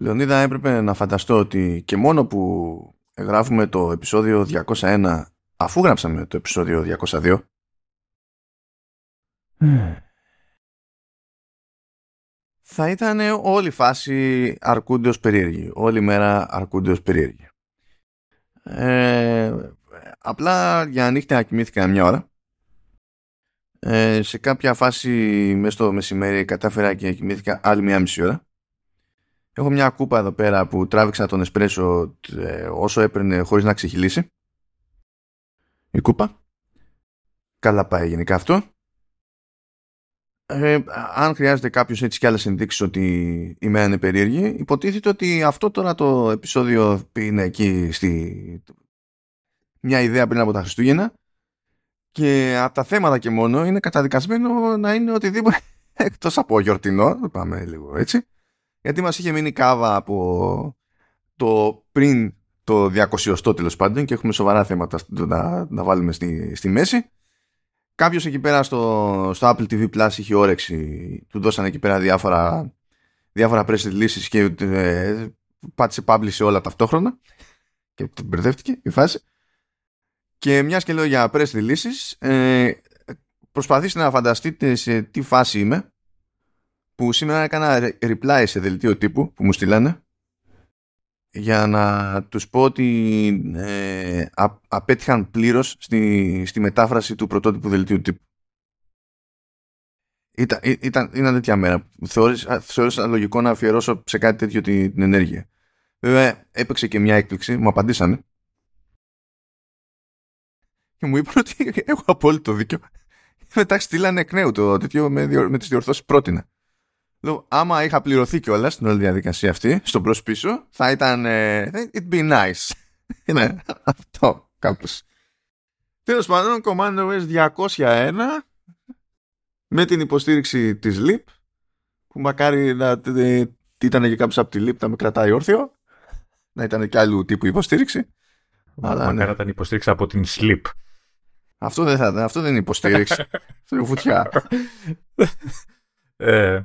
Λεωνίδα έπρεπε να φανταστώ ότι και μόνο που γράφουμε το επεισόδιο 201 αφού γράψαμε το επεισόδιο 202 θα ήταν όλη η φάση αρκούντιος περίεργη. Όλη η μέρα αρκούντιος περίεργη. Ε, απλά για νύχτα κοιμήθηκα μια ώρα. Ε, σε κάποια φάση μέσα στο μεσημέρι κατάφερα και κοιμήθηκα άλλη μια μισή ώρα. Έχω μια κούπα εδώ πέρα που τράβηξα τον εσπρέσο ε, όσο έπαιρνε χωρίς να ξεχυλήσει. Η κούπα. Καλά πάει γενικά αυτό. Ε, αν χρειάζεται κάποιος έτσι κι άλλες ενδείξεις ότι η μέρα είναι περίεργη, υποτίθεται ότι αυτό τώρα το επεισόδιο είναι εκεί στη. μια ιδέα πριν από τα Χριστούγεννα και από τα θέματα και μόνο είναι καταδικασμένο να είναι οτιδήποτε εκτός από γιορτινό, πάμε λίγο έτσι, γιατί μας είχε μείνει κάβα από το πριν το 200 τέλος πάντων και έχουμε σοβαρά θέματα να, να βάλουμε στη, στη μέση. Κάποιος εκεί πέρα στο, στο Apple TV Plus είχε όρεξη, του δώσανε εκεί πέρα διάφορα, διάφορα press releases και ε, πάτησε publish όλα ταυτόχρονα και μπερδεύτηκε η φάση. Και μιας και λέω για press releases, ε, προσπαθήστε να φανταστείτε σε τι φάση είμαι που σήμερα έκανα reply σε δελτίο τύπου που μου στείλανε για να τους πω ότι ε, απέτυχαν πλήρως στη, στη μετάφραση του πρωτότυπου δελτίου τύπου. Ήταν, ήταν, ήταν τέτοια μέρα. Θεώρησα, θεώρησα λογικό να αφιερώσω σε κάτι τέτοιο την, την ενέργεια. Βέβαια έπαιξε και μια έκπληξη, μου απαντήσανε. Και μου είπαν ότι έχω απόλυτο δίκιο. Μετά στείλανε εκ νέου το τέτοιο με, με τις διορθώσεις πρότεινα. Λέω, άμα είχα πληρωθεί κιόλας στην όλη διαδικασία αυτή, στον προς πίσω, θα ήταν. Ε, it'd be nice. Είναι αυτό, κάπως. Τέλος πάντων, Command OS 201 με την υποστήριξη της LEAP που μακάρι να ήταν και κάποιος από τη LEAP να με κρατάει όρθιο να ήταν και άλλου τύπου υποστήριξη αλλά μακάρι ναι. ήταν υποστήριξη από την SLEAP αυτό δεν, θα, αυτό δεν είναι υποστήριξη αυτό είναι βουτιά ε,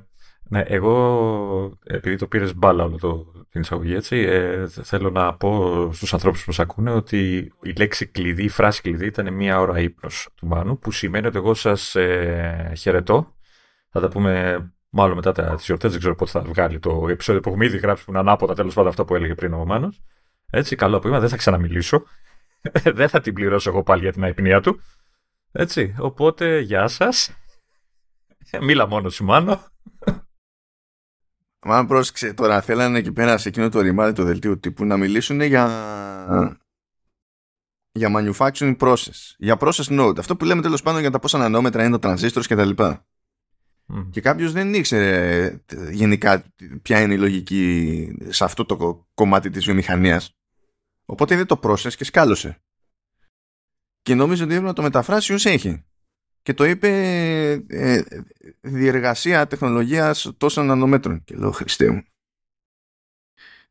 ναι, εγώ επειδή το πήρες μπάλα όλο το, την εισαγωγή έτσι, ε, θέλω να πω στους ανθρώπους που μας ακούνε ότι η λέξη κλειδί, η φράση κλειδί ήταν μία ώρα ύπνος του Μάνου που σημαίνει ότι εγώ σας ε, χαιρετώ. Θα τα πούμε μάλλον μετά τα, τις γιορτές, δεν ξέρω πότε θα βγάλει το επεισόδιο που έχουμε ήδη γράψει που είναι ανάποδα τέλος πάντων αυτό που έλεγε πριν ο Μάνος. Έτσι, καλό απόγευμα, δεν θα ξαναμιλήσω. δεν θα την πληρώσω εγώ πάλι για την αϊπνία του. Έτσι, οπότε γεια σας. Μίλα μόνος σου Μάνο. Μα πρόσεξε τώρα, θέλανε εκεί πέρα σε εκείνο το ρημάδι το δελτίο τύπου να μιλήσουν για, για manufacturing process, για process node. Αυτό που λέμε τέλος πάντων για τα πόσα νανόμετρα είναι το transistors κτλ. Mm. Και κάποιος δεν ήξερε γενικά ποια είναι η λογική σε αυτό το κομμάτι της βιομηχανίας. Οπότε είδε το process και σκάλωσε. Και νόμιζε ότι έπρεπε να το μεταφράσει ως έχει και το είπε ε, διεργασία τεχνολογίας τόσων νανομέτρων. Και λέω, Χριστέ μου.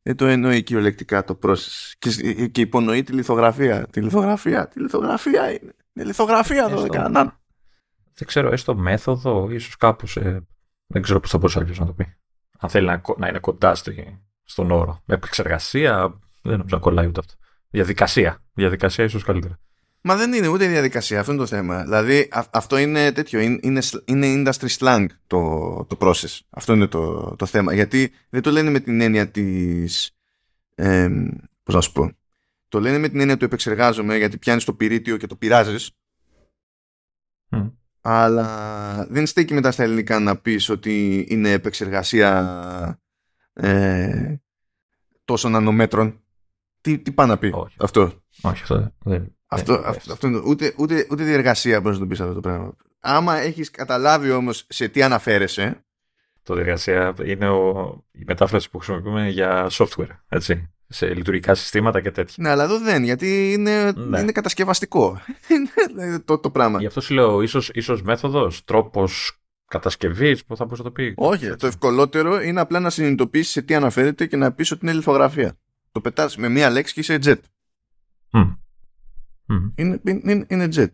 Δεν το εννοεί κυριολεκτικά το process. Και, και υπονοεί τη λιθογραφία. Τη λιθογραφία, τη λιθογραφία είναι. Είναι λιθογραφία εδώ, δεν Δεν ξέρω, έστω μέθοδο, ίσως κάπως, ε, δεν ξέρω πώς θα μπορούσε κάποιος να το πει. Αν θέλει να, να είναι κοντά στον όρο. Με επεξεργασία, δεν νομίζω να κολλάει ούτε αυτό. Διαδικασία. Διαδικασία ίσως καλύτερα. Μα δεν είναι ούτε διαδικασία, αυτό είναι το θέμα. Δηλαδή αυτό είναι τέτοιο, είναι, είναι industry slang το, το process. Αυτό είναι το, το θέμα. Γιατί δεν το λένε με την έννοια της, ε, πώς να σου πω, το λένε με την έννοια του επεξεργάζομαι γιατί πιάνεις το πυρίτιο και το πειράζεις. Αλλά δεν στέκει μετά στα ελληνικά να πεις ότι είναι επεξεργασία ε, τόσων νανομέτρων. Τι, τι πάει να πει Όχι. αυτό; Όχι, αυτό δεν αυτό, ε, αυτό, αυτό, ούτε, ούτε, ούτε διεργασία μπορείς να το πεις αυτό το πράγμα. Άμα έχεις καταλάβει όμως σε τι αναφέρεσαι. Το διεργασία είναι ο, η μετάφραση που χρησιμοποιούμε για software. Έτσι, σε λειτουργικά συστήματα και τέτοια. Ναι, αλλά εδώ δεν, γιατί είναι, ναι. είναι κατασκευαστικό το, το πράγμα. Γι' αυτό σου λέω, ίσω ίσως μέθοδος, τρόπος κατασκευής, που θα μπορούσα να το πεις. Όχι, το ευκολότερο είναι απλά να συνειδητοποιήσεις σε τι αναφέρεται και να πεις ότι είναι λιθογραφία. Το πετάς με μία λέξη και είσαι jet. Είναι, είναι, είναι jet.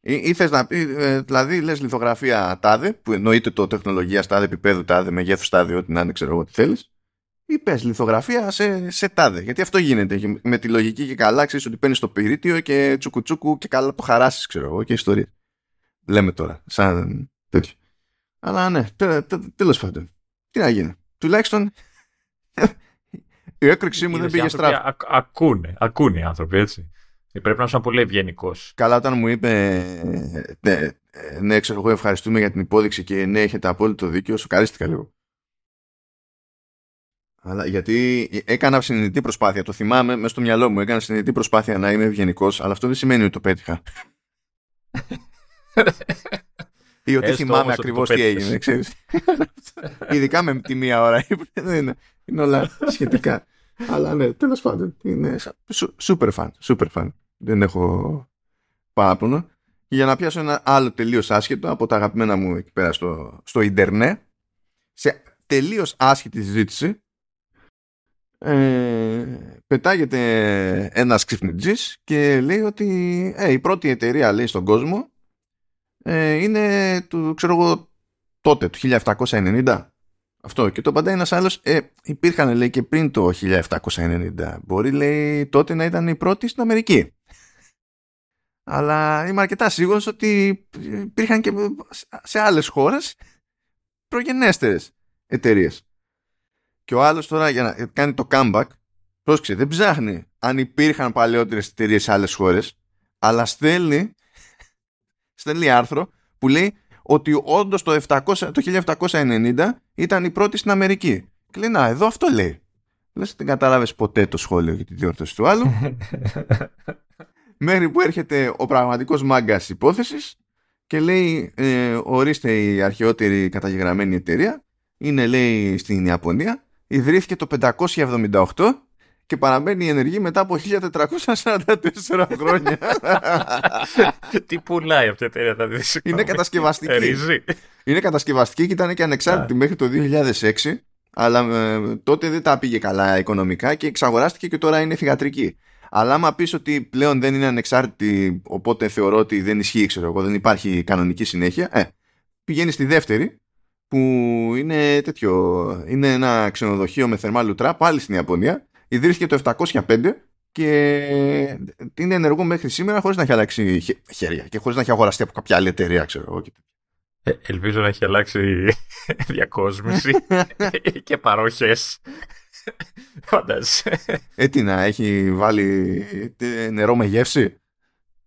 Ή, ή θες να πει, ε, δηλαδή λες λιθογραφία τάδε, που εννοείται το τεχνολογία τάδε, επίπεδου τάδε, μεγέθους τάδε, ό,τι να είναι, ξέρω εγώ τι θέλεις, ή πες λιθογραφία σε, σε τάδε. Γιατί αυτό γίνεται. Με τη λογική και καλά ξέρεις ότι παίρνεις το πυρίτιο και τσουκουτσούκου και καλά το χαράσεις, ξέρω εγώ, και ιστορίες. Λέμε τώρα, σαν τέτοιο. Αλλά ναι, τέλος πάντων. Τι να γίνει. Τουλάχιστον η έκρηξή μου δεν πήγε στραβά. Ακούνε, ακούνε οι άνθρωποι, έτσι. Πρέπει να είσαι πολύ ευγενικός. Καλά, όταν μου είπε ναι, ναι, ξέρω εγώ, ευχαριστούμε για την υπόδειξη και ναι, έχετε απόλυτο δίκιο, σου καρίστηκα λίγο. Αλλά γιατί έκανα συνειδητή προσπάθεια, το θυμάμαι μέσα στο μυαλό μου, έκανα συνειδητή προσπάθεια να είμαι ευγενικός, αλλά αυτό δεν σημαίνει ότι το πέτυχα. Ή ότι θυμάμαι ακριβώς τι έγινε, ξέρεις. Ειδικά με τη μία ώρα. είναι, είναι όλα σχετικά. Αλλά ναι, τέλος πάντων. Είναι super fan. Super fan. Δεν έχω παράπονο. Για να πιάσω ένα άλλο τελείως άσχετο από τα αγαπημένα μου εκεί πέρα στο, στο Ιντερνετ, σε τελείως άσχετη συζήτηση, ε, πετάγεται ένας ξυπνητζής και λέει ότι ε, η πρώτη εταιρεία λέει στον κόσμο ε, είναι του, ξέρω εγώ, τότε, του 1790. Αυτό. Και το απαντάει ένας άλλος, ε, υπήρχαν λέει και πριν το 1790. Μπορεί λέει τότε να ήταν η πρώτη στην Αμερική. Αλλά είμαι αρκετά σίγουρος ότι υπήρχαν και σε άλλες χώρες προγενέστερες εταιρείες. Και ο άλλος τώρα για να κάνει το comeback, πρόσεξε, δεν ψάχνει αν υπήρχαν παλαιότερες εταιρείες σε άλλες χώρες, αλλά στέλνει στέλνει άρθρο που λέει ότι όντως το, το 1790 ήταν η πρώτη στην Αμερική. Και λέει, να, εδώ αυτό λέει. Λες, δεν κατάλαβε ποτέ το σχόλιο για τη διόρθωση του άλλου. Μέχρι που έρχεται ο πραγματικός μάγκας υπόθεσης και λέει, ε, ορίστε η αρχαιότερη καταγεγραμμένη εταιρεία. Είναι, λέει, στην Ιαπωνία. Ιδρύθηκε το 578 και παραμένει ενεργή μετά από 1444 χρόνια. Τι πουλάει αυτή η εταιρεία, θα δεις. Είναι κατασκευαστική. Είναι κατασκευαστική και ήταν και ανεξάρτητη μέχρι το 2006. Αλλά ε, τότε δεν τα πήγε καλά οικονομικά και εξαγοράστηκε και τώρα είναι θηγατρική. Αλλά άμα πεις ότι πλέον δεν είναι ανεξάρτητη, οπότε θεωρώ ότι δεν ισχύει, ξέρω εγώ, δεν υπάρχει κανονική συνέχεια, ε, πηγαίνεις στη δεύτερη, που είναι τέτοιο, είναι ένα ξενοδοχείο με θερμά λουτρά, πάλι στην Ιαπωνία, ιδρύθηκε το 705 και είναι ενεργό μέχρι σήμερα χωρίς να έχει αλλάξει χέρια και χωρίς να έχει αγοραστεί από κάποια άλλη εταιρεία, ξέρω εγώ. Ε, ελπίζω να έχει αλλάξει διακόσμηση και παρόχες. Φαντάζεσαι. Ε, τι να, έχει βάλει νερό με γεύση;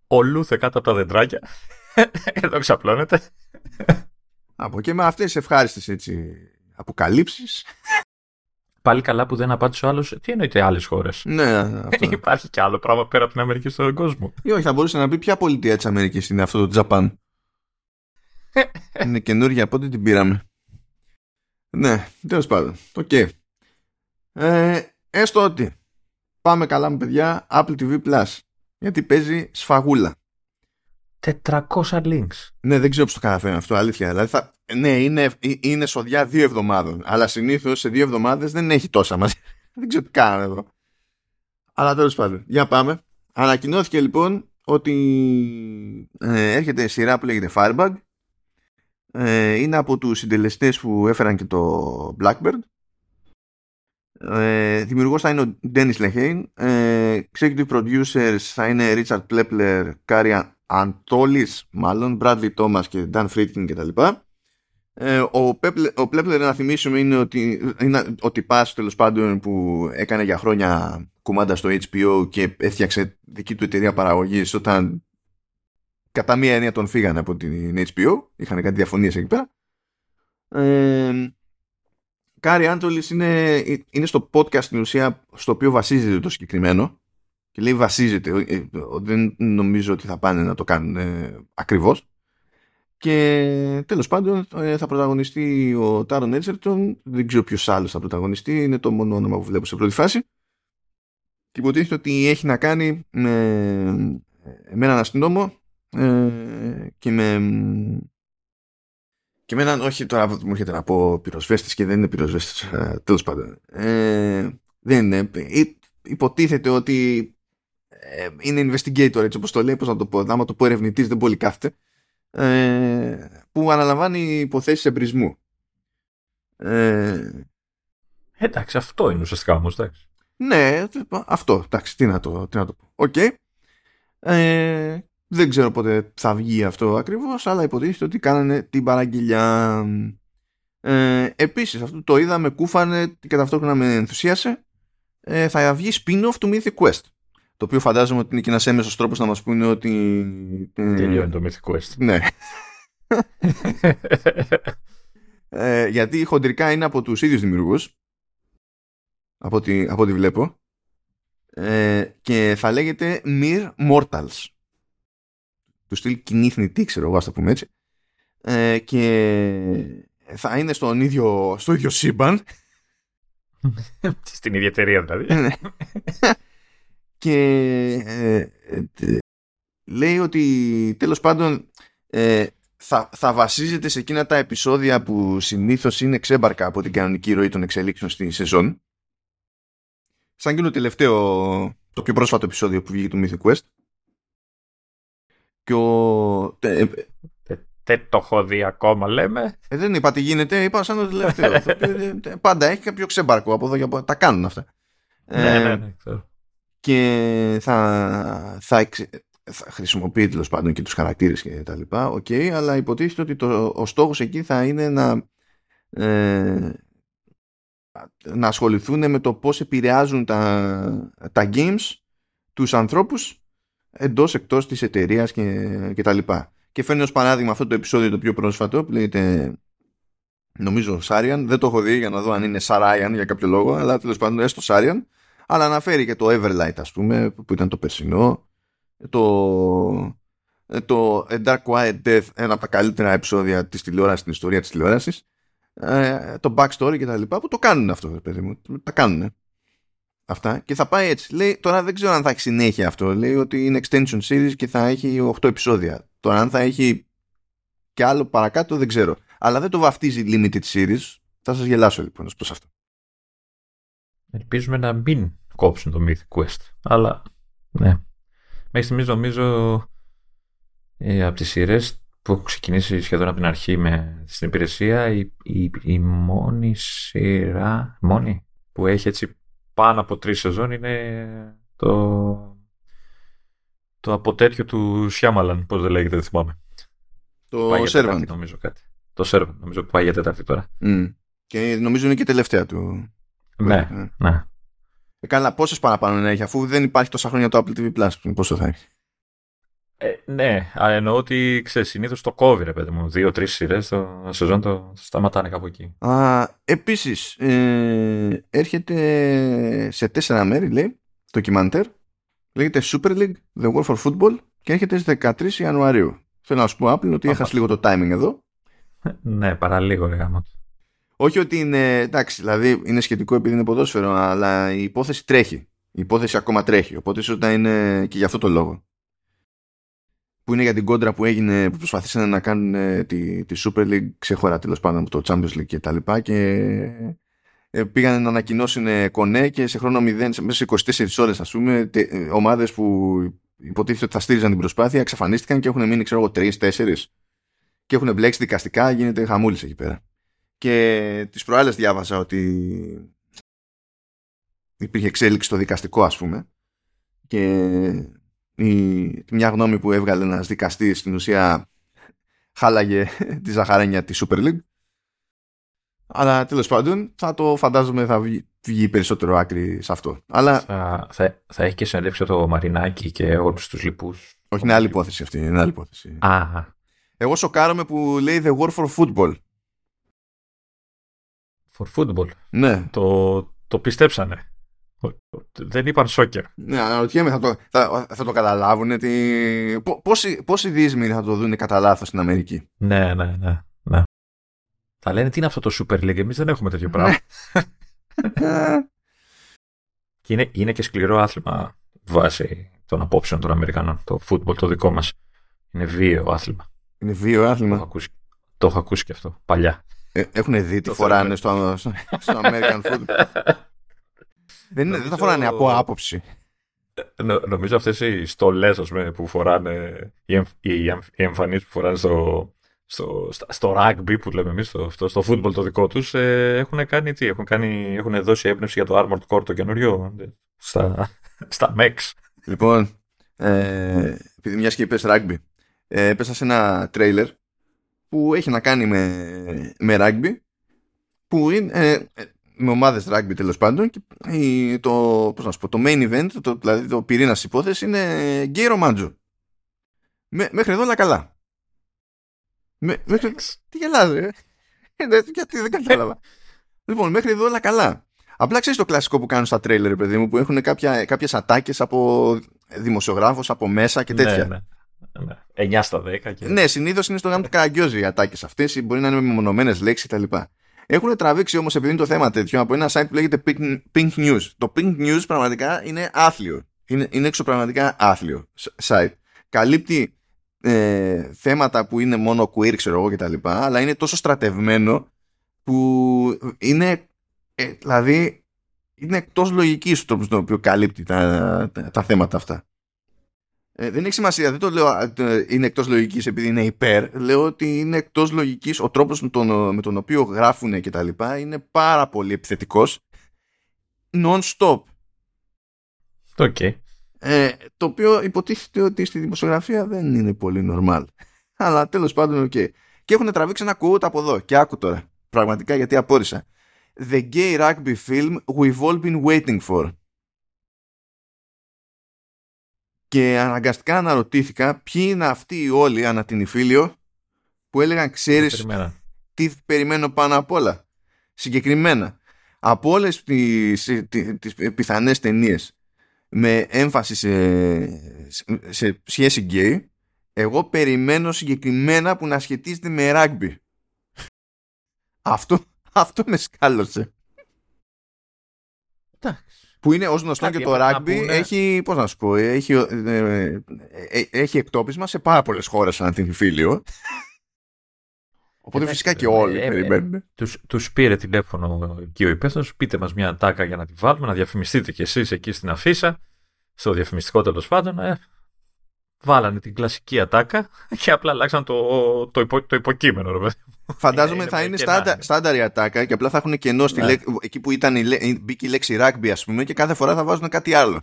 Ολούθε κάτω από τα δεντράκια. Εδώ ξαπλώνεται. Από και με αυτές τις ευχάριστες έτσι αποκαλύψεις Πάλι καλά που δεν απάντησε ο άλλος. Τι εννοείται άλλες χώρες; Ναι, αυτό. Υπάρχει και άλλο πράγμα πέρα από την Αμερική στον κόσμο. Ή όχι, θα μπορούσε να πει ποια πολιτεία της Αμερικής είναι αυτό το Japan. είναι καινούργια, πότε την πήραμε. Ναι, τέλος πάντων. Οκ. Okay. Ε, έστω ότι πάμε καλά με παιδιά Apple TV Plus. Γιατί παίζει σφαγούλα. 400 links. Ναι, δεν ξέρω πώς το καταφέρνει αυτό, αλήθεια. Δηλαδή θα, ναι, είναι, είναι σοδιά δύο εβδομάδων. Αλλά συνήθως σε δύο εβδομάδες δεν έχει τόσα μαζί. δεν ξέρω τι κάνω εδώ. Αλλά τέλος πάντων, για πάμε. Ανακοινώθηκε λοιπόν ότι ε, έρχεται σειρά που λέγεται Firebug. Ε, είναι από τους συντελεστές που έφεραν και το Blackbird. Ε, δημιουργός θα είναι ο Dennis Lehane. Ε, executive producers θα είναι Richard Plepler, Kari Antollis, μάλλον, Bradley Thomas και Dan Friedkin κτλ. Ε, ο, ο Πλέπλερ να θυμίσουμε είναι ότι, είναι ότι πας τέλος πάντων που έκανε για χρόνια κουμάντα στο HBO και έφτιαξε δική του εταιρεία παραγωγής όταν κατά μία έννοια τον φύγανε από την HBO είχαν κάτι διαφωνίες εκεί πέρα. Ε, Carry-On ντολης είναι, είναι στο podcast στην ουσία στο οποίο βασίζεται το συγκεκριμένο και λέει βασίζεται ε, δεν νομίζω ότι θα πάνε να το κάνουν ε, ακριβώς και τέλος πάντων ε, θα πρωταγωνιστεί ο Taron Egerton, δεν ξέρω ποιος άλλος θα πρωταγωνιστεί, είναι το μόνο όνομα που βλέπω σε πρώτη φάση. Και υποτίθεται ότι έχει να κάνει με, με έναν αστυνόμο ε, και με και με έναν, όχι τώρα μου έρχεται να πω πυροσβέστης και δεν είναι πυροσβέστης, ε, τέλος πάντων. Ε, δεν είναι. Υποτίθεται ότι ε, είναι investigator έτσι όπως το λέει, πώς να το πω, άμα το πω ερευνητής δεν πολύ κάθεται ε, που αναλαμβάνει υποθέσεις εμπρισμού. Ε, Εντάξει, αυτό είναι ουσιαστικά όμως. Ναι, αυτό. Εντάξει, τι να το, τι να το πω. Οκ. Okay. Ε, δεν ξέρω πότε θα βγει αυτό ακριβώς, αλλά υποτίθεται ότι κάνανε την παραγγελιά. Ε, επίσης, αυτό το είδαμε, με κούφανε και ταυτόχρονα με ενθουσίασε. Ε, θα βγει spin-off του Mythic Quest. Το οποίο φαντάζομαι ότι είναι και ένας έμμεσος τρόπος να μας πούνε ότι. Ε, Τελειώνει το Mythic Quest. Ναι. ε, γιατί χοντρικά είναι από τους ίδιους δημιουργούς από ό,τι, από ό,τι βλέπω ε, και θα λέγεται Mere Mortals του στυλ κοινή θνητή ξέρω εγώ ας το πούμε έτσι ε, και θα είναι στον ίδιο, στο ίδιο σύμπαν στην ίδια εταιρεία δηλαδή ναι. Και ε, λέει ότι τέλος πάντων ε, θα, θα βασίζεται σε εκείνα τα επεισόδια που συνήθως είναι ξέμπαρκα από την κανονική ροή των εξελίξεων στη σεζόν σαν και το τελευταίο το πιο πρόσφατο επεισόδιο που βγήκε του Mythic Quest και ο... Δεν το έχω δει ακόμα, λέμε. Ε, δεν είπα τι γίνεται, είπα σαν το τελευταίο. Πάντα έχει κάποιο ξέμπαρκο από εδώ και από Τα κάνουν αυτά. Ναι, ναι, ναι, Και θα, θα, θα χρησιμοποιεί τέλος πάντων και τους χαρακτήρες και τα λοιπά, okay, αλλά υποτίθεται ότι το, ο στόχος εκεί θα είναι να ε, να ασχοληθούν με το πώς επηρεάζουν τα, τα games τους ανθρώπους εντός εκτός της εταιρείας και, και τα λοιπά. Και φέρνει ως παράδειγμα αυτό το επεισόδιο το πιο πρόσφατο που λέγεται νομίζω Σάριαν, δεν το έχω δει για να δω αν είναι Σαράιαν για κάποιο λόγο αλλά τέλος πάντων έστω Σάριαν αλλά αναφέρει και το Everlight ας πούμε που ήταν το περσινό. Το, το A Dark Quiet Death ένα από τα καλύτερα επεισόδια της τηλεόρασης στην ιστορία της τηλεόρασης. Ε, το backstory και τα λοιπά που το κάνουν αυτό παιδί μου. Τα κάνουν αυτά. Και θα πάει έτσι. Λέει τώρα δεν ξέρω αν θα έχει συνέχεια αυτό. Λέει ότι είναι extension series και θα έχει 8 επεισόδια. Τώρα αν θα έχει και άλλο παρακάτω δεν ξέρω. Αλλά δεν το βαφτίζει limited series. Θα σας γελάσω λοιπόν προς αυτό ελπίζουμε να μην κόψουν το Mythic Quest αλλά ναι. Μέχρι στιγμής νομίζω ε, από τις σειρές που έχω ξεκινήσει σχεδόν από την αρχή με, στην υπηρεσία η, η, η μόνη σειρά μόνη που έχει έτσι πάνω από τρεις σεζόν είναι το το αποτέτιο του Σιάμαλαν πώς δεν λέγεται δεν θυμάμαι. Το Servant. νομίζω κάτι. Το Servant νομίζω που πάει για τέταρτη τώρα. Mm. και νομίζω είναι και τελευταία του ναι, ναι. ναι. Ε, καλά πόσες παραπάνω να έχει αφού δεν υπάρχει τόσα χρόνια το Apple TV Plus πόσο θα έχει; Ε, ναι, αλλά εννοώ ότι ξέρεις, συνήθως το κόβει, ρε παιδί μου. Δύο-τρει σειρές το σεζόν το σταματάνε κάπου εκεί. Επίσης, ε, έρχεται σε τέσσερα μέρη, λέει, το ντοκιμαντέρ. Λέγεται Super League, The War for Football και έρχεται στις 13 Ιανουαρίου. Θέλω να σου πω, Apple, ότι έχασε λίγο το timing εδώ. ναι, παραλίγο, ρε γάμο. Όχι ότι είναι, εντάξει, δηλαδή είναι σχετικό επειδή είναι ποδόσφαιρο, αλλά η υπόθεση τρέχει. Η υπόθεση ακόμα τρέχει. Οπότε ίσως να είναι και για αυτό το λόγο που είναι για την κόντρα που έγινε που προσπαθήσαν να κάνουν ε, τη, τη Super League ξεχωρά τέλος πάντων από το Champions League και τα λοιπά και ε, πήγαν να ανακοινώσουν κονέ και σε χρόνο 0 μέσα σε 24 ώρες ας πούμε τε, ομάδες που υποτίθεται ότι θα στήριζαν την προσπάθεια εξαφανίστηκαν και έχουν μείνει ξέρω εγώ 3-4 και έχουν μπλέξει δικαστικά γίνεται χαμούλης εκεί πέρα και τις προάλλες διάβασα ότι υπήρχε εξέλιξη στο δικαστικό ας πούμε και η, μια γνώμη που έβγαλε ένας δικαστής στην ουσία χάλαγε τη ζαχαρένια της Super League. Αλλά τέλος πάντων θα το φαντάζομαι θα βγει, περισσότερο άκρη σε αυτό. Αλλά... θα, θα, θα έχει και συνέντευξη το Μαρινάκι και όλους τους λοιπούς. Όχι είναι άλλη υπόθεση αυτή είναι άλλη υπόθεση. Α. εγώ σοκάρομαι που λέει The War for Football For Football ναι το, το πιστέψανε δεν είπαν σόκερ. Ναι, αναρωτιέμαι, θα το, θα, θα το καταλάβουν. Τι... Πόσοι, πόσοι δίσμοι θα το δουν κατά λάθος στην Αμερική; Ναι, ναι, ναι, ναι. Θα λένε τι είναι αυτό το Super League, εμείς δεν έχουμε τέτοιο πράγμα. και είναι, είναι και σκληρό άθλημα βάσει των απόψεων των Αμερικανών. Το football το δικό μας. Είναι βίαιο άθλημα. Είναι βίαιο άθλημα. Το έχω ακούσει, το έχω ακούσει και αυτό παλιά. Ε, έχουν δει τι φοράνε στο, στο, στο American football. Δεν, νομίζω... δεν θα φοράνε από άποψη. Νο, νομίζω αυτές οι στολές που φοράνε, οι, εμφ, οι, οι εμφανίσεις που φοράνε στο, στο, στο rugby που λέμε εμείς, στο, στο, στο football το δικό τους, ε, έχουν κάνει τι, έχουν, κάνει, έχουν δώσει έμπνευση για το Armored Core το καινούριο στα, στα MEX. Λοιπόν, ε, επειδή μιας και είπες rugby, ε, έπεσα σε ένα τρέιλερ που έχει να κάνει με, με rugby που είναι ε, με ομάδες rugby τέλος πάντων και το, πώς να σου πω, το main event, το, δηλαδή το πυρήνας υπόθεση είναι γκέι ρομάντζο. μέχρι εδώ όλα καλά. Με, μέχρι, τι γελάς ρε. Ε, γιατί δεν κατάλαβα. λοιπόν, μέχρι εδώ όλα καλά. Απλά ξέρεις το κλασικό που κάνουν στα τρέιλερ, παιδί μου, που έχουν κάποιες ατάκες από δημοσιογράφους από μέσα και τέτοια. Ναι, ναι. 9 ναι. στα 10. Και... Ναι, συνήθως είναι στο γάμο του Καραγκιόζη οι ατάκες αυτές, μπορεί να είναι με μονομένε λέξεις κτλ. Έχουν τραβήξει όμως, επειδή είναι το θέμα τέτοιο, από ένα site που λέγεται Pink, Pink News. Το Pink News πραγματικά είναι άθλιο. Είναι, είναι εξωπραγματικά άθλιο site. Καλύπτει ε, θέματα που είναι μόνο queer, ξέρω εγώ κτλ. Αλλά είναι τόσο στρατευμένο που είναι, ε, δηλαδή, είναι εκτός λογικής ο τρόπος τον οποίο καλύπτει τα, τα, θέματα αυτά. Ε, δεν έχει σημασία, δεν το λέω είναι εκτός λογικής επειδή είναι υπέρ. Λέω ότι είναι εκτός λογικής ο τρόπος με τον, με τον οποίο γράφουν και τα λοιπά είναι πάρα πολύ επιθετικός non-stop. Okay. Ε, το οποίο υποτίθεται ότι στη δημοσιογραφία δεν είναι πολύ normal. Αλλά τέλος πάντων, οκ. Okay. Και έχουν τραβήξει ένα quote από εδώ. Και άκου τώρα. Πραγματικά γιατί απόρησα. The gay rugby film we've all been waiting for. Και αναγκαστικά αναρωτήθηκα ποιοι είναι αυτοί οι όλοι ανά την υφήλιο που έλεγαν ξέρεις τι περιμένω πάνω απ' όλα. Συγκεκριμένα από όλες τις, τις, τις πιθανές ταινίες με έμφαση σε, σε σχέση γκέι εγώ περιμένω συγκεκριμένα που να σχετίζεται με ράγμπι αυτό, αυτό με σκάλωσε που είναι ως γνωστό και το ράγμπι έχει, πώς να σου πω, έχει, ε, ε, ε, έχει εκτόπισμα σε πάρα πολλές χώρες σαν την Φίλιο. Οπότε φυσικά και όλοι ε, περιμένουν. Τους, τους πήρε τηλέφωνο εκεί ο υπεύθυνος, πείτε μας μια τάκα για να τη βάλουμε, να διαφημιστείτε κι εσείς εκεί στην αφίσα στο διαφημιστικό τέλος πάντων, ε, βάλανε την κλασική ατάκα και απλά αλλάξαν το, το, υπο, το υποκείμενο. Ρε. Φαντάζομαι ε, θα είναι στάνταρ η ατάκα και απλά θα έχουν κενό στη ναι. εκεί που ήταν η, μπήκε η λέξη rugby ας πούμε και κάθε φορά θα βάζουν κάτι άλλο.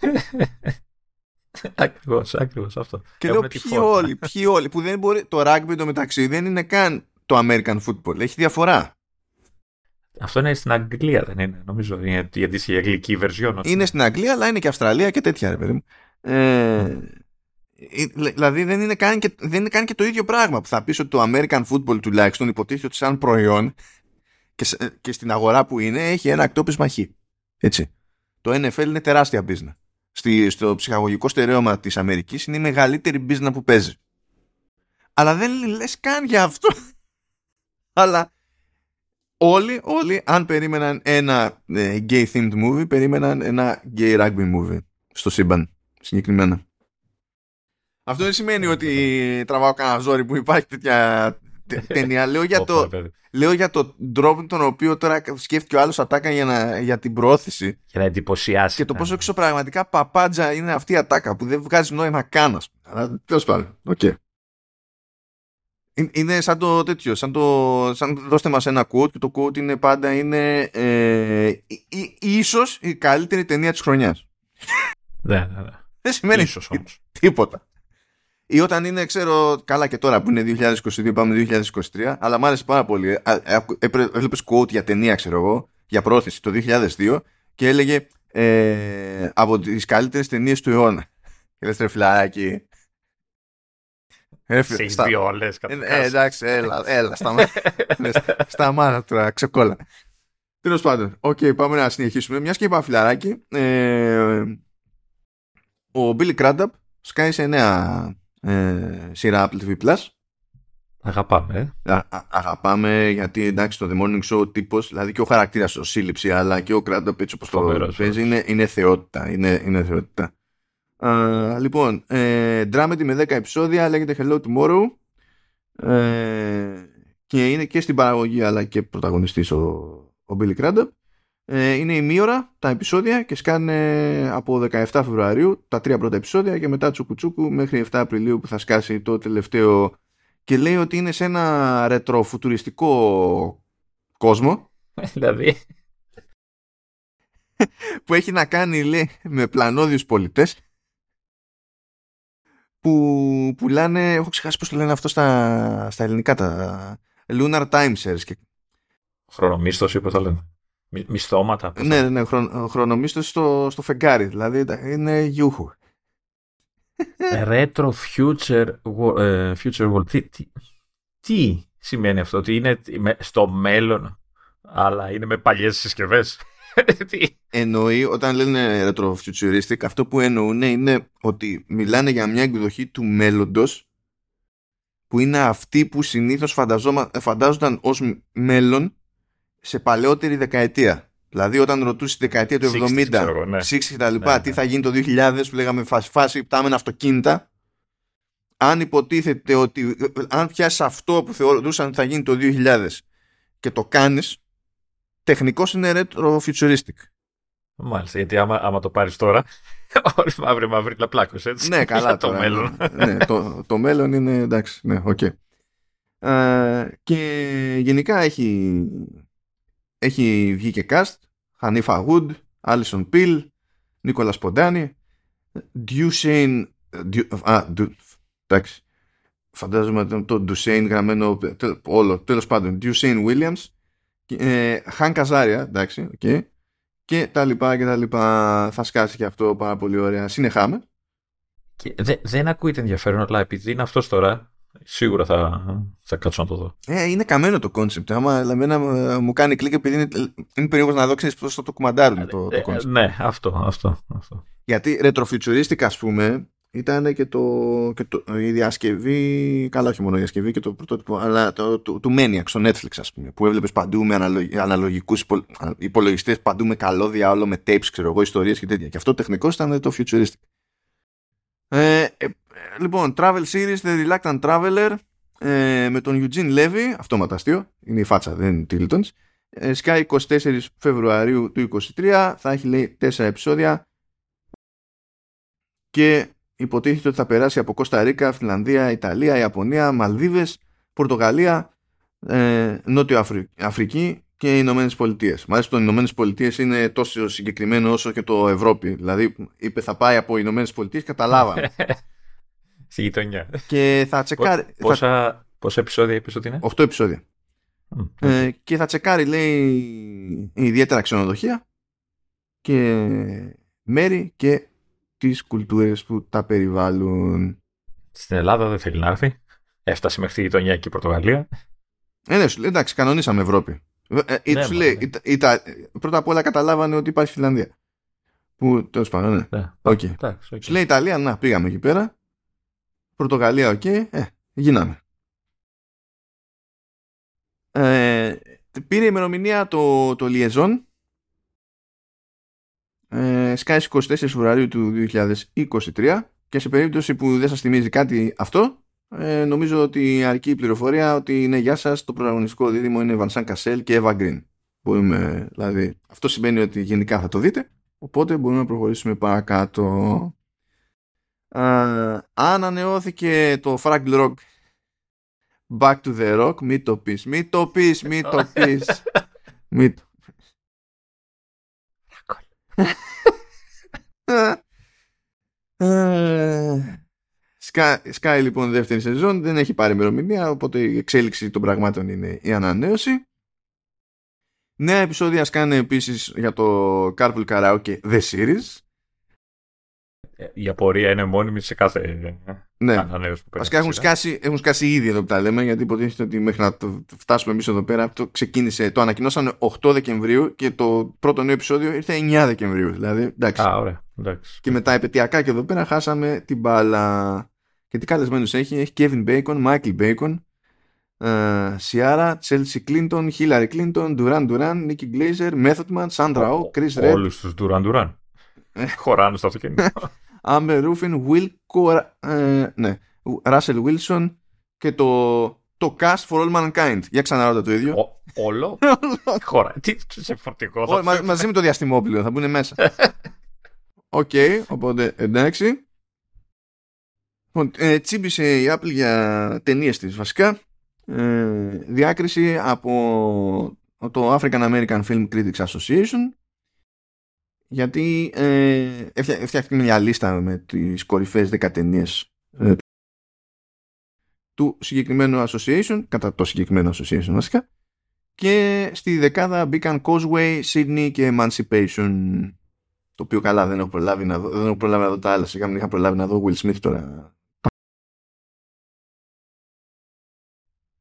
Ακριβώς, ακριβώς αυτό. Και λέω ποιοι όλοι, ποιοι όλοι, που δεν μπορεί, το rugby το μεταξύ δεν είναι καν το American football, έχει διαφορά. Αυτό είναι στην Αγγλία, δεν είναι. Νομίζω είναι η αντίστοιχη αγγλική βερζιόν. Είναι στην Αγγλία, αλλά είναι και Αυστραλία και τέτοια, ρε παιδί μου. Ε, ε δηλαδή δεν είναι, καν και, δεν είναι καν και το ίδιο πράγμα που θα πεις ότι το American football τουλάχιστον υποτίθεται ότι σαν προϊόν και, και στην αγορά που είναι έχει ένα ακτόπισμα χ. Έτσι. Το NFL είναι τεράστια business. Στη, στο ψυχαγωγικό στερέωμα της Αμερικής είναι η μεγαλύτερη business που παίζει. Αλλά δεν λες καν για αυτό. Αλλά όλοι, όλοι, αν περίμεναν ένα ε, gay themed movie, περίμεναν ένα gay rugby movie στο σύμπαν συγκεκριμένα. Αυτό δεν σημαίνει ότι τραβάω κανένα ζόρι που υπάρχει τέτοια ταινία. Λέω για, το, λέω για το τρόπο τον οποίο τώρα σκέφτηκε ο άλλος ατάκα για, να, για την προώθηση. Για να εντυπωσιάσει. Και το πόσο εξωπραγματικά παπάντζα είναι αυτή η ατάκα που δεν βγάζει νόημα καν. Τέλος πάντων. Okay. Είναι σαν το τέτοιο, σαν το σαν δώστε μας ένα quote και το quote είναι πάντα είναι ε, ίσως η καλύτερη ταινία της χρονιάς. Ναι, ναι, ναι. Δεν σημαίνει ίσως όμως. τίποτα. Ή όταν είναι, ξέρω, καλά και τώρα που είναι 2022, πάμε 2023, αλλά μ' άρεσε πάρα πολύ. Έβλεπες quote για ταινία, ξέρω εγώ, για πρόθεση το 2002 και έλεγε ε, από τις καλύτερες ταινίες του αιώνα. Και λες τρεφλάκι, σε στα... δύο όλες ε, ε, εντάξει, έλα, έλα, σταμάτα τώρα, ξεκόλλα. Τέλος πάντων, οκ, πάμε να συνεχίσουμε. Μιας και είπα φιλαράκι, ε, ο Billy Crudup σκάει σε νέα ε, σειρά Apple TV Plus. Αγαπάμε. Ε. Α, α, αγαπάμε γιατί εντάξει το The Morning Show ο τύπος, δηλαδή και ο χαρακτήρας ο σύλληψη αλλά και ο Crudup έτσι όπως το παίζει είναι, είναι θεότητα. Είναι, είναι θεότητα λοιπόν, ε, dramedy με 10 επεισόδια, λέγεται Hello Tomorrow ε, και είναι και στην παραγωγή αλλά και πρωταγωνιστής ο, ο Billy Crudup. Ε, είναι η μήωρα τα επεισόδια και σκάνε από 17 Φεβρουαρίου τα τρία πρώτα επεισόδια και μετά τσουκουτσούκου μέχρι 7 Απριλίου που θα σκάσει το τελευταίο και λέει ότι είναι σε ένα ρετροφουτουριστικό κόσμο δηλαδή. που έχει να κάνει λέει με πλανόδιους πολιτές που πουλάνε, έχω ξεχάσει πώς το λένε αυτό στα, στα ελληνικά τα Lunar Time Shares και Χρονομίσθωση, πώς θα λένε; Μισθώματα. Ναι, ναι, ναι, χρονομίσθωση στο, στο φεγγάρι. Δηλαδή είναι γιούχου. Retro Future, uh, future World. Τι, τι, τι, σημαίνει αυτό, ότι είναι στο μέλλον, αλλά είναι με παλιές συσκευές; Εννοεί, όταν λένε retrofuturistic, αυτό που εννοούν είναι ότι μιλάνε για μια εκδοχή του μέλλοντος που είναι αυτή που συνήθως φαντάζονταν ως μέλλον σε παλαιότερη δεκαετία. Δηλαδή όταν ρωτούσε τη δεκαετία του 70, 60 ναι. και τα λοιπά, ναι, τι ναι. θα γίνει το 2000 που λέγαμε φάση, φάση πτάμενα αυτοκίνητα, αν υποτίθεται ότι αν πιάσεις αυτό που θεωρούσαν ότι θα γίνει το 2000 και το κάνεις, τεχνικώς είναι retro-futuristic. Μάλιστα, γιατί άμα, άμα το πάρεις τώρα, όλοι μαύροι μαύροι λαπλάκος, έτσι. Ναι, καλά το μέλλον. ναι, το, το μέλλον είναι εντάξει, ναι, οκ. Okay. Ε, και γενικά έχει έχει βγει και cast Haneefah Wood, Alison Pill, Nicholas Podany, Dewshane. Α, εντάξει. Φαντάζομαι το Dewshane γραμμένο όλο. Τέλος πάντων, Dewshane Williams, Χαν Καζάρια, εντάξει, okay, και τα λοιπά και τα λοιπά. Θα σκάσει και αυτό πάρα πολύ ωραία. Συνεχάμε. Και δεν ακούγεται ενδιαφέρον, αλλά επειδή είναι αυτός τώρα, Σίγουρα θα, θα κάτσω να το δω. Ε, είναι καμένο το concept. Άμα εμένα ε, μου κάνει κλικ επειδή είναι, είναι περίεργος να δω ξέρεις πώς θα το κουμαντάρουν το, το concept. ναι, αυτό, αυτό, αυτό. Γιατί retrofuturistic, ας πούμε, ήταν και, το, και το, η διασκευή. Καλά, όχι μόνο η διασκευή και το πρωτότυπο, αλλά το, το, του Maniac στο Netflix, ας πούμε. Που έβλεπες παντού με αναλογικούς υπολογιστές, παντού με καλώδια, όλο με tapes, ξέρω εγώ, ιστορίες και τέτοια. Και αυτό τεχνικώς ήταν retrofuturistic. Ε, ε, λοιπόν, Travel Series, The Reluctant Traveler ε, με τον Eugene Levy, αυτόματα αστείο, είναι η φάτσα, δεν είναι Tiltons. Ε, Sky 24 Φεβρουαρίου του 2023, θα έχει λέει 4 επεισόδια και υποτίθεται ότι θα περάσει από Κώστα Ρίκα, Φιλανδία, Ιταλία, Ιαπωνία, Μαλδίβες, Πορτογαλία, ε, Νότιο Αφρική και οι Ηνωμένες Πολιτείες. Μάλιστα, το Ηνωμένες Πολιτείες είναι τόσο συγκεκριμένο όσο και το Ευρώπη. Δηλαδή, είπε θα πάει από οι Ηνωμένες Πολιτείες, καταλάβαμε. Στη γειτονιά. Και θα τσεκάρει. Πόσα, θα... πόσα επεισόδια είπες ότι είναι, 8 επεισόδια. Ε, και θα τσεκάρει, λέει, ιδιαίτερα ξενοδοχεία και μέρη και τις κουλτούρες που τα περιβάλλουν. Στην Ελλάδα δεν θέλει να έρθει. Έφτασε μέχρι τη γειτονιά και η Πορτογαλία. Ε, ναι, σου λέει, εντάξει, κανονίσαμε Ευρώπη. Ε, ε, ναι, λέει, ναι. πρώτα απ' όλα καταλάβανε ότι υπάρχει Φιλανδία. Που τέλος πάντων, ναι. ναι. Okay. okay. Σου λέει Ιταλία, να πήγαμε εκεί πέρα. Πορτογαλία, οκ. Okay. Ε, γίναμε. Ε, πήρε ημερομηνία το, το Liaison. Ε, 24 Φεβρουαρίου του 2023 και σε περίπτωση που δεν σας θυμίζει κάτι αυτό ε, νομίζω ότι αρκεί η πληροφορία ότι είναι γεια σας το πρωταγωνιστικό δίδυμο είναι Vincent Cassel και Eva Green. δηλαδή, αυτό σημαίνει ότι γενικά θα το δείτε, οπότε μπορούμε να προχωρήσουμε παρακάτω. Α, ανανεώθηκε το Fraggle Rock Back to the Rock, μη το πεις, μη το πεις, μη το πεις. μη το Sky, λοιπόν δεύτερη σεζόν δεν έχει πάρει ημερομηνία οπότε η εξέλιξη των πραγμάτων είναι η ανανέωση. Νέα επεισόδια σκάνε επίσης για το Carpool Karaoke The Series η απορία είναι μόνιμη σε κάθε ναι. ανανέωση που παίρνει. έχουν σκάσει, έχουν σκάσει ήδη εδώ που τα λέμε, γιατί υποτίθεται ότι μέχρι να το φτάσουμε εμείς εδώ πέρα, το ξεκίνησε, το ανακοινώσανε 8 Δεκεμβρίου και το πρώτο νέο επεισόδιο ήρθε 9 Δεκεμβρίου. Δηλαδή, εντάξει. Α, ωραία. Εντάξει. Και με τα επαιτειακά και εδώ πέρα χάσαμε την μπάλα. Και τι καλεσμένους έχει, έχει Kevin Bacon, Michael Bacon, Σιάρα, Chelsea Clinton, Hillary Clinton, Duran Duran, Nicky Glazer, Method Man, Sandra Oh, Chris Red. Όλους τους Duran Duran. Χωράνε στο αυτοκίνητο. Amber Ruffin, Will ε, ναι, Russell Wilson και το, το Cast for All Mankind. Για ξαναρώτα το ίδιο. Ο, όλο; Χώρα. Τι σε φορτικό θα μα, Μαζί με το διαστημόπλαιο θα μπουν μέσα. Οκ, okay, οπότε εντάξει. Λοιπόν, ε, τσίμπησε η Apple για ταινίες της βασικά. Ε, διάκριση από το African American Film Critics Association γιατί ε, έφτιαχνε μια λίστα με τις κορυφαίες 10 ταινίες ε, του συγκεκριμένου association, κατά το συγκεκριμένο association βασικά και στη δεκάδα μπήκαν Causeway, Sydney και Emancipation το οποίο καλά δεν έχω προλάβει να δω, δεν έχω προλάβει να δω τα άλλα. Σιγά μην είχα προλάβει να δω Will Smith τώρα.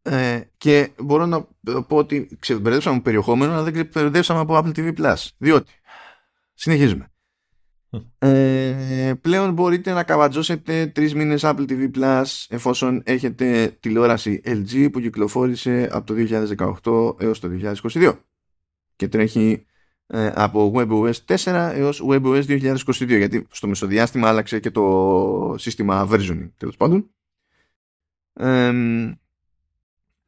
Ε, και μπορώ να πω ότι ξεμπερδέψαμε περιεχόμενο αλλά δεν ξεμπερδέψαμε από Apple TV Plus διότι συνεχίζουμε. Ε, πλέον μπορείτε να καβατζώσετε τρεις μήνες Apple TV Plus εφόσον έχετε τηλεόραση LG που κυκλοφόρησε από το 2018 έως το 2022 και τρέχει ε, από WebOS 4 έως WebOS 2022 γιατί στο μεσοδιάστημα άλλαξε και το σύστημα versioning τέλος πάντων. Ε,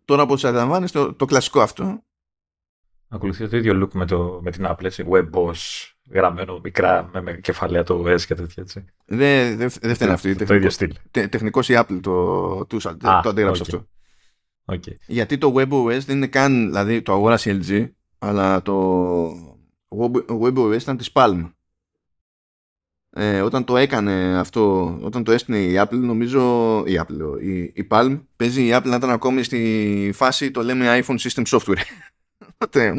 τώρα όπως αντιλαμβάνεστε το, το κλασικό αυτό. Ακολουθεί το ίδιο look με, το, με την Apple, έτσι, WebOS γραμμένο μικρά με, με κεφαλαία το OS και τέτοια έτσι. Δεν δε, δε φταίνει αυτή. Το, το ίδιο στυλ. Τε, τεχνικός η Apple το, το, το, το αντίγραψε αυτό. Okay. Γιατί το WebOS δεν είναι καν, δηλαδή το αγόρασε LG, αλλά το WebOS ήταν της Palm. Ε, όταν το έκανε αυτό, όταν το έστεινε η Apple, νομίζω η Apple, η, η Palm, παίζει η Apple να ήταν ακόμη στη φάση το λέμε iPhone System Software. Οπότε,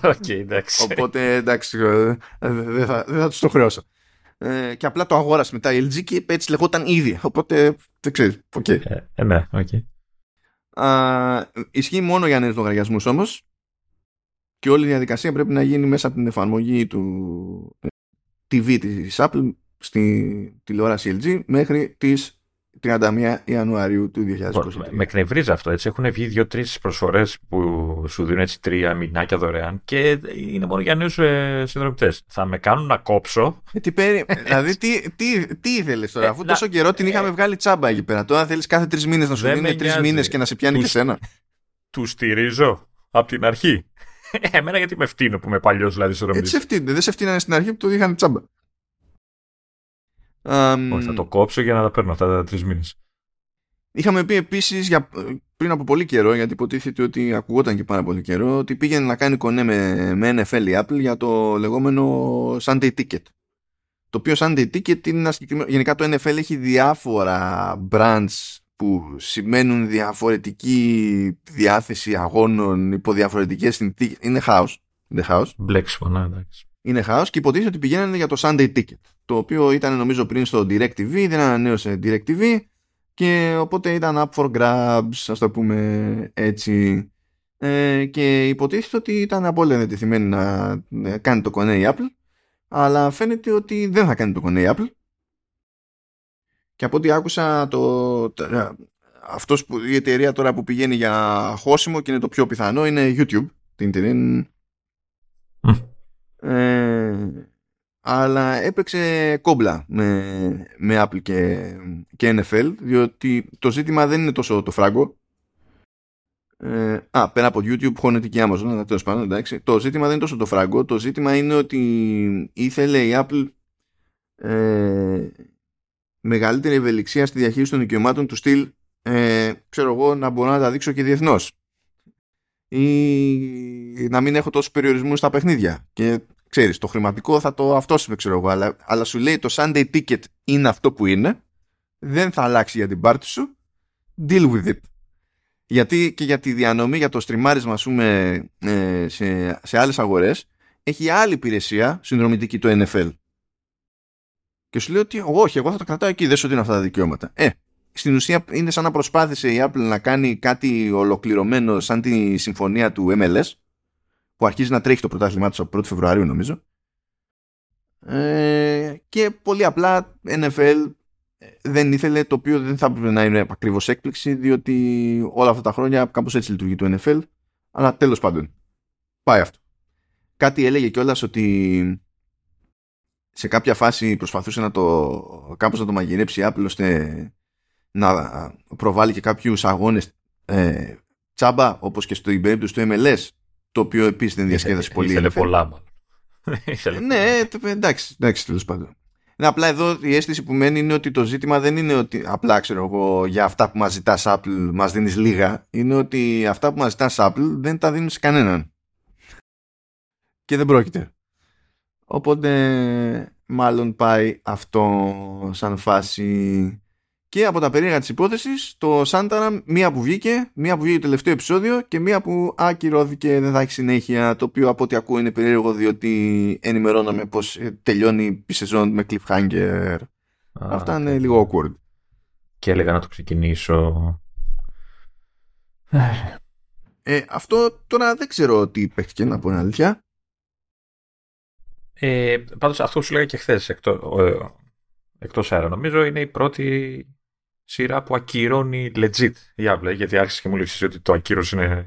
okay, εντάξει. οπότε εντάξει, ε, δεν θα, δεν θα τους το χρεώσω. Ε, και απλά το αγόρασε μετά η LG και έτσι λεγόταν ήδη. Οπότε δεν ξέρεις. Okay. Ε, ε, ναι, okay. Α, ισχύει μόνο για νέους λογαριασμούς όμως και όλη η διαδικασία πρέπει να γίνει μέσα από την εφαρμογή του TV της Apple στη τηλεόραση LG μέχρι τις 31 Ιανουαρίου του 2020. Με εκνευρίζει αυτό. Έτσι. Έχουν βγει δύο-τρει προσφορές που σου δίνουν έτσι τρία μηνάκια δωρεάν και είναι μόνο για νέους ε, συνδρομητές. Θα με κάνουν να κόψω. Ε, τι περί... δηλαδή, τι, τι, τι ήθελες τώρα, αφού ε, τόσο καιρό την είχαμε βγάλει τσάμπα εκεί πέρα. Τώρα θέλεις κάθε τρεις μήνες να σου δίνει τρεις μήνες και να σε πιάνει και σένα. Τους στηρίζω από την αρχή. Εμένα γιατί με φτύνω που είμαι παλιός δηλαδή στο Έτσι σε φτύνε. Δεν σε φτύνανε στην αρχή που το είχαν τσάμπα. Um, Όχι, θα το κόψω για να τα παίρνω αυτά τα τρεις μήνες. Είχαμε πει επίσης πριν από πολύ καιρό, γιατί υποτίθεται ότι ακουγόταν και πάρα πολύ καιρό, ότι πήγαινε να κάνει κονέ με, με NFL η Apple για το λεγόμενο Sunday Ticket. Το οποίο Sunday Ticket είναι ένα συγκεκριμένο. Γενικά το NFL έχει διάφορα brands που σημαίνουν διαφορετική διάθεση αγώνων υπό διαφορετικές συνθήκες. Είναι house. Είναι house. Μπλέξιμο, ναι, εντάξει είναι χάος και υποτίθεται ότι πηγαίνανε για το Sunday Ticket το οποίο ήταν νομίζω πριν στο DirecTV δεν ανανέωσε DirecTV και οπότε ήταν up for grabs ας το πούμε έτσι. Ε, και υποτίθεται ότι ήταν απόλυτα διατεθειμένη να κάνει το κονέ η Apple αλλά φαίνεται ότι δεν θα κάνει το κονέ η Apple. Και από ό,τι άκουσα το, αυτός που, η εταιρεία τώρα που πηγαίνει για χώσιμο και είναι το πιο πιθανό είναι YouTube την, την, ε, αλλά έπαιξε κόμπλα με, με Apple και, και NFL διότι το ζήτημα δεν είναι τόσο το φράγκο. Ε, α, πέρα από YouTube χώνεται και Amazon αλλά τέλος πάντων εντάξει. Το ζήτημα δεν είναι τόσο το φράγκο. Το ζήτημα είναι ότι ήθελε η Apple ε, μεγαλύτερη ευελιξία στη διαχείριση των δικαιωμάτων του στυλ. Ε, ξέρω εγώ να μπορώ να τα δείξω και διεθνώς. Ή να μην έχω τόσους περιορισμούς στα παιχνίδια. Και ξέρεις το χρηματικό θα το αυτόσουμε ξέρω εγώ αλλά, αλλά σου λέει το Sunday Ticket είναι αυτό που είναι δεν θα αλλάξει για την πάρτι σου deal with it. Γιατί και για τη διανομή για το στριμάρισμα ας πούμε ε, σε, σε άλλες αγορές έχει άλλη υπηρεσία συνδρομητική το NFL και σου λέει ότι όχι εγώ θα το κρατάω εκεί δεν σου δίνω αυτά τα δικαιώματα. Ε στην ουσία είναι σαν να προσπάθησε η Apple να κάνει κάτι ολοκληρωμένο σαν τη συμφωνία του MLS που αρχίζει να τρέχει το πρωτάθλημά του από 1η Φεβρουαρίου νομίζω. Ε, και πολύ απλά NFL ε, δεν ήθελε το οποίο δεν θα έπρεπε να είναι ακριβώς έκπληξη διότι όλα αυτά τα χρόνια κάπως έτσι λειτουργεί το NFL αλλά τέλος πάντων πάει αυτό. Κάτι έλεγε κιόλας ότι σε κάποια φάση προσπαθούσε να το κάπως να το μαγειρέψει η Apple ώστε να προβάλλει και κάποιους αγώνες ε, τσάμπα όπως και στο περίπτωση του MLS το οποίο επίσης δεν διασκέδασε πολύ. Ήθελε πολλά ναι, εντάξει, εντάξει τέλος πάντων. Είναι απλά εδώ η αίσθηση που μένει είναι ότι το ζήτημα δεν είναι ότι απλά ξέρω εγώ για αυτά που μας ζητάς Apple μας δίνεις λίγα. Είναι ότι αυτά που μας ζητάς Apple δεν τα δίνεις σε κανέναν. Και δεν πρόκειται. Οπότε μάλλον πάει αυτό σαν φάση και από τα περίεργα της υπόθεσης το Σάνταρα μία που βγήκε, μία που βγήκε το τελευταίο επεισόδιο και μία που ακυρώθηκε δεν θα έχει συνέχεια το οποίο από ό,τι ακούω είναι περίεργο διότι ενημερώναμε πως ε, τελειώνει η σεζόν με cliffhanger. Αυτά είναι λίγο awkward. Και έλεγα να το ξεκινήσω. Ε, αυτό τώρα δεν ξέρω τι παίχτηκε να πω αλήθεια. Ε, πάντως αυτό που σου λέγα και χθες εκτό, εκτός αέρα νομίζω είναι η πρώτη σειρά που ακυρώνει legit. Η Apple γιατί άρχισες και μου λέει ότι το ακύρωση είναι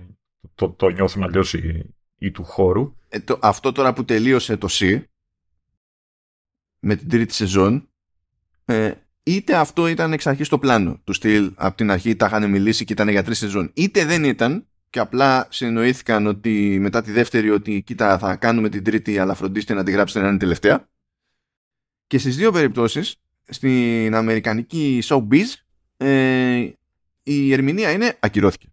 το, το νιώθουν αλλιώς ή, ή του χώρου. Ε, το, αυτό τώρα που τελείωσε το C με την τρίτη σεζόν ε, είτε αυτό ήταν εξ αρχής το πλάνο του στυλ από την αρχή τα είχαν μιλήσει και ήταν για τρεις σεζόν είτε δεν ήταν και απλά συνοήθηκαν ότι μετά τη δεύτερη ότι κοίτα θα κάνουμε την τρίτη αλλά φροντίστε να τη γράψετε να είναι τελευταία. Και στις δύο περιπτώσεις στην αμερικανική showbiz ε, η ερμηνεία είναι ακυρώθηκε.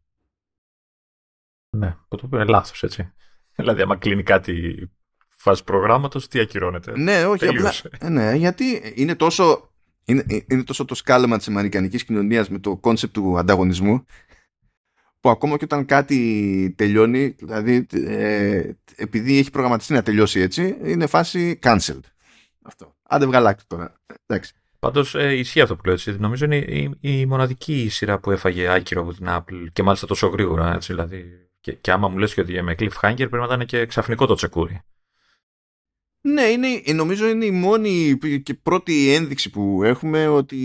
Ναι, το οποίο είναι λάθος έτσι. Δηλαδή άμα κλείνει κάτι φάση προγράμματος, τι ακυρώνεται; Ναι, όχι, απλά, ε, ναι, γιατί είναι τόσο, είναι, είναι τόσο το σκάλωμα της αμερικανικής κοινωνίας με το concept του ανταγωνισμού που ακόμα και όταν κάτι τελειώνει, δηλαδή ε, επειδή έχει προγραμματιστεί να τελειώσει έτσι, είναι φάση cancelled. Αυτό. Άντε βγαλάκτε τώρα. Εντάξει. Πάντως ε, ισχύει αυτό που λέω. Έτσι. Νομίζω είναι η, η, μοναδική σειρά που έφαγε άκυρο από την Apple και μάλιστα τόσο γρήγορα. Έτσι, δηλαδή. και, και άμα μου λες και ότι με cliffhanger πρέπει να ήταν και ξαφνικό το τσεκούρι. Ναι, είναι, νομίζω είναι η μόνη και πρώτη ένδειξη που έχουμε ότι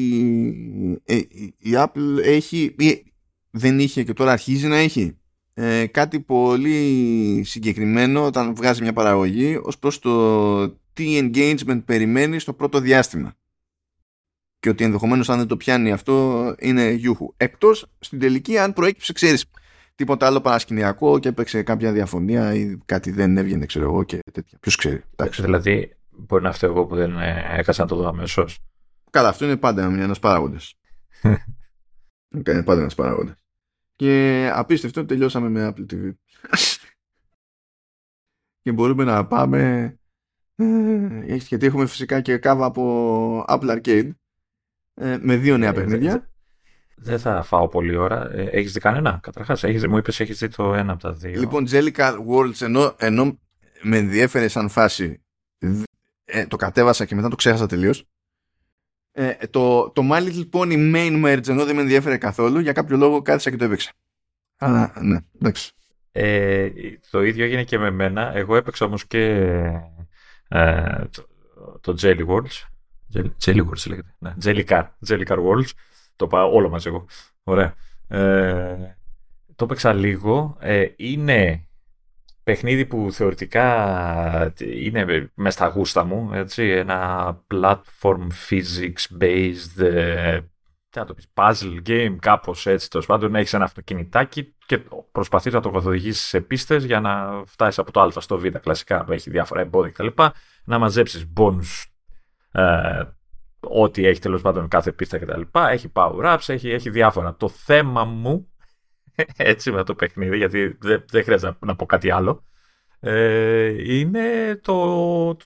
ε, η Apple έχει, δεν είχε και τώρα αρχίζει να έχει ε, κάτι πολύ συγκεκριμένο όταν βγάζει μια παραγωγή ως προς το τι engagement περιμένει στο πρώτο διάστημα και ότι ενδεχομένως αν δεν το πιάνει αυτό είναι γιούχου. Εκτός στην τελική αν προέκυψε ξέρεις τίποτα άλλο παρασκηνιακό και έπαιξε κάποια διαφωνία ή κάτι δεν έβγαινε ξέρω εγώ και τέτοια. Ποιος ξέρει. Εντάξει. Δηλαδή μπορεί να φταίω εγώ που δεν ε, έκανα να το δω αμέσω. Καλά αυτό είναι πάντα ένας παράγοντας. είναι πάντα ένας παράγοντας. Και απίστευτο τελειώσαμε με Apple TV. και μπορούμε να πάμε ε, γιατί έχουμε φυσικά και κάβα από Apple Arcade ε, με δύο νέα ε, παιχνίδια. Δεν θα φάω πολλή ώρα. Ε, έχεις δει κανένα, καταρχάς; Μου είπες έχεις δει το ένα από τα δύο. Λοιπόν, Jellica Worlds, ενώ, ενώ με ενδιέφερε σαν φάση, ε, το κατέβασα και μετά το ξέχασα τελείως. Ε, το, το My Little Pony main merge ενώ δεν με ενδιέφερε καθόλου για κάποιο λόγο κάθισα και το έπαιξα αλλά ναι εντάξει ε, το ίδιο έγινε και με μένα εγώ έπαιξα όμως και ε, το, το Jelly Worlds Jelly Worlds λέγεται. Ναι, Jelly Car. Jelly Car Worlds. Το πάω όλο μαζί εγώ. Ωραία. Ε, το έπαιξα λίγο. Ε, είναι παιχνίδι που θεωρητικά είναι μέσα στα γούστα μου. Έτσι, ένα platform physics based ε, τι το πεις, puzzle game, κάπως έτσι. Τέλος πάντων, έχεις ένα αυτοκινητάκι και προσπαθείς να το καθοδηγήσεις σε πίστες για να φτάσεις από το Α στο Β. Κλασικά, έχει διάφορα εμπόδια κτλ. Να μαζέψεις bonus ε, ό,τι έχει τέλος πάντων κάθε πίστα κτλ. Έχει power-ups, έχει, έχει διάφορα. Το θέμα μου, έτσι με το παιχνίδι, γιατί δεν, δεν χρειάζεται να, πω κάτι άλλο, ε, είναι το,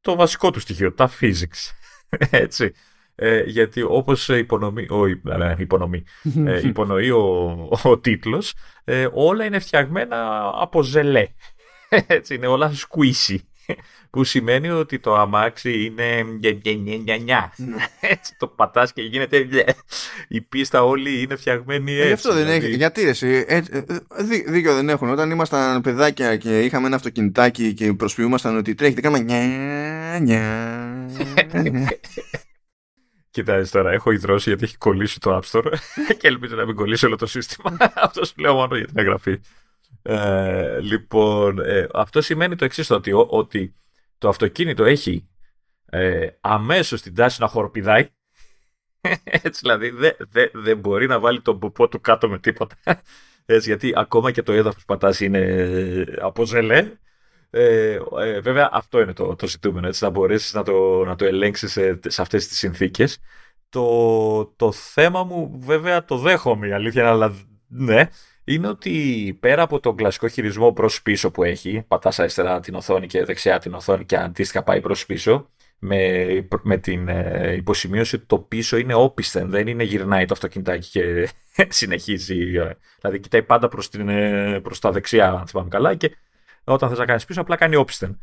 το βασικό του στοιχείο, τα physics. έτσι. Ε, γιατί όπως υπονοεί, ο, υπονοεί, ε, υπονοεί ο, ο τίτλος, ε, όλα είναι φτιαγμένα από ζελέ. Έτσι, είναι όλα squishy που σημαίνει ότι το αμάξι είναι ναι. έτσι το πατάς και γίνεται η πίστα όλη είναι φτιαγμένη έτσι. Ε, γι' αυτό δεν έχει, δηλαδή. γιατί εσύ, ε, ε, δίκιο δεν έχουν. Όταν ήμασταν παιδάκια και είχαμε ένα αυτοκινητάκι και προσποιούμασταν ότι τρέχει, κάναμε νιά, νιά. Κοιτάξτε τώρα, έχω ιδρώσει γιατί έχει κολλήσει το App Store και ελπίζω να μην κολλήσει όλο το σύστημα. Αυτό σου λέω μόνο για την εγγραφή. Ε, λοιπόν, ε, αυτό σημαίνει το εξής ότι, ότι το αυτοκίνητο έχει ε, αμέσως την τάση να χοροπηδάει. Έτσι δηλαδή δεν δε, δε μπορεί να βάλει τον ποπό του κάτω με τίποτα. Έτσι, γιατί ακόμα και το έδαφος πατάς είναι από ζελέ. Ε, ε, βέβαια αυτό είναι το, το ζητούμενο, έτσι, να μπορέσεις να το, να το ελέγξεις σε, σε αυτές τις συνθήκες. Το, το θέμα μου βέβαια το δέχομαι η αλήθεια, αλλά ναι, είναι ότι πέρα από τον κλασικό χειρισμό προς πίσω που έχει, πατάς αριστερά την οθόνη και δεξιά την οθόνη και αντίστοιχα πάει προς πίσω, με, με την ε, υποσημείωση ότι το πίσω είναι όπισθεν, δεν είναι γυρνάει το αυτοκινητάκι και συνεχίζει. Ε, δηλαδή κοιτάει πάντα προς, την, ε, προς τα δεξιά, αν θυμάμαι καλά, και όταν θες να κάνεις πίσω απλά κάνει όπισθεν.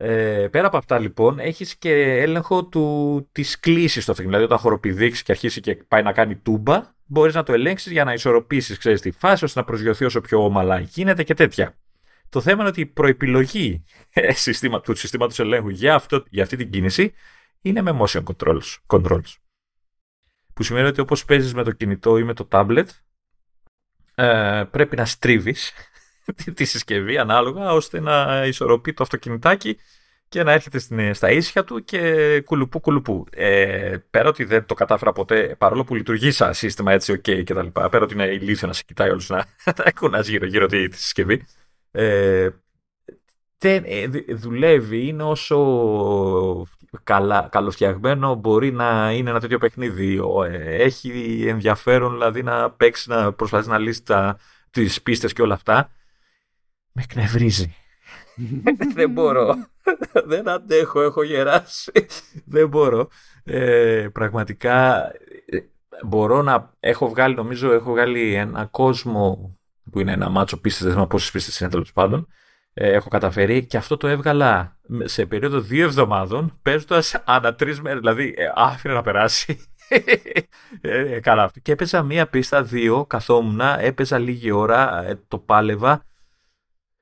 Ε, πέρα από αυτά λοιπόν έχεις και έλεγχο του, της κλίσης του αυτοκίνητο. Δηλαδή όταν χοροπηδήξεις και αρχίσει και πάει να κάνει τούμπα, μπορείς να το ελέγξεις για να ισορροπήσεις ξέρεις, τη φάση ώστε να προσγειωθεί όσο πιο ομαλά γίνεται και τέτοια. Το θέμα είναι ότι η προεπιλογή ε, του συστήματος ελέγχου για, αυτό, για αυτή την κίνηση είναι με motion controls, controls. Που σημαίνει ότι όπως παίζεις με το κινητό ή με το tablet, ε, πρέπει να στρίβεις τη συσκευή ανάλογα ώστε να ισορροπεί το αυτοκινητάκι και να έρχεται στην, στα ίσια του και κουλουπού κουλουπού. Ε, πέρα ότι δεν το κατάφερα ποτέ, παρόλο που λειτουργεί σαν σύστημα έτσι, OK και τα λοιπά, πέρα ότι είναι ηλίθιο να σε κοιτάει όλους να τα γύρω-γύρω τη, τη συσκευή. Ε, δεν, ε, δουλεύει, είναι όσο καλά, καλοφτιαγμένο μπορεί να είναι ένα τέτοιο παιχνίδι. Ε, έχει ενδιαφέρον δηλαδή να παίξεις, να προσπαθείς να λύσεις τις πίστες και όλα αυτά με εκνευρίζει. δεν μπορώ. δεν αντέχω, έχω γεράσει. δεν μπορώ. Ε, πραγματικά ε, μπορώ να... Έχω βγάλει, νομίζω, έχω βγάλει ένα κόσμο που είναι ένα μάτσο πίστες, δεν ξέρω πόσες πίστες είναι τέλος πάντων. Ε, έχω καταφέρει και αυτό το έβγαλα σε περίοδο δύο εβδομάδων παίζοντας ανά τρεις μέρες. Δηλαδή, ε, άφηνε να περάσει. ε, καλά αυτό. Και έπαιζα μία πίστα, δύο, καθόμουν, έπαιζα λίγη ώρα, το πάλευα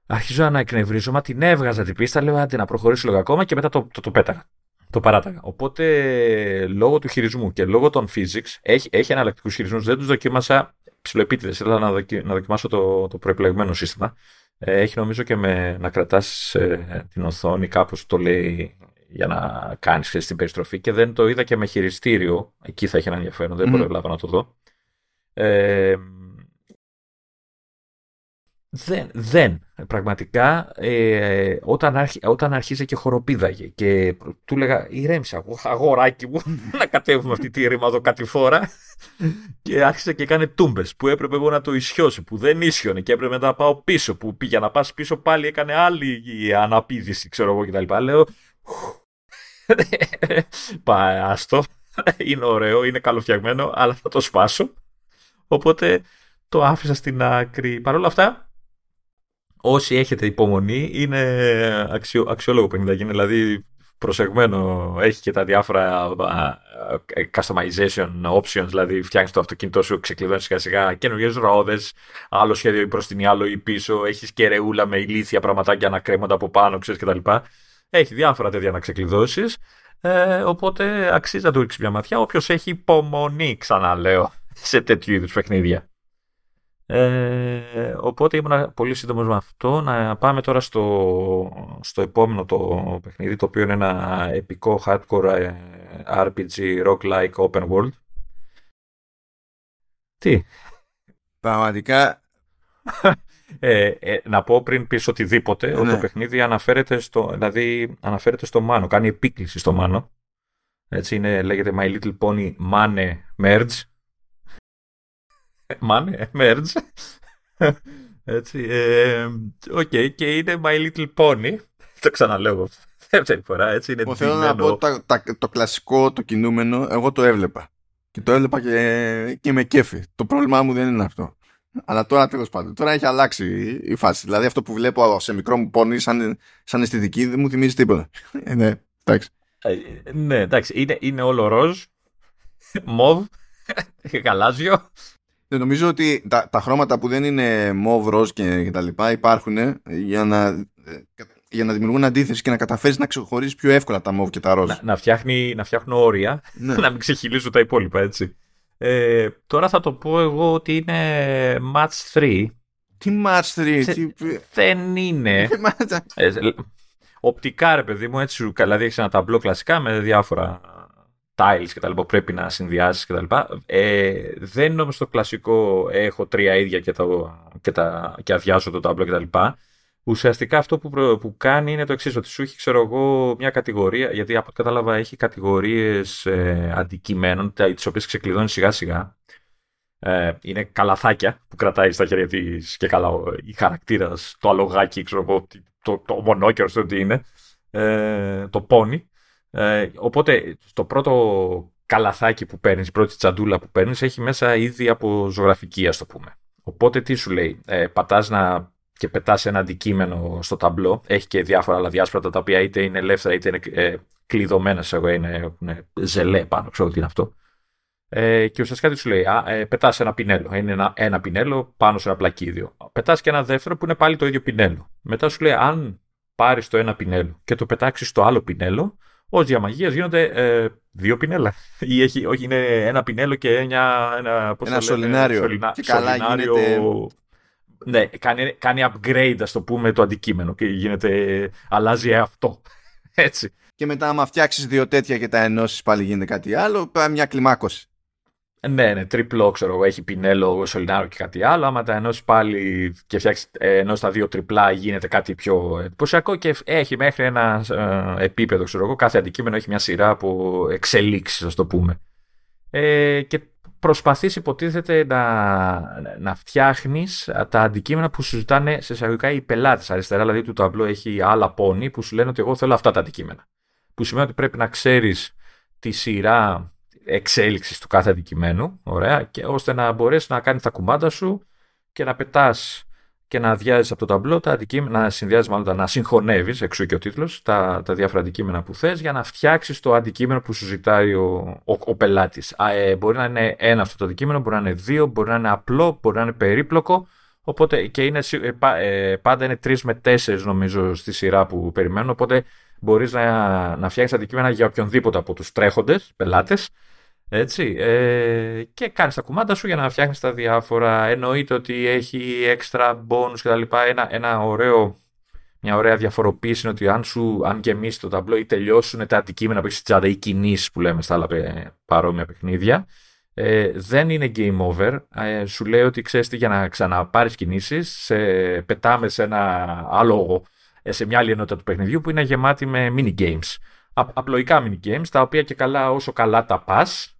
αρχίζω να εκνευρίζομαι, την έβγαζα την πίστα, λέω άντε να προχωρήσω λίγο ακόμα και μετά το, το, το πέταγα. Το παράταγα. Οπότε λόγω του χειρισμού και λόγω των physics έχει, έχει εναλλακτικού χειρισμούς. Δεν τους δοκίμασα ψηλοεπίτηδες. Ήθελα να, να δοκιμάσω το, το προεπιλεγμένο σύστημα. Ε, έχει νομίζω και με να κρατάς ε, την οθόνη, κάπως το λέει για να κάνεις την περιστροφή και δεν το είδα και με χειριστήριο. Εκεί θα έχει ένα ενδιαφέρον. Δεν mm. προλάβα να το δω. Ε, δεν, δεν. Πραγματικά, ε, όταν, αρχι, όταν αρχίζε και χοροπήδαγε και του έλεγα ηρέμησα, αγοράκι μου, να κατέβουμε αυτή τη ρημαδοκατηφόρα φορά και άρχισε και έκανε τούμπες που έπρεπε εγώ να το ισιώσει, που δεν ίσιονε και έπρεπε να πάω πίσω, που για να πας πίσω πάλι έκανε άλλη αναπήδηση, ξέρω εγώ κτλ. Λέω, πάει άστο, είναι ωραίο, είναι καλοφτιαγμένο, αλλά θα το σπάσω. Οπότε το άφησα στην άκρη. Παρ' όλα αυτά, όσοι έχετε υπομονή, είναι αξιο, αξιόλογο παιχνιδάκι. Είναι δηλαδή προσεγμένο, έχει και τα διάφορα customization options, δηλαδή φτιάχνεις το αυτοκίνητό σου, ξεκλειδώνεις σιγά σιγά καινούργιε ρόδες, άλλο σχέδιο ή προς την ή άλλο ή πίσω, έχεις κεραιούλα με ηλίθια πραγματάκια να κρέμονται από πάνω, ξέρεις κτλ. Έχει διάφορα τέτοια να ξεκλειδώσεις. Ε, οπότε αξίζει να του ρίξεις μια ματιά όποιος έχει υπομονή, ξαναλέω, σε τέτοιου είδους παιχνίδια. Ε, οπότε ήμουν πολύ σύντομος με αυτό. Να πάμε τώρα στο, στο επόμενο το παιχνίδι, το οποίο είναι ένα επικό hardcore ε, RPG rock-like open world. Τι; Πραγματικά... Ε, ε, να πω πριν πεις οτιδήποτε, ότι το ναι. παιχνίδι αναφέρεται στο, δηλαδή, αναφέρεται στο Μάνο, κάνει επίκληση στο Μάνο. Έτσι είναι, λέγεται My Little Pony Mane Merge Mane Merge. Έτσι. Ε, okay, και είναι My Little Pony. Το ξαναλέω δεύτερη φορά, έτσι. Είναι θέλω να πω τα, το κλασικό, το κινούμενο, εγώ το έβλεπα. Και το έβλεπα και, και με κέφι. Το πρόβλημά μου δεν είναι αυτό. Αλλά τώρα τέλος πάντων. Τώρα έχει αλλάξει η φάση. Δηλαδή αυτό που βλέπω σε μικρό μου πόνι σαν, σαν αισθητική δεν μου θυμίζει τίποτα. Ε, ναι, εντάξει. Ε, ναι, εντάξει. Είναι, είναι όλο ροζ, μοβ, γαλάζιο. Δεν νομίζω ότι τα, τα χρώματα που δεν είναι μοβ, ροζ και, τα λοιπά υπάρχουν για να, για να δημιουργούν αντίθεση και να καταφέρεις να ξεχωρίσει πιο εύκολα τα μοβ και τα ροζ. Να, να, φτιάχνει, να φτιάχνουν όρια, ναι. να μην ξεχυλίζουν τα υπόλοιπα, έτσι. Ε, τώρα θα το πω εγώ ότι είναι match 3. Τι match 3, τι... Δεν είναι. ε, οπτικά ρε παιδί μου, έτσι, δηλαδή έχεις ένα ταμπλό κλασικά με διάφορα tiles και τα λοιπά που πρέπει να συνδυάσει και τα λοιπά. Ε, δεν είναι όμως το κλασικό έχω τρία ίδια και, το, και, τα, και αδειάζω το τάμπλο και τα λοιπά. Ουσιαστικά αυτό που, που κάνει είναι το εξής, ότι σου έχει, ξέρω εγώ, μια κατηγορία, γιατί από ό,τι κατάλαβα έχει κατηγορίες ε, αντικειμένων, τις οποίες ξεκλειδώνει σιγά σιγά. Ε, είναι καλαθάκια που κρατάει στα χέρια της και καλά η χαρακτήρας, το αλογάκι, ξέρω εγώ, το, το μονόκερο, το τι είναι, ε, το πόνι. Ε, οπότε το πρώτο καλαθάκι που παίρνεις, η πρώτη τσαντούλα που παίρνεις, έχει μέσα ήδη από ζωγραφική, ας το πούμε. Οπότε τι σου λέει, ε, πατάς να και πετάς ένα αντικείμενο στο ταμπλό. Έχει και διάφορα άλλα διάσπρατα τα οποία είτε είναι ελεύθερα είτε είναι ε, κλειδωμένα σε εγώ, είναι, είναι ζελέ πάνω, ξέρω τι είναι αυτό. Ε, και ουσιαστικά τι σου λέει, ε, πετάς ένα πινέλο. Είναι ένα, ένα πινέλο πάνω σε ένα πλακίδιο. Πετάς και ένα δεύτερο που είναι πάλι το ίδιο πινέλο. Μετά σου λέει, αν πάρεις το ένα πινέλο και το πετάξεις στο άλλο πινέλο, ω διαμαγεία γίνονται ε, δύο πινέλα. Ή έχει, όχι, είναι ένα πινέλο και ένα, ένα, ένα σωληνάριο. Σωληνά, και καλά σωληνάριο, γίνεται ναι, κάνει, κάνει upgrade, ας το πούμε, το αντικείμενο και γίνεται, αλλάζει αυτό. Έτσι. Και μετά, άμα φτιάξεις δύο τέτοια και τα ενώσεις, πάλι γίνεται κάτι άλλο, πάει μια κλιμάκωση. Ναι, ναι, τριπλό, ξέρω εγώ, έχει πινέλο, σωληνάρο και κάτι άλλο. Άμα τα ενώσεις πάλι και φτιάξεις ε, ενώ τα δύο τριπλά, γίνεται κάτι πιο εντυπωσιακό και έχει μέχρι ένα ε, επίπεδο, ξέρω εγώ. Κάθε αντικείμενο έχει μια σειρά από εξελίξεις, ας το πούμε. Ε, και προσπαθείς υποτίθεται να, να φτιάχνεις τα αντικείμενα που σου ζητάνε σε εισαγωγικά οι πελάτες. Αριστερά δηλαδή του ταμπλό έχει άλλα πόνι που σου λένε ότι εγώ θέλω αυτά τα αντικείμενα. Που σημαίνει ότι πρέπει να ξέρεις τη σειρά εξέλιξης του κάθε αντικειμένου, ωραία, και ώστε να μπορέσεις να κάνεις τα κουμάντα σου και να πετάς και να αδειάζεις από το ταμπλό τα αντικείμενα, να συνδυάζεις μάλλον, να συγχωνεύεις, εξού και ο τίτλος, τα, τα διάφορα αντικείμενα που θες για να φτιάξεις το αντικείμενο που σου ζητάει ο, ο, ο πελάτης. Ε, μπορεί να είναι ένα αυτό το αντικείμενο, μπορεί να είναι δύο, μπορεί να είναι απλό, μπορεί να είναι περίπλοκο. Οπότε και είναι, ε, ε, πάντα είναι τρεις με τέσσερις νομίζω στη σειρά που περιμένουν. Οπότε μπορείς να, να φτιάξεις αντικείμενα για οποιονδήποτε από τους τρέχοντες πελάτες έτσι, ε, και κάνεις τα κουμάντα σου για να φτιάχνεις τα διάφορα. Εννοείται ότι έχει έξτρα bonus και τα λοιπά. Ένα, ένα ωραίο, μια ωραία διαφοροποίηση είναι ότι αν, σου, αν γεμίσεις το ταμπλό ή τελειώσουν τα αντικείμενα που έχεις στη τσάντα ή κινήσεις που λέμε στα άλλα παρόμοια παιχνίδια, ε, δεν είναι game over. Ε, σου λέει ότι ξέρεις τι, για να ξαναπάρεις κινήσεις, σε, πετάμε σε ένα άλλο, ε, σε μια άλλη ενότητα του παιχνιδιού που είναι γεμάτη με mini games. απλοϊκά mini games, τα οποία και καλά όσο καλά τα πας,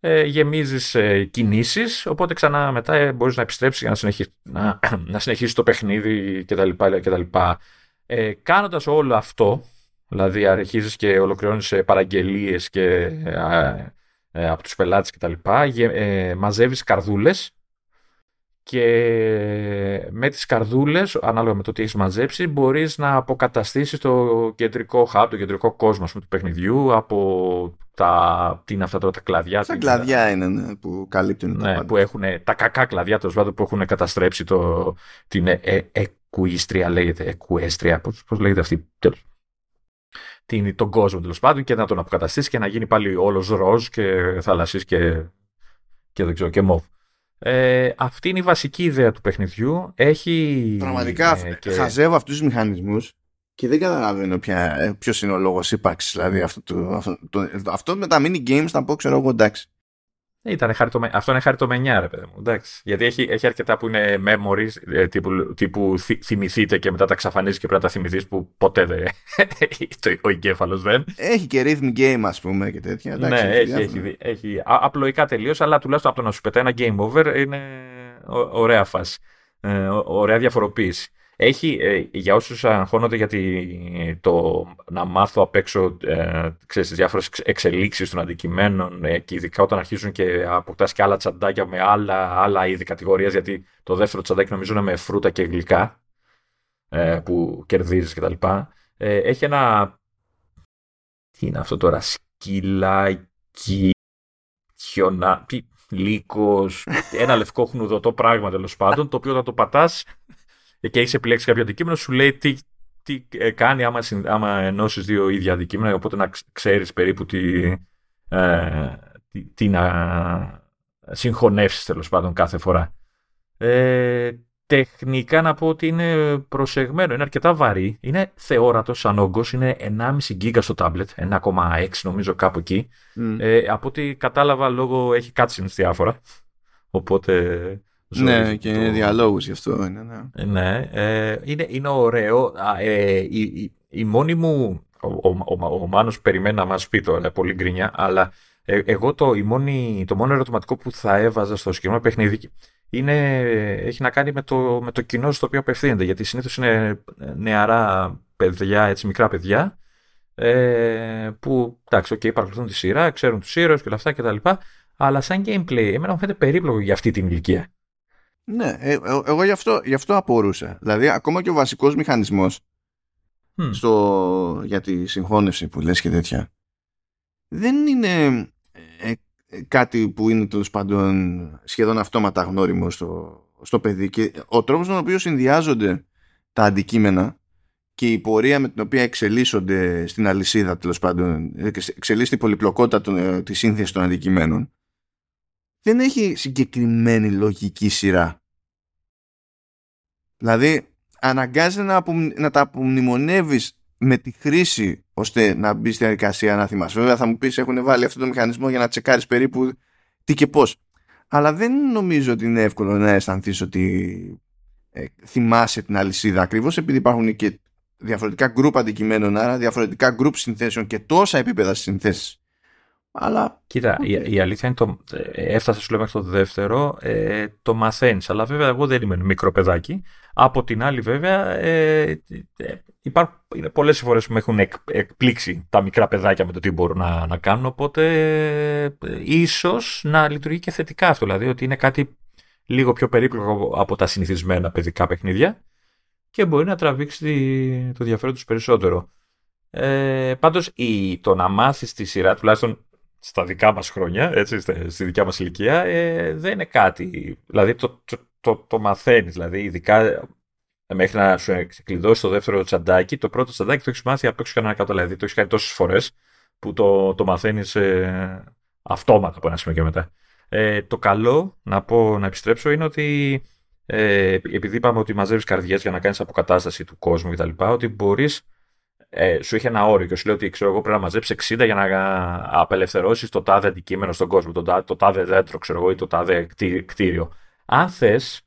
ε, γεμίζεις ε, κινήσεις, οπότε ξανά μετά ε, μπορείς να επιστρέψεις για να συνεχίσεις, να, να συνεχίσεις το παιχνίδι κτλ. κτλ. Ε, κάνοντας όλο αυτό, δηλαδή αρχίζεις και ολοκληρώνεις ε, παραγγελίες και, ε, ε, από τους πελάτες κτλ. Ε, μαζεύεις καρδούλες και με τις καρδούλες, ανάλογα με το τι έχεις μαζέψει, μπορείς να αποκαταστήσεις το κεντρικό hub, το κεντρικό κόσμο του παιχνιδιού από τα, τι είναι αυτά τώρα τα κλαδιά. Τα κλαδιά είναι ναι, που καλύπτουν ναι, τα που έχουν τα κακά κλαδιά τέλος πάντων που έχουν καταστρέψει το, την ε, ε, εκουίστρια λέγεται, εκουέστρια, πώς, πώς λέγεται αυτή, τέλος. Την, τον κόσμο τέλος πάντων και να τον αποκαταστήσεις και να γίνει πάλι όλος ροζ και θαλασσής και, και δεν ξέρω και μοβ. Ε, αυτή είναι η βασική ιδέα του παιχνιδιού. Έχει. Πραγματικά ε, και... χαζεύω αυτούς τους μηχανισμούς και δεν καταλαβαίνω ποιος είναι ο λόγος ύπαρξης. Δηλαδή αυτό, το, αυτό, το, αυτό με τα mini games θα πω, ξέρω εγώ εντάξει. Ήταν χαριτομε... Αυτό είναι χαριτομενιά, ρε παιδί μου. Εντάξει. Γιατί έχει, έχει αρκετά που είναι memories, ε, τύπου, τύπου θυμηθείτε και μετά τα ξαφανίζει και πρέπει να τα θυμηθείς που ποτέ δεν. ο εγκέφαλος δεν. Έχει και rhythm game, ας πούμε και τέτοια. Εντάξει, ναι, έχει, έχει, έχει, απλοϊκά τελείως, αλλά τουλάχιστον από το να σου πετάει ένα game over είναι ωραία φάση. Ε, ωραία διαφοροποίηση. Έχει, ε, για όσους αγχώνονται για το να μάθω απ' έξω ε, ξέρεις, τις διάφορες εξελίξεις των αντικειμένων ε, και ειδικά όταν αρχίζουν και αποκτάς και άλλα τσαντάκια με άλλα, άλλα είδη κατηγορίας γιατί το δεύτερο τσαντάκι νομίζω είναι με φρούτα και γλυκά ε, που κερδίζεις κτλ. Ε, έχει ένα... Τι είναι αυτό τώρα, σκυλάκι, χιονά, λύκος, ένα λευκό χνουδωτό πράγμα τέλος πάντων, το οποίο όταν το πατάς και έχεις επιλέξει κάποιο αντικείμενο, σου λέει τι, τι ε, κάνει άμα, άμα ενώσεις δύο ίδια αντικείμενα, οπότε να ξέρεις περίπου τι, ε, τι, τι, να συγχωνεύσεις τέλος πάντων κάθε φορά. Ε, τεχνικά να πω ότι είναι προσεγμένο, είναι αρκετά βαρύ, είναι θεόρατος σαν όγκος, είναι 1,5 γίγκα στο τάμπλετ, 1,6 νομίζω κάπου εκεί. Ε, από ό,τι κατάλαβα λόγω έχει cutscenes διάφορα, οπότε Ναι, και το... διαλόγους γι' αυτό είναι. Ναι, ναι ε, είναι, είναι ωραίο. ε, η, η, η, μόνη μου... Ο, ο, ο, ο Μάνος περιμένει να μας πει τώρα, πολύ γκρινιά, αλλά ε, εγώ το, η μόνη, το μόνο ερωτηματικό που θα έβαζα στο συγκεκριμένο παιχνίδι είναι, έχει να κάνει με το, με το κοινό στο οποίο απευθύνεται. Γιατί συνήθως είναι νεαρά παιδιά, έτσι μικρά παιδιά, ε, που εντάξει, okay, παρακολουθούν τη σειρά, ξέρουν τους ήρωες και όλα αυτά κτλ. Αλλά σαν gameplay, εμένα μου φαίνεται περίπλοκο για αυτή την ηλικία. Ναι, ε, ε, εγώ γι' αυτό, γι αυτό απορούσα. Δηλαδή, ακόμα και ο βασικός μηχανισμός στο, για τη συγχώνευση που λες και τέτοια δεν είναι ε, κάτι που είναι τέλος πάντων σχεδόν αυτόματα γνώριμο στο, στο παιδί και ο τρόπος με τον οποίο συνδυάζονται τα αντικείμενα και η πορεία με την οποία εξελίσσονται στην αλυσίδα τέλος πάντων εξελίσσεται η πολυπλοκότητα των, ε, της σύνθεσης των αντικειμένων δεν έχει συγκεκριμένη λογική σειρά δηλαδή αναγκάζεται να, να τα απομνημονεύεις με τη χρήση ώστε να μπεις στη διαδικασία να θυμάσαι. Βέβαια θα μου πεις έχουν βάλει αυτό το μηχανισμό για να τσεκάρεις περίπου τι και πώς. Αλλά δεν νομίζω ότι είναι εύκολο να αισθανθείς ότι ε, θυμάσαι την αλυσίδα ακριβώς επειδή υπάρχουν και διαφορετικά γκρουπ αντικειμένων άρα διαφορετικά γκρουπ συνθέσεων και τόσα επίπεδα συνθέσεις. Αλλά... Κοίτα, η, η, αλήθεια είναι το. Ε, έφτασε σου λέω μέχρι το δεύτερο, ε, το μαθαίνεις. Αλλά βέβαια εγώ δεν είμαι μικρό παιδάκι. Από την άλλη, βέβαια, ε, ε υπάρχουν είναι πολλές φορές που με έχουν εκπλήξει τα μικρά παιδάκια με το τι μπορούν να, να κάνουν. Οπότε, ε, ίσως να λειτουργεί και θετικά αυτό. Δηλαδή, ότι είναι κάτι λίγο πιο περίπλοκο από τα συνηθισμένα παιδικά παιχνίδια και μπορεί να τραβήξει το ενδιαφέρον τους περισσότερο. Ε, πάντως το να μάθεις τη σειρά, τουλάχιστον στα δικά μας χρόνια, έτσι, στη δικιά μας ηλικία, ε, δεν είναι κάτι. Δηλαδή το, το, το, το μαθαίνεις, δηλαδή ειδικά μέχρι να σου ξεκλειδώσει το δεύτερο τσαντάκι, το πρώτο τσαντάκι το έχεις μάθει απ' έξω κανένα κάτω, δηλαδή το έχεις κάνει τόσες φορές που το, το μαθαίνεις ε, αυτόματα από ένα σημείο και μετά. Ε, το καλό, να πω, να επιστρέψω, είναι ότι ε, επειδή είπαμε ότι μαζεύεις καρδιές για να κάνεις αποκατάσταση του κόσμου κτλ., ότι μπορείς ε, σου είχε ένα όριο και σου λέει ότι ξέρω εγώ πρέπει να μαζέψει 60 για να απελευθερώσεις το τάδε αντικείμενο στον κόσμο, το, το τάδε δέντρο ξέρω εγώ, ή το τάδε κτίριο. Αν θες,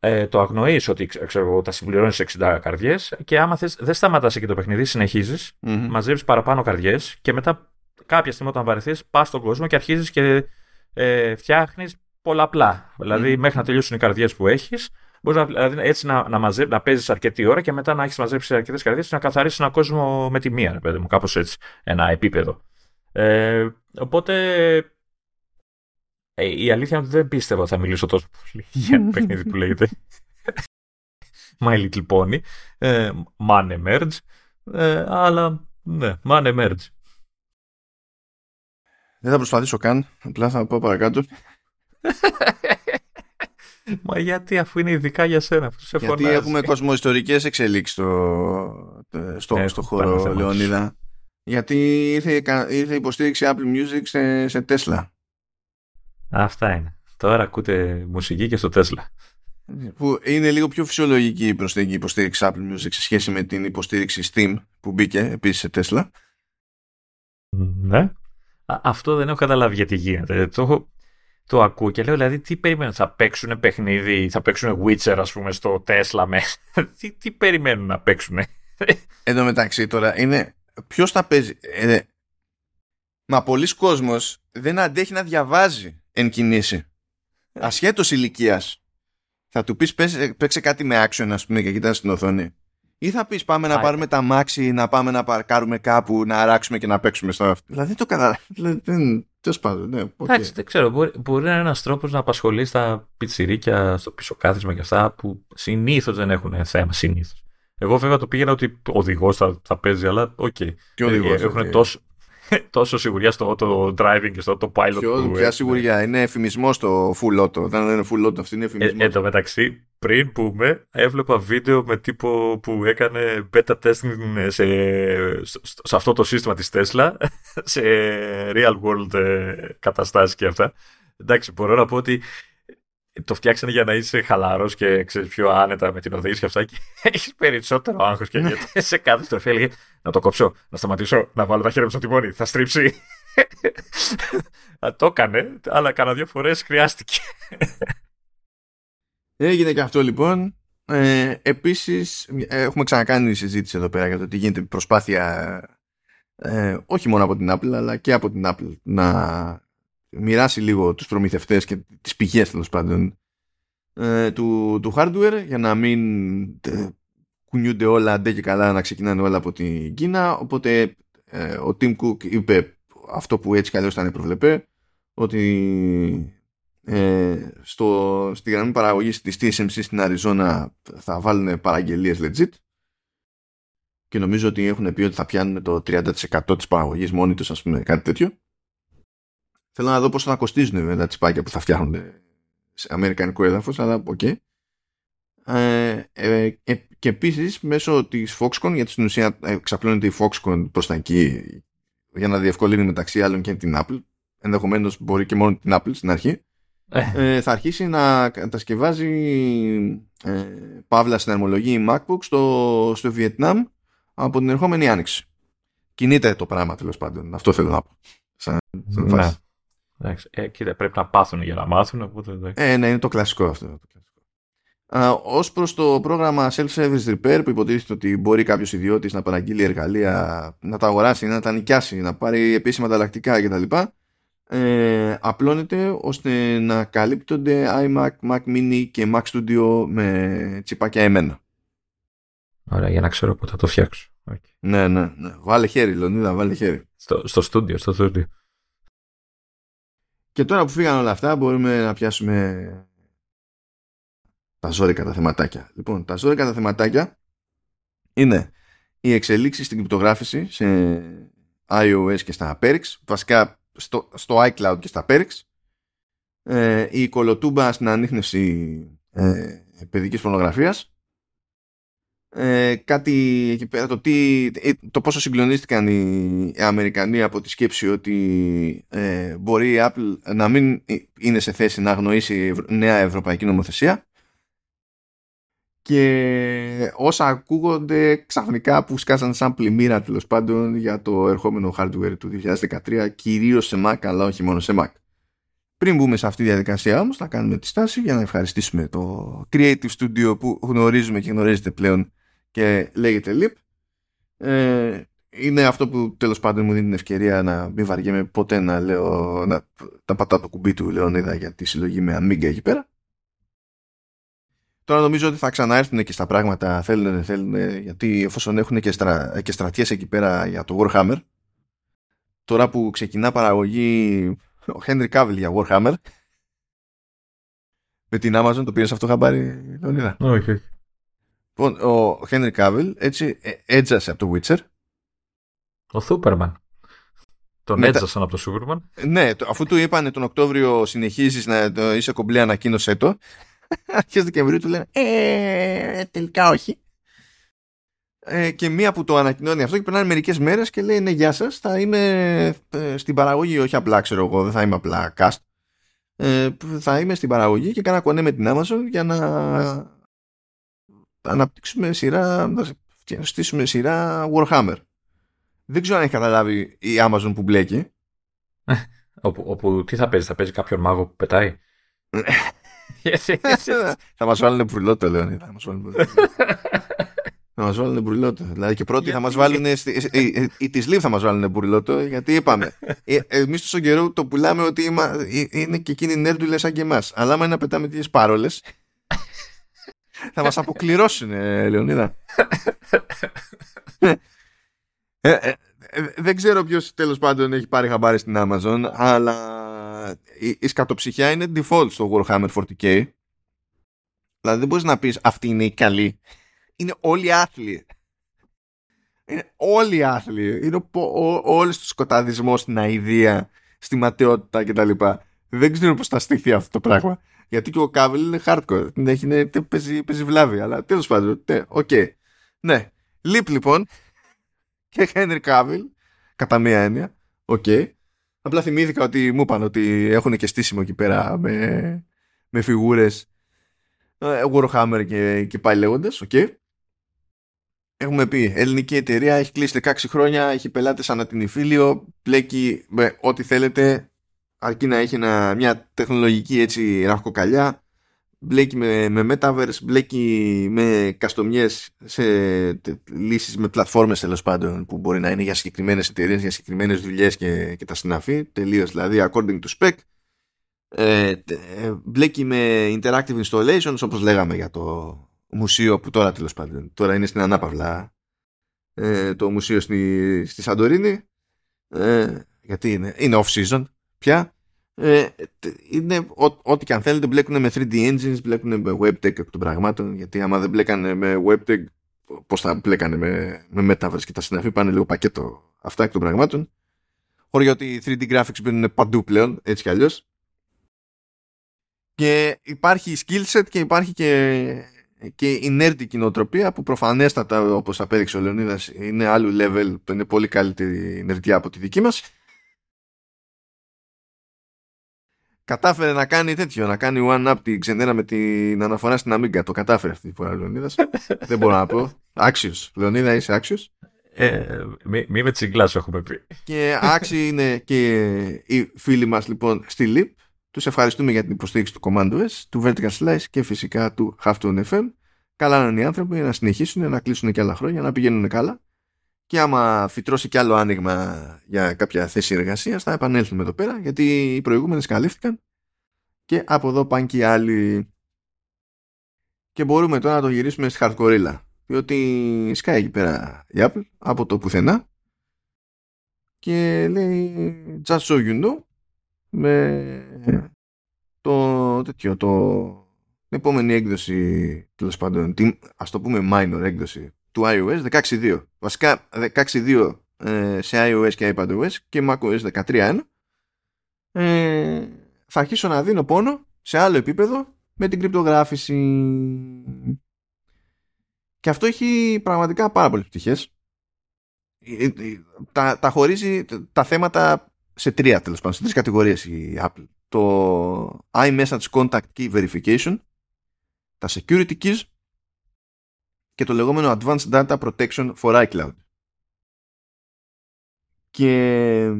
ε, το αγνοείς ότι ξέρω εγώ, τα συμπληρώνεις 60 καρδιές και άμα θες, δεν σταματάς εκεί το παιχνίδι, συνεχίζεις, mm-hmm. μαζεύεις παραπάνω καρδιές και μετά κάποια στιγμή όταν βαρεθείς, πας στον κόσμο και αρχίζεις και ε, φτιάχνεις πολλαπλά. Δηλαδή, μέχρι να τελειώσουν οι καρδιές που έχεις, Μπορεί δηλαδή, έτσι να, να, μαζε, να παίζεις αρκετή ώρα και μετά να έχεις μαζέψει αρκετές καρδιέ να καθαρίσει έναν κόσμο με τη μία, ρε παιδί μου, κάπως έτσι. Ένα επίπεδο. Ε, οπότε. Ε, η αλήθεια είναι ότι δεν πίστευα ότι θα μιλήσω τόσο πολύ για ένα παιχνίδι που λέγεται My Little Pony. Ε, Man Emerge. Ε, αλλά ναι, Man Emerge. Δεν θα προσπαθήσω καν. Απλά θα πάω παρακάτω. Μα γιατί αφού είναι ειδικά για σένα, σε Γιατί φωνάζει. έχουμε κοσμοϊστορικές εξελίξεις στο, στο, ναι, στο χώρο, Λεωνίδα. Γιατί ήρθε, ήρθε υποστήριξη Apple Music σε, σε Tesla. Αυτά είναι. Τώρα ακούτε μουσική και στο Tesla. Που είναι λίγο πιο φυσιολογική η προσθήκη υποστήριξη Apple Music σε σχέση με την υποστήριξη Steam που μπήκε επίσης σε Tesla. Ναι. Αυτό δεν έχω καταλάβει γιατί γίνεται. Το έχω το ακούω και λέω δηλαδή τι περιμένουν, θα παίξουν παιχνίδι, θα παίξουν Witcher ας πούμε στο Tesla με. τι, τι περιμένουν να παίξουν. Εν τω μεταξύ τώρα είναι ποιος θα παίζει. Ε, μα πολλοί κόσμος δεν αντέχει να διαβάζει εν κινήσει. Ασχέτως ηλικίας. Θα του πεις παίξε κάτι με action ας πούμε και κοιτάς στην οθόνη. Ή θα πεις πάμε να πάρουμε τα μάξι, να πάμε να παρκάρουμε κάπου, να αράξουμε και να παίξουμε στο αυτό. Δηλαδή δεν το καταλαβαίνω. Δηλαδή, Τέλος πάντων, ναι. Εντάξει, δεν ξέρω. Μπορεί, μπορεί να είναι ένας τρόπος να απασχολείς τα πιτσιρίκια στο πίσω κάθισμα και αυτά που συνήθως δεν έχουν θέμα. Συνήθως. Εγώ βέβαια το πήγαινα ότι ο οδηγός θα, θα παίζει, αλλά okay. Και ο οδηγός. Έχουν τόσο, τόσο σιγουριά στο auto driving και στο auto pilot. Ποιο, ποια σιγουριά. Είναι εφημισμό το full auto. Δεν είναι full auto, αυτή είναι ευφημισμό. Ε, εν τω μεταξύ, πριν πούμε, έβλεπα βίντεο με τύπο που έκανε beta testing σε, σε αυτό το σύστημα της Tesla, σε real world ε, καταστάσεις και αυτά. Εντάξει, μπορώ να πω ότι το φτιάξανε για να είσαι χαλαρός και ξέρεις πιο άνετα με την οδήγηση και αυτά και έχεις περισσότερο άγχος και γιατί σε κάθε στροφή έλεγε να το κόψω, να σταματήσω, να βάλω τα χέρια μου στο τιμόνι, θα στρίψει. το έκανε, αλλά κάνα δύο φορές χρειάστηκε. Έγινε και αυτό λοιπόν. Ε, επίσης έχουμε ξανακάνει συζήτηση εδώ πέρα για το τι γίνεται προσπάθεια ε, όχι μόνο από την Apple αλλά και από την Apple να μοιράσει λίγο τους προμηθευτές και τις πηγές τέλος πάντων ε, του, του hardware για να μην ε, κουνιούνται όλα αντέ και καλά να ξεκινάνε όλα από την Κίνα. Οπότε ε, ο Tim Cook είπε αυτό που έτσι καλώς ήταν προβλεπέ ότι ε, στο, στη γραμμή παραγωγής της TSMC στην Αριζόνα θα βάλουν παραγγελίες legit. Και νομίζω ότι έχουν πει ότι θα πιάνουν το 30% της παραγωγής μόνοι τους ας πούμε κάτι τέτοιο θέλω να δω πώς θα κοστίζουν τα τσιπάκια που θα φτιάχνουν σε αμερικανικό έδαφος αλλά okay. ε, ε, και επίσης μέσω της Foxconn γιατί στην ουσία εξαπλώνεται η Foxconn προς τα εκεί για να διευκολύνει μεταξύ άλλων και την Apple ενδεχομένως μπορεί και μόνο την Apple στην αρχή ε. ε, θα αρχίσει να κατασκευάζει ε, παύλα συναρμολογεί MacBook στο, στο Βιετνάμ από την ερχόμενη άνοιξη. Κινείται το πράγμα τέλος πάντων. Αυτό θέλω να πω. Σαν, σαν ναι. Ε, κοίτα, πρέπει να πάθουν για να μάθουν. Οπότε... Ε, ναι, είναι το κλασικό αυτό. Το κλασικό. Ω προς το πρόγραμμα Self-Service Repair που υποτίθεται ότι μπορεί κάποιος ιδιώτης να παραγγείλει εργαλεία, να τα αγοράσει, να τα νοικιάσει, να πάρει επίσημα ανταλλακτικά κτλ ε, απλώνεται ώστε να καλύπτονται iMac, Mac Mini και Mac Studio με τσιπάκια εμένα. Ωραία, για να ξέρω πότε θα το φτιάξω. Okay. Ναι, ναι, ναι. Βάλε χέρι, Λονίδα, βάλε χέρι. Στο, στο studio, στο studio. Και τώρα που φύγαν όλα αυτά μπορούμε να πιάσουμε τα ζώρικα τα θεματάκια. Λοιπόν, τα ζώρικα τα θεματάκια είναι η εξελίξη στην κρυπτογράφηση σε iOS και στα Apex. Βασικά στο, στο iCloud και στα Perks ε, η κολοτούμπα στην ανείχνευση ε, παιδικής πορνογραφίας ε, κάτι εκεί πέρα το, τι, ε, το πόσο συγκλονίστηκαν οι, Αμερικανοί από τη σκέψη ότι ε, μπορεί η Apple να μην είναι σε θέση να αγνοήσει νέα ευρωπαϊκή νομοθεσία και όσα ακούγονται ξαφνικά που σκάσαν σαν πλημμύρα τέλος πάντων για το ερχόμενο hardware του 2013 κυρίως σε Mac αλλά όχι μόνο σε Mac. Πριν μπούμε σε αυτή τη διαδικασία όμως θα κάνουμε τη στάση για να ευχαριστήσουμε το Creative Studio που γνωρίζουμε και γνωρίζετε πλέον και λέγεται Leap. Ε, είναι αυτό που τέλος πάντων μου δίνει την ευκαιρία να μην βαριέμαι ποτέ να λέω να τα πατάω το κουμπί του Λεωνίδα για τη συλλογή με Amiga εκεί πέρα Τώρα νομίζω ότι θα ξαναέρθουν και στα πράγματα θέλουν δεν θέλουν γιατί εφόσον έχουν και, στρα, και στρατιές εκεί πέρα για το Warhammer τώρα που ξεκινά παραγωγή ο Henry Cavill για Warhammer. Με την Amazon το πήρες αυτό χαμπάρι Λεωνίδα; Όχι όχι. Λοιπόν, ο Henry Cavill έτσι ε, έτζασε από το Witcher. Ο Σούπερμαν. Τον Μετα... έτζασαν από το Σούπερμαν. Ναι αφού του είπανε τον Οκτώβριο συνεχίζεις να είσαι κομπλέ ανακοίνωσέ το. Αρχές Δεκεμβρίου του λένε ε, τελικά όχι. Ε, και μία που το ανακοινώνει αυτό και περνάνε μερικές μέρες και λέει: Ναι, γεια σας. Θα είμαι ε, στην παραγωγή, όχι απλά ξέρω εγώ, δεν θα είμαι απλά cast. Ε, θα είμαι στην παραγωγή και κάνα κονέ με την Amazon για να αναπτύξουμε σειρά, να στήσουμε σειρά Warhammer. Δεν ξέρω αν έχει καταλάβει η Amazon που μπλέκει. όπου, όπου τι θα παίζει, θα παίζει κάποιον μάγο που πετάει; θα μας βάλουν μπουρλότο, Λέωνη. Θα μας βάλουν Θα μας βάλουν μπουρλότο. Δηλαδή και πρώτοι θα μας βάλουν. Οι της Λίβ θα μας βάλουν μπουρλότο, γιατί είπαμε. Ε, Εμείς τόσο καιρό το πουλάμε ότι ε, είναι και εκείνοι νέρντουλες σαν και εμάς. Αλλά άμα είναι να πετάμε τέτοιε πάρολες, θα μας αποκληρώσουν, Λεωνίδα. Ε, δεν ξέρω ποιος τέλος πάντων έχει πάρει χαμπάρι στην Amazon, αλλά η, η σκατοψυχιά είναι default στο Warhammer 40k. Δηλαδή δεν μπορείς να πεις αυτή είναι η καλή. Είναι όλοι άθλοι. Είναι όλοι άθλοι. Είναι όλος του σκοταδισμό στην αηδία, στη ματαιότητα κτλ. Δεν ξέρω πώς θα στηθεί αυτό το πράγμα. Γιατί και ο Κάβελ είναι hardcore. Έχει, είναι, παίζει, παίζει βλάβη. Αλλά τέλος πάντων. Ναι, οκ. Okay. Ναι. Λείπ λοιπόν. Και Henry Cavill. Κατά μία έννοια. Οκ. Okay. Απλά θυμήθηκα ότι μου είπαν ότι έχουν και στήσιμο εκεί πέρα με, με φιγούρες ε, Warhammer και, και πάλι λέγοντας. Okay. Έχουμε πει, ελληνική εταιρεία έχει κλείσει 16 χρόνια, έχει πελάτες σαν την Ιφίλιο, πλέκει με ό,τι θέλετε, αρκεί να έχει μια τεχνολογική έτσι ραχοκαλιά, μπλέκει με, με Metaverse, μπλέκει με καστομιές σε λύσεις με πλατφόρμες τέλος πάντων που μπορεί να είναι για συγκεκριμένες εταιρείες, για συγκεκριμένες δουλειές και, και τα συναφή, τελείως δηλαδή according to spec. Ε, ε, μπλέκει με interactive installations όπως λέγαμε για το μουσείο που τώρα τέλος πάντων τώρα είναι στην Ανάπαυλα ε, το μουσείο στη, στη Σαντορίνη ε, γιατί είναι, είναι off season πια ε, είναι ό,τι και αν θέλετε μπλέκουν με 3D engines μπλέκουν με webtech εκ των πραγμάτων γιατί άμα δεν μπλέκανε με webtech πώς θα μπλέκανε με, με metaverse και τα συναφή πάνε λίγο πακέτο αυτά εκ των πραγμάτων. Χωρί ότι οι 3D graphics μπαίνουν παντού πλέον έτσι κι αλλιώς. Και υπάρχει skill set και υπάρχει και, και η nerdy κοινοτροπία που προφανέστατα όπως απέδειξε ο Λεωνίδας είναι άλλου level, είναι πολύ καλύτερη νερδιά από τη δική μας κατάφερε να κάνει τέτοιο, να κάνει one up την ξενέρα με την αναφορά στην Amiga. Το κατάφερε αυτή τη φορά ο Λεωνίδας. Δεν μπορώ να πω. Άξιος. Λεωνίδα είσαι άξιος; Ε, μη, μη με τσιγκλάς έχουμε πει. Και άξιοι είναι και οι φίλοι μας λοιπόν στη LIP. Τους ευχαριστούμε για την υποστήριξη του Command OS, του Vertical Slice και φυσικά του Halftone FM. Καλά είναι οι άνθρωποι να συνεχίσουν, να κλείσουν και άλλα χρόνια, να πηγαίνουν καλά. Και άμα φυτρώσει κι άλλο άνοιγμα για κάποια θέση εργασίας θα επανέλθουμε εδώ πέρα γιατί οι προηγούμενες καλύφθηκαν. Και από εδώ πάνε και οι άλλοι. Και μπορούμε τώρα να το γυρίσουμε στη hardcore διότι σκάει εκεί πέρα η Apple από το πουθενά. Και λέει just so you know με το τέτοιο το την επόμενη έκδοση τέλος πάντων την, ας το πούμε minor έκδοση του iOS 16.2. Βασικά 16.2 ε, σε iOS και iPadOS και macOS 13.1 ε, θα αρχίσω να δίνω πόνο σε άλλο επίπεδο με την κρυπτογράφηση. Και αυτό έχει πραγματικά πάρα πολλές πτυχές. Ε, ε, τα, τα χωρίζει τα θέματα σε τρία τέλος πάντων, σε τρεις κατηγορίες η Apple. Το iMessage Contact Key Verification, τα Security Keys και το λεγόμενο Advanced Data Protection for iCloud. Και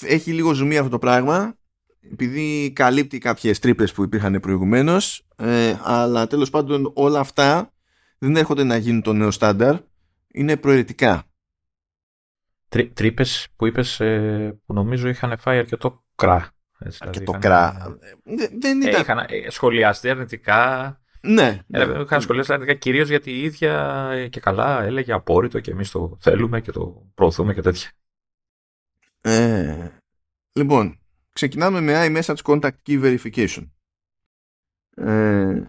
έχει λίγο ζουμί αυτό το πράγμα επειδή καλύπτει κάποιες τρύπες που υπήρχαν προηγουμένως ε, αλλά τέλος πάντων όλα αυτά δεν έρχονται να γίνουν το νέο στάνταρ είναι προαιρετικά Τρί, τρύπες που είπες ε, που νομίζω είχαν φάει αρκετό κρά έτσι, αρκετό δηλαδή κρά δεν ήταν... Ε, είχαν σχολιαστεί αρνητικά ναι. Ε, ναι. Είχα σχολιάσει αρνητικά κυρίως γιατί η ίδια και καλά έλεγε απόρριτο και εμείς το θέλουμε και το προωθούμε και τέτοια. Ε, λοιπόν, ξεκινάμε με iMessage Contact Key Verification. Ε,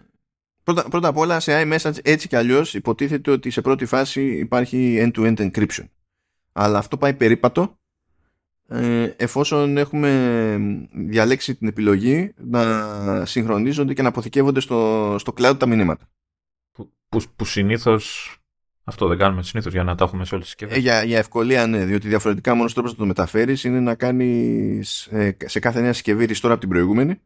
πρώτα, πρώτα απ' όλα σε iMessage έτσι κι αλλιώς υποτίθεται ότι σε πρώτη φάση υπάρχει end-to-end encryption. Αλλά αυτό πάει περίπατο ε, εφόσον έχουμε διαλέξει την επιλογή να συγχρονίζονται και να αποθηκεύονται στο, στο cloud τα μηνύματα. Που, που, που συνήθως αυτό δεν κάνουμε συνήθως για να τα έχουμε σε όλες τις συσκευές. Ε, για, για ευκολία, ναι, διότι διαφορετικά μόνος τρόπος να το μεταφέρεις είναι να κάνεις ε, σε κάθε νέα συσκευή restore από την προηγούμενη.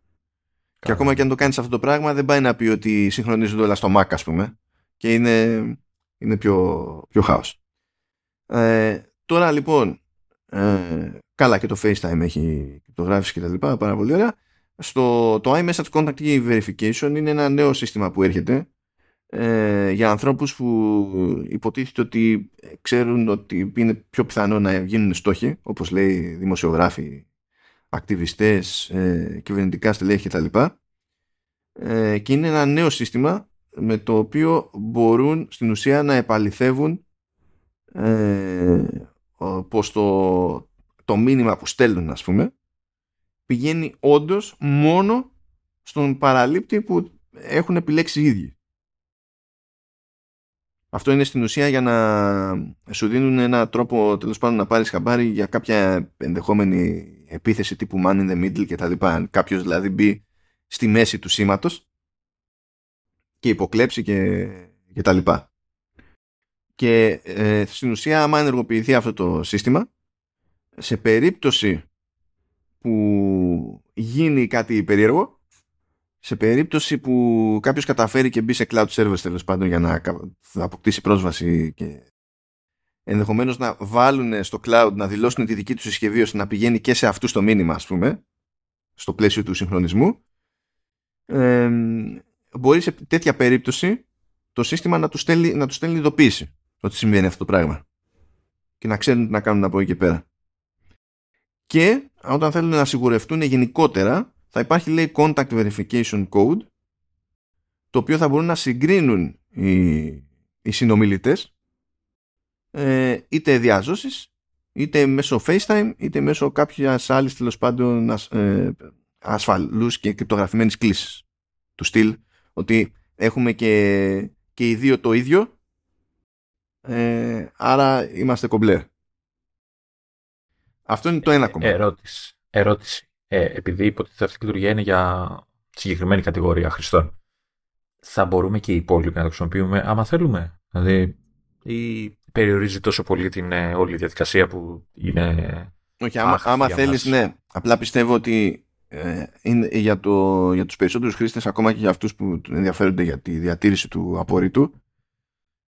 Και ακόμα και αν το κάνεις αυτό το πράγμα, δεν πάει να πει ότι συγχρονίζονται όλα στο Mac, ας πούμε. Και είναι, είναι πιο, πιο χάος. Ε, τώρα λοιπόν, ε, καλά και το FaceTime έχει το γράφει και τα λοιπά, πάρα πολύ ωραία. Στο, το iMessage Contact Verification είναι ένα νέο σύστημα που έρχεται ε, για ανθρώπους που υποτίθεται ότι ξέρουν ότι είναι πιο πιθανό να γίνουν στόχοι, όπως λέει δημοσιογράφοι, ακτιβιστές, ε, κυβερνητικά στελέχη κτλ. Ε, και είναι ένα νέο σύστημα με το οποίο μπορούν στην ουσία να επαληθεύουν ε, πως το, το μήνυμα που στέλνουν ας πούμε πηγαίνει όντως μόνο στον παραλήπτη που έχουν επιλέξει οι ίδιοι. Αυτό είναι στην ουσία για να σου δίνουν ένα τρόπο τέλος πάντων να πάρεις χαμπάρι για κάποια ενδεχόμενη επίθεση τύπου man in the middle και τα λοιπά. Αν κάποιος δηλαδή μπει στη μέση του σήματος και υποκλέψει και, και τα λοιπά. Και ε, στην ουσία άμα ενεργοποιηθεί αυτό το σύστημα σε περίπτωση που γίνει κάτι περίεργο σε περίπτωση που κάποιος καταφέρει και μπει σε cloud service τέλος πάντων για να αποκτήσει πρόσβαση και ενδεχομένως να βάλουν στο cloud να δηλώσουν τη δική του συσκευή ώστε να πηγαίνει και σε αυτούς το μήνυμα ας πούμε στο πλαίσιο του συγχρονισμού ε, μπορεί σε τέτοια περίπτωση το σύστημα να τους στέλνει, να τους στέλνει ειδοποίηση ότι συμβαίνει αυτό το πράγμα και να ξέρουν τι να κάνουν από εκεί και πέρα. Και όταν θέλουν να σιγουρευτούν γενικότερα θα υπάρχει λέει contact verification code το οποίο θα μπορούν να συγκρίνουν οι, οι συνομιλητές ε, είτε διαζώσεις είτε μέσω FaceTime είτε μέσω κάποιας άλλης τέλος πάντων ε, ασφαλούς και κρυπτογραφημένης κλήσης του στυλ ότι έχουμε και, και οι δύο το ίδιο ε, άρα είμαστε κομπλέ. Αυτό είναι το ένα κομμάτι. Ερώτηση. Ερώτηση. Ε, επειδή υποτίθεται αυτή η λειτουργία είναι για συγκεκριμένη κατηγορία χρηστών, θα μπορούμε και οι υπόλοιποι να το χρησιμοποιούμε άμα θέλουμε; Δηλαδή, ή περιορίζει τόσο πολύ την ε, όλη διαδικασία που είναι. Όχι, άμα, άμα θέλεις, ναι. Απλά πιστεύω ότι ε, είναι για, το, για τους περισσότερους χρήστες ακόμα και για αυτούς που ενδιαφέρονται για τη διατήρηση του απορρίτου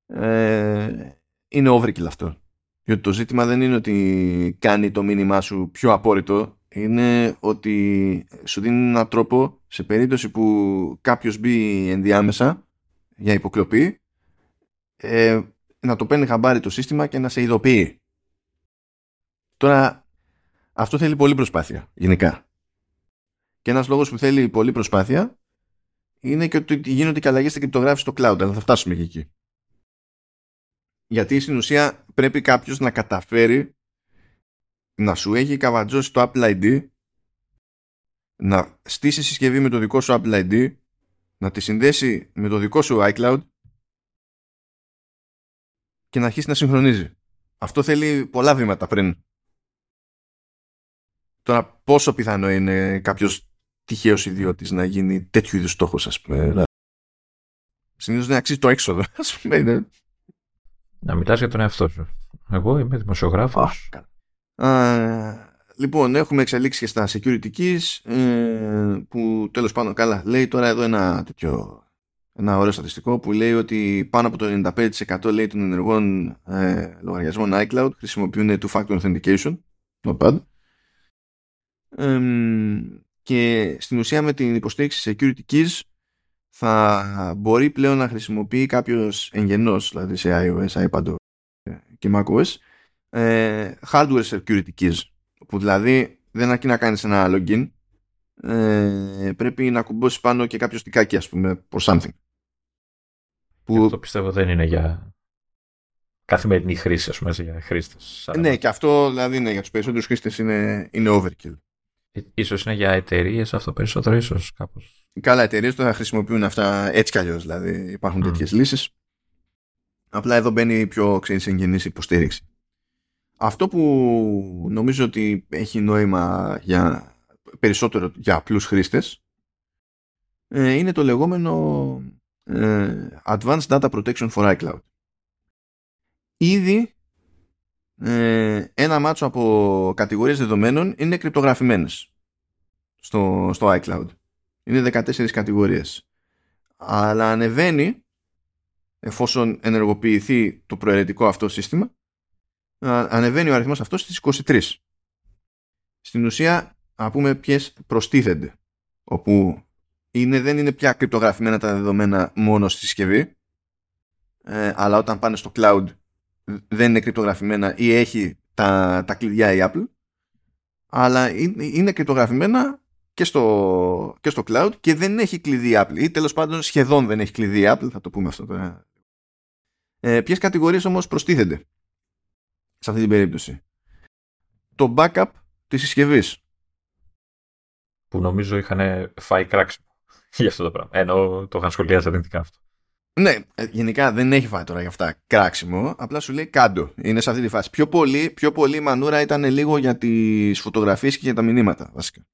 ε, είναι overkill αυτό. Γιατί το ζήτημα δεν είναι ότι κάνει το μήνυμά σου πιο απόρριτο, είναι ότι σου δίνει έναν τρόπο σε περίπτωση που κάποιος μπει ενδιάμεσα για υποκλοπή ε, να το παίρνει χαμπάρι το σύστημα και να σε ειδοποιεί. Τώρα αυτό θέλει πολύ προσπάθεια γενικά. Και ένας λόγος που θέλει πολύ προσπάθεια είναι και ότι γίνονται και αλλαγές στην κρυπτογράφηση στο cloud, αλλά θα φτάσουμε και εκεί. Γιατί στην ουσία πρέπει κάποιος να καταφέρει να σου έχει καβατζώσει το Apple ID, να στήσει συσκευή με το δικό σου Apple ID, να τη συνδέσει με το δικό σου iCloud και να αρχίσει να συγχρονίζει. Αυτό θέλει πολλά βήματα πριν. Τώρα πόσο πιθανό είναι κάποιος τυχαίος ιδιώτης να γίνει τέτοιου είδους στόχος ας πούμε. Συνήθως δεν αξίζει το έξοδο ας πούμε. Να μιλάς για τον εαυτό σου. Εγώ είμαι δημοσιογράφος. λοιπόν, έχουμε εξελίξει και στα security keys ε, που τέλος πάντων καλά λέει τώρα εδώ ένα τέτοιο ένα ωραίο στατιστικό που λέει ότι πάνω από το 95% λέει των ενεργών ε, λογαριασμών iCloud χρησιμοποιούν two-factor authentication. Not bad. και στην ουσία με την υποστήριξη security keys θα μπορεί πλέον να χρησιμοποιεί κάποιος εγγενός, δηλαδή σε iOS, iPad και macOS, ε, hardware security keys, που δηλαδή δεν αρκεί να κάνεις ένα login, ε, πρέπει να κουμπώσεις πάνω και κάποιο στικάκι, ας πούμε, for something. Που... Αυτό πιστεύω δεν είναι για καθημερινή χρήση, ας πούμε, για χρήστες. Ναι, και αυτό δηλαδή ναι, για τους περισσότερους χρήστες είναι, είναι overkill. Ίσως είναι για εταιρείες αυτό περισσότερο, ίσως κάπως. Καλά, εταιρείες το θα χρησιμοποιούν αυτά έτσι κι αλλιώς. Δηλαδή υπάρχουν mm. τέτοιες λύσεις. Απλά εδώ μπαίνει η πιο ξέρεις, εγγενής υποστήριξη. Αυτό που νομίζω ότι έχει νόημα για περισσότερο για απλούς χρήστες ε, είναι το λεγόμενο ε, Advanced Data Protection for iCloud. Ήδη ε, ένα μάτσο από κατηγορίες δεδομένων είναι κρυπτογραφημένες στο, στο iCloud. Είναι 14 κατηγορίες. Αλλά ανεβαίνει εφόσον ενεργοποιηθεί το προαιρετικό αυτό σύστημα ανεβαίνει ο αριθμός αυτός στις 23. Στην ουσία να πούμε ποιες προστίθενται όπου είναι, δεν είναι πια κρυπτογραφημένα τα δεδομένα μόνο στη συσκευή ε, αλλά όταν πάνε στο cloud δεν είναι κρυπτογραφημένα ή έχει τα, τα κλειδιά η Apple αλλά είναι, είναι κρυπτογραφημένα και στο, και στο cloud και δεν έχει κλειδί Apple ή τέλος πάντων σχεδόν δεν έχει κλειδί Apple θα το πούμε αυτό τώρα ε, ποιες κατηγορίες όμως προστίθενται σε αυτή την περίπτωση; Το backup της συσκευής. που νομίζω είχαν φάει κράξιμο για αυτό το πράγμα ενώ το είχαν σχολιάσει αρνητικά αυτό ναι, ε, γενικά δεν έχει φάει τώρα για αυτά κράξιμο. Απλά σου λέει κάντο. Είναι σε αυτή τη φάση. Πιο πολύ, πιο πολύ η μανούρα ήταν λίγο για τις φωτογραφίες και για τα μηνύματα, βασικά.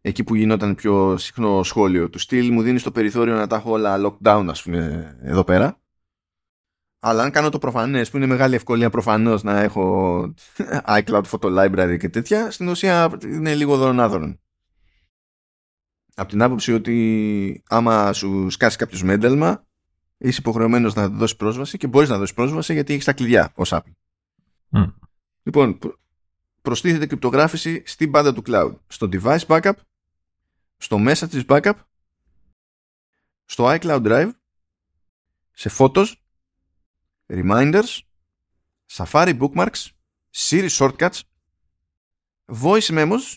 Εκεί που γινόταν πιο συχνό σχόλιο του στυλ, μου δίνει το περιθώριο να τα έχω όλα lockdown, ας πούμε, εδώ πέρα. Αλλά αν κάνω το προφανές, που είναι μεγάλη ευκολία προφανώς να έχω iCloud Photo Library και τέτοια, στην ουσία είναι λίγο δωρονάδωρον από την άποψη ότι άμα σου σκάσει κάποιος με ένταλμα, είσαι υποχρεωμένος να δώσει πρόσβαση και μπορείς να δώσεις πρόσβαση γιατί έχεις τα κλειδιά ως Apple. Mm. Λοιπόν, προστίθεται κρυπτογράφηση στην πάντα του cloud. Στο device backup, στο message backup στο iCloud Drive σε photos, reminders, Safari bookmarks, Siri shortcuts, voice memos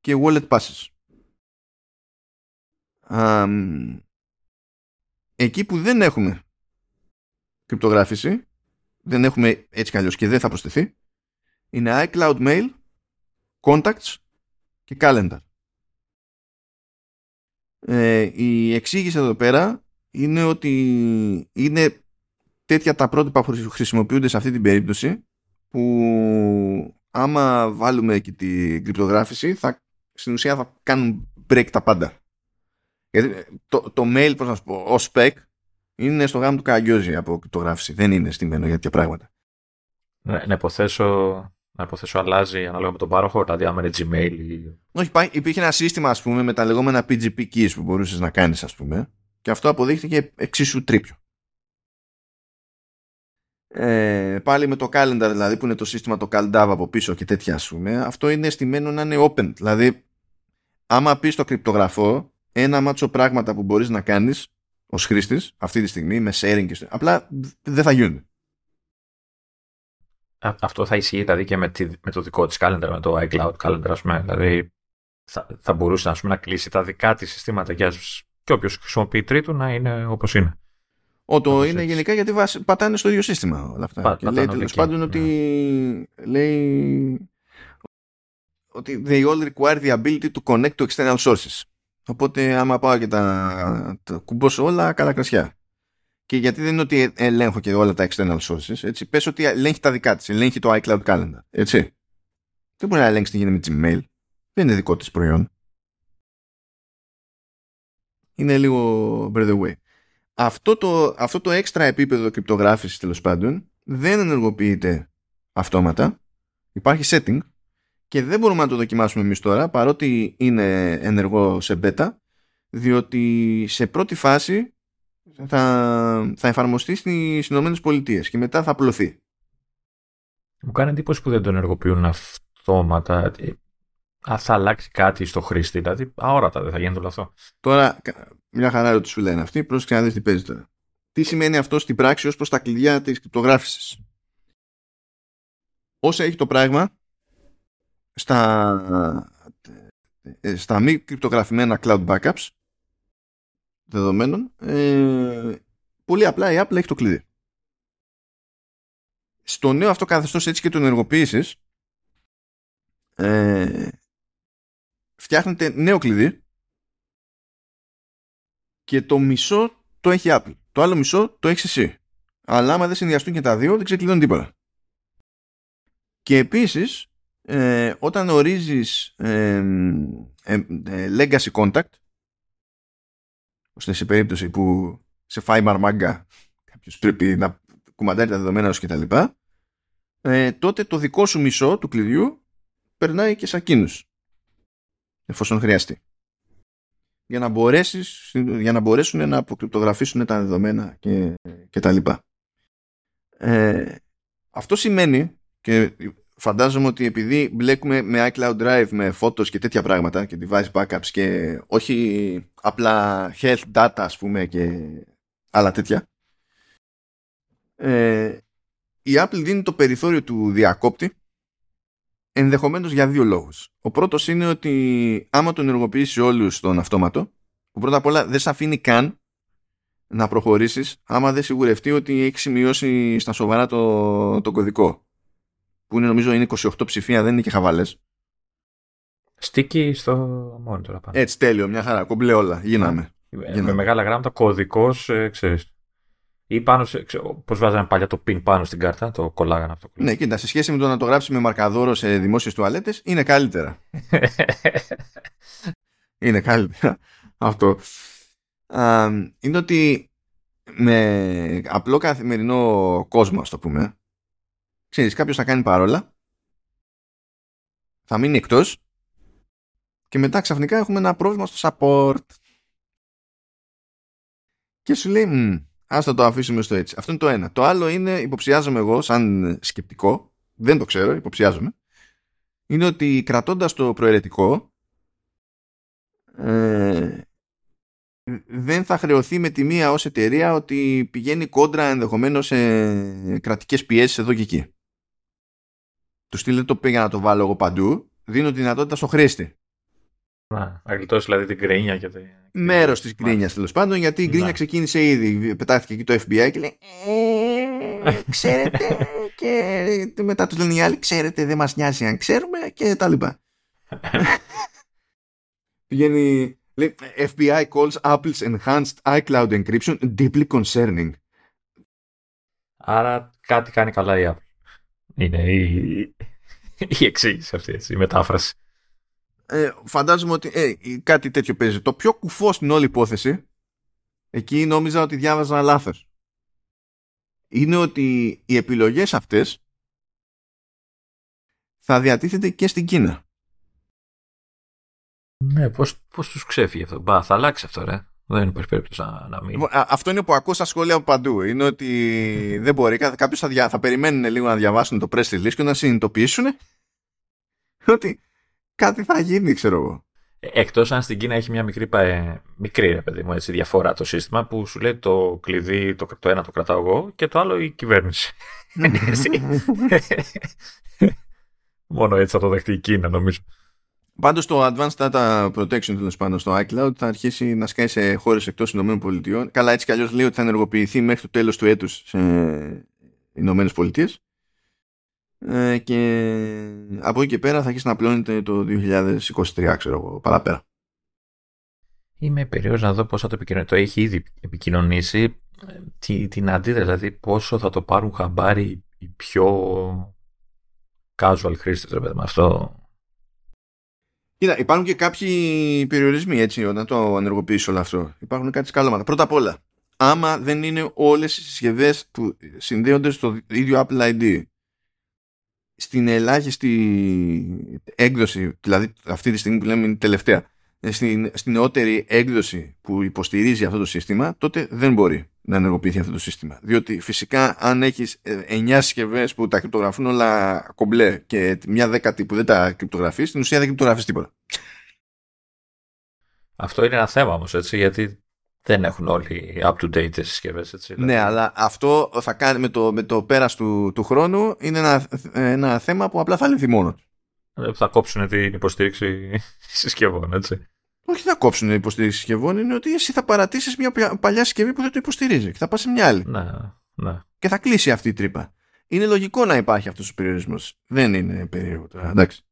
και wallet passes. εκεί που δεν έχουμε κρυπτογράφηση, δεν έχουμε έτσι κι και δεν θα προσθεθεί, είναι iCloud Mail, Contacts και Calendar. Ε, η εξήγηση εδώ πέρα είναι ότι είναι τέτοια τα πρότυπα που χρησιμοποιούνται σε αυτή την περίπτωση που άμα βάλουμε και την κρυπτογράφηση θα, στην ουσία θα κάνουν break τα πάντα. Γιατί ε, το, το mail, πώς να σου πω, ως spec είναι στο γάμο του Καγκιόζη από κρυπτογράφηση. Δεν είναι στημένο για τέτοια πράγματα. Ναι, να υποθέσω, να υποθέσω αλλάζει ανάλογα με τον πάροχο, δηλαδή άμα είναι Gmail ή... Όχι, υπήρχε ένα σύστημα ας πούμε με τα λεγόμενα PGP keys που μπορούσες να κάνεις ας πούμε και αυτό αποδείχθηκε εξίσου τρίπιο. Ε, πάλι με το calendar δηλαδή που είναι το σύστημα το CalDAV από πίσω και τέτοια ας πούμε αυτό είναι στημένο να είναι open δηλαδή άμα πεις το κρυπτογραφό ένα μάτσο πράγματα που μπορείς να κάνεις ως χρήστης αυτή τη στιγμή με sharing και απλά δεν θα γίνουν αυτό θα ισχύει δηλαδή και με, με το δικό της calendar με το iCloud calendar ας πούμε δηλαδή θα, θα μπορούσε πούμε, να κλείσει τα δικά της συστήματα και, και όποιος χρησιμοποιεί τρίτο να είναι όπως είναι ο, το είναι έτσι. γενικά γιατί πατάνε στο ίδιο σύστημα όλα αυτά. Πα, και λέει τέλος πάντων ότι ναι. λέει ότι they all require the ability to connect to external sources. Οπότε άμα πάω και τα, τα κουμπώσω όλα, καλά κρασιά. Και γιατί δεν είναι ότι ελέγχω και όλα τα external sources, έτσι, πες ότι ελέγχει τα δικά της, ελέγχει το iCloud Calendar, έτσι. Δεν μπορεί να ελέγξει τι γίνεται με Gmail. Δεν είναι δικό της προϊόν. Είναι λίγο by the way αυτό το, αυτό το έξτρα επίπεδο κρυπτογράφησης τέλος πάντων δεν ενεργοποιείται αυτόματα. Υπάρχει setting και δεν μπορούμε να το δοκιμάσουμε εμείς τώρα παρότι είναι ενεργό σε beta διότι σε πρώτη φάση θα, θα εφαρμοστεί στις Ηνωμένες Πολιτείες και μετά θα απλωθεί. Μου κάνει εντύπωση που δεν το ενεργοποιούν αυτόματα. Αν θα αλλάξει κάτι στο χρήστη, δηλαδή αόρατα δεν θα γίνει όλο αυτό. Τώρα μια χαρά ότι σου λένε αυτοί, πρόσεξε να δεις τι παίζει τώρα. Τι σημαίνει αυτό στην πράξη ως προς τα κλειδιά της κρυπτογράφησης; Όσα έχει το πράγμα στα, στα μη κρυπτογραφημένα cloud backups δεδομένων ε, πολύ απλά η Apple έχει το κλειδί. Στο νέο αυτό καθεστώς έτσι και το ενεργοποίησης ε, φτιάχνεται νέο κλειδί και το μισό το έχει Apple. Το άλλο μισό το έχεις εσύ. Αλλά άμα δεν συνδυαστούν και τα δύο, δεν ξεκλειδώνει τίποτα. Και επίσης, ε, όταν ορίζεις ε, ε, legacy contact, ώστε σε περίπτωση που σε Fiber Manga κάποιος πρέπει να κουμαντάρει τα δεδομένα σου κτλ. Ε, τότε το δικό σου μισό του κλειδιού περνάει και σε εκείνους εφόσον χρειαστεί για να, μπορέσεις, για να μπορέσουν να αποκρυπτογραφήσουν τα δεδομένα και, και τα λοιπά. Ε, αυτό σημαίνει και φαντάζομαι ότι επειδή μπλέκουμε με iCloud Drive με photos και τέτοια πράγματα και device backups και όχι απλά health data ας πούμε και άλλα τέτοια ε, η Apple δίνει το περιθώριο του διακόπτη ενδεχομένως για δύο λόγους. Ο πρώτος είναι ότι άμα τον ενεργοποιήσει όλους στον αυτόματο, που πρώτα απ' όλα δεν σε αφήνει καν να προχωρήσεις άμα δεν σιγουρευτεί ότι έχεις σημειώσει στα σοβαρά το, το κωδικό. Που είναι νομίζω είναι 28 ψηφία, δεν είναι και χαβάλες. Στίκει στο monitor πάνω. Έτσι, τέλειο, μια χαρά. Κομπλέ όλα. Γίναμε. Με, μεγάλα γράμματα, κωδικός, ε, ξέρεις. Ή πάνω σε. Πώς βάζανε παλιά το pin πάνω στην κάρτα, το κολλάγανε αυτό. Ναι, κοίτα, σε σχέση με το να το γράψει με μαρκαδόρο σε δημόσιες τουαλέτες, είναι καλύτερα. είναι καλύτερα αυτό. είναι ότι με απλό καθημερινό κόσμο, ας το πούμε, ξέρεις, κάποιος θα κάνει παρόλα, θα μείνει εκτός και μετά ξαφνικά έχουμε ένα πρόβλημα στο support. Και σου λέει, Ας το αφήσουμε στο έτσι. Αυτό είναι το ένα. Το άλλο είναι, υποψιάζομαι εγώ, σαν σκεπτικό, δεν το ξέρω, υποψιάζομαι, είναι ότι κρατώντας το προαιρετικό, ε, δεν θα χρεωθεί με τη μία ως εταιρεία ότι πηγαίνει κόντρα ενδεχομένως σε κρατικές πιέσεις εδώ και εκεί. Του στείλε το πήγα να το βάλω εγώ παντού, δίνω τη δυνατότητα στο χρήστη. Να, να γλιτώσεις δηλαδή την κρίνια και. Μέρος της κρίνιας τέλος πάντων, γιατί η κρίνια ναι. ξεκίνησε ήδη. Πετάχθηκε εκεί το FBI και λέει. Ε, ξέρετε. και μετά τους λένε οι άλλοι, ξέρετε, δεν μας νοιάζει αν ξέρουμε και τα λοιπά. Πηγαίνει. Λέει, FBI calls Apple's enhanced iCloud encryption deeply concerning. Άρα κάτι κάνει καλά η Apple. Είναι η, η εξήγηση αυτή, έτσι, η μετάφραση ε, φαντάζομαι ότι ε, κάτι τέτοιο παίζει. Το πιο κουφό στην όλη υπόθεση, εκεί νόμιζα ότι διάβαζα λάθος, είναι ότι οι επιλογές αυτές θα διατίθεται και στην Κίνα. Ναι, πώς, πώς τους ξέφυγε αυτό; Μπα, θα αλλάξει αυτό, ρε. Δεν υπάρχει περίπτωση να, να μην. Λοιπόν, αυτό είναι που ακούω στα σχόλια από παντού. Είναι ότι δεν μπορεί. Κάποιος θα, δια... θα περιμένουν λίγο να διαβάσουν το press release και να συνειδητοποιήσουν ότι κάτι θα γίνει, ξέρω εγώ. Εκτός αν στην Κίνα έχει μια μικρή, ε, μικρή ρε παιδί μου, έτσι, διαφορά το σύστημα που σου λέει το κλειδί, το, το ένα το κρατάω εγώ και το άλλο η κυβέρνηση. Μόνο έτσι θα το δεχτεί η Κίνα, νομίζω. Πάντως το Advanced Data Protection τέλος πάντων στο iCloud θα αρχίσει να σκάει σε χώρες εκτός ΗΠΑ. Καλά έτσι κι αλλιώς λέει ότι θα ενεργοποιηθεί μέχρι το τέλος του έτους σε ΗΠΑ. Ε, και από εκεί και πέρα θα αρχίσει να πλώνεται το 2023 ξέρω εγώ παραπέρα Είμαι περίεργος να δω πώς θα το επικοινωνήσει. Το έχει ήδη επικοινωνήσει τι, την αντίδραση, δηλαδή πόσο θα το πάρουν χαμπάρι οι πιο casual χρήστες, ρε με αυτό. Κοίτα, υπάρχουν και κάποιοι περιορισμοί έτσι όταν το ενεργοποιήσει όλο αυτό. Υπάρχουν κάτι σκάλωματα. Πρώτα απ' όλα, άμα δεν είναι όλες οι συσκευές που συνδέονται στο ίδιο Apple ID στην ελάχιστη έκδοση, δηλαδή αυτή τη στιγμή που λέμε είναι τελευταία, ε, στην, στην νεότερη έκδοση που υποστηρίζει αυτό το σύστημα, τότε δεν μπορεί να ενεργοποιηθεί αυτό το σύστημα. Διότι φυσικά αν έχεις 9 ε, συσκευές που τα κρυπτογραφούν όλα κομπλέ και μια δέκατη που δεν τα κρυπτογραφείς, στην ουσία δεν κρυπτογραφεί τίποτα. Αυτό είναι ένα θέμα όμως, έτσι, γιατί δεν έχουν όλοι up-to-date συσκευές. Δηλαδή. Ναι, αλλά αυτό θα κάνει με το, με το πέρας του, του χρόνου είναι ένα, ένα θέμα που απλά θα λυθεί μόνος ε, Θα κόψουν την υποστήριξη συσκευών, έτσι. Όχι θα κόψουν την υποστήριξη συσκευών, είναι ότι εσύ θα παρατήσεις μια παλιά συσκευή που δεν το υποστηρίζει και θα πας σε μια άλλη. Ναι, ναι. Και θα κλείσει αυτή η τρύπα. Είναι λογικό να υπάρχει αυτός ο περιορισμός. Δεν είναι περίεργο τώρα, εντάξει.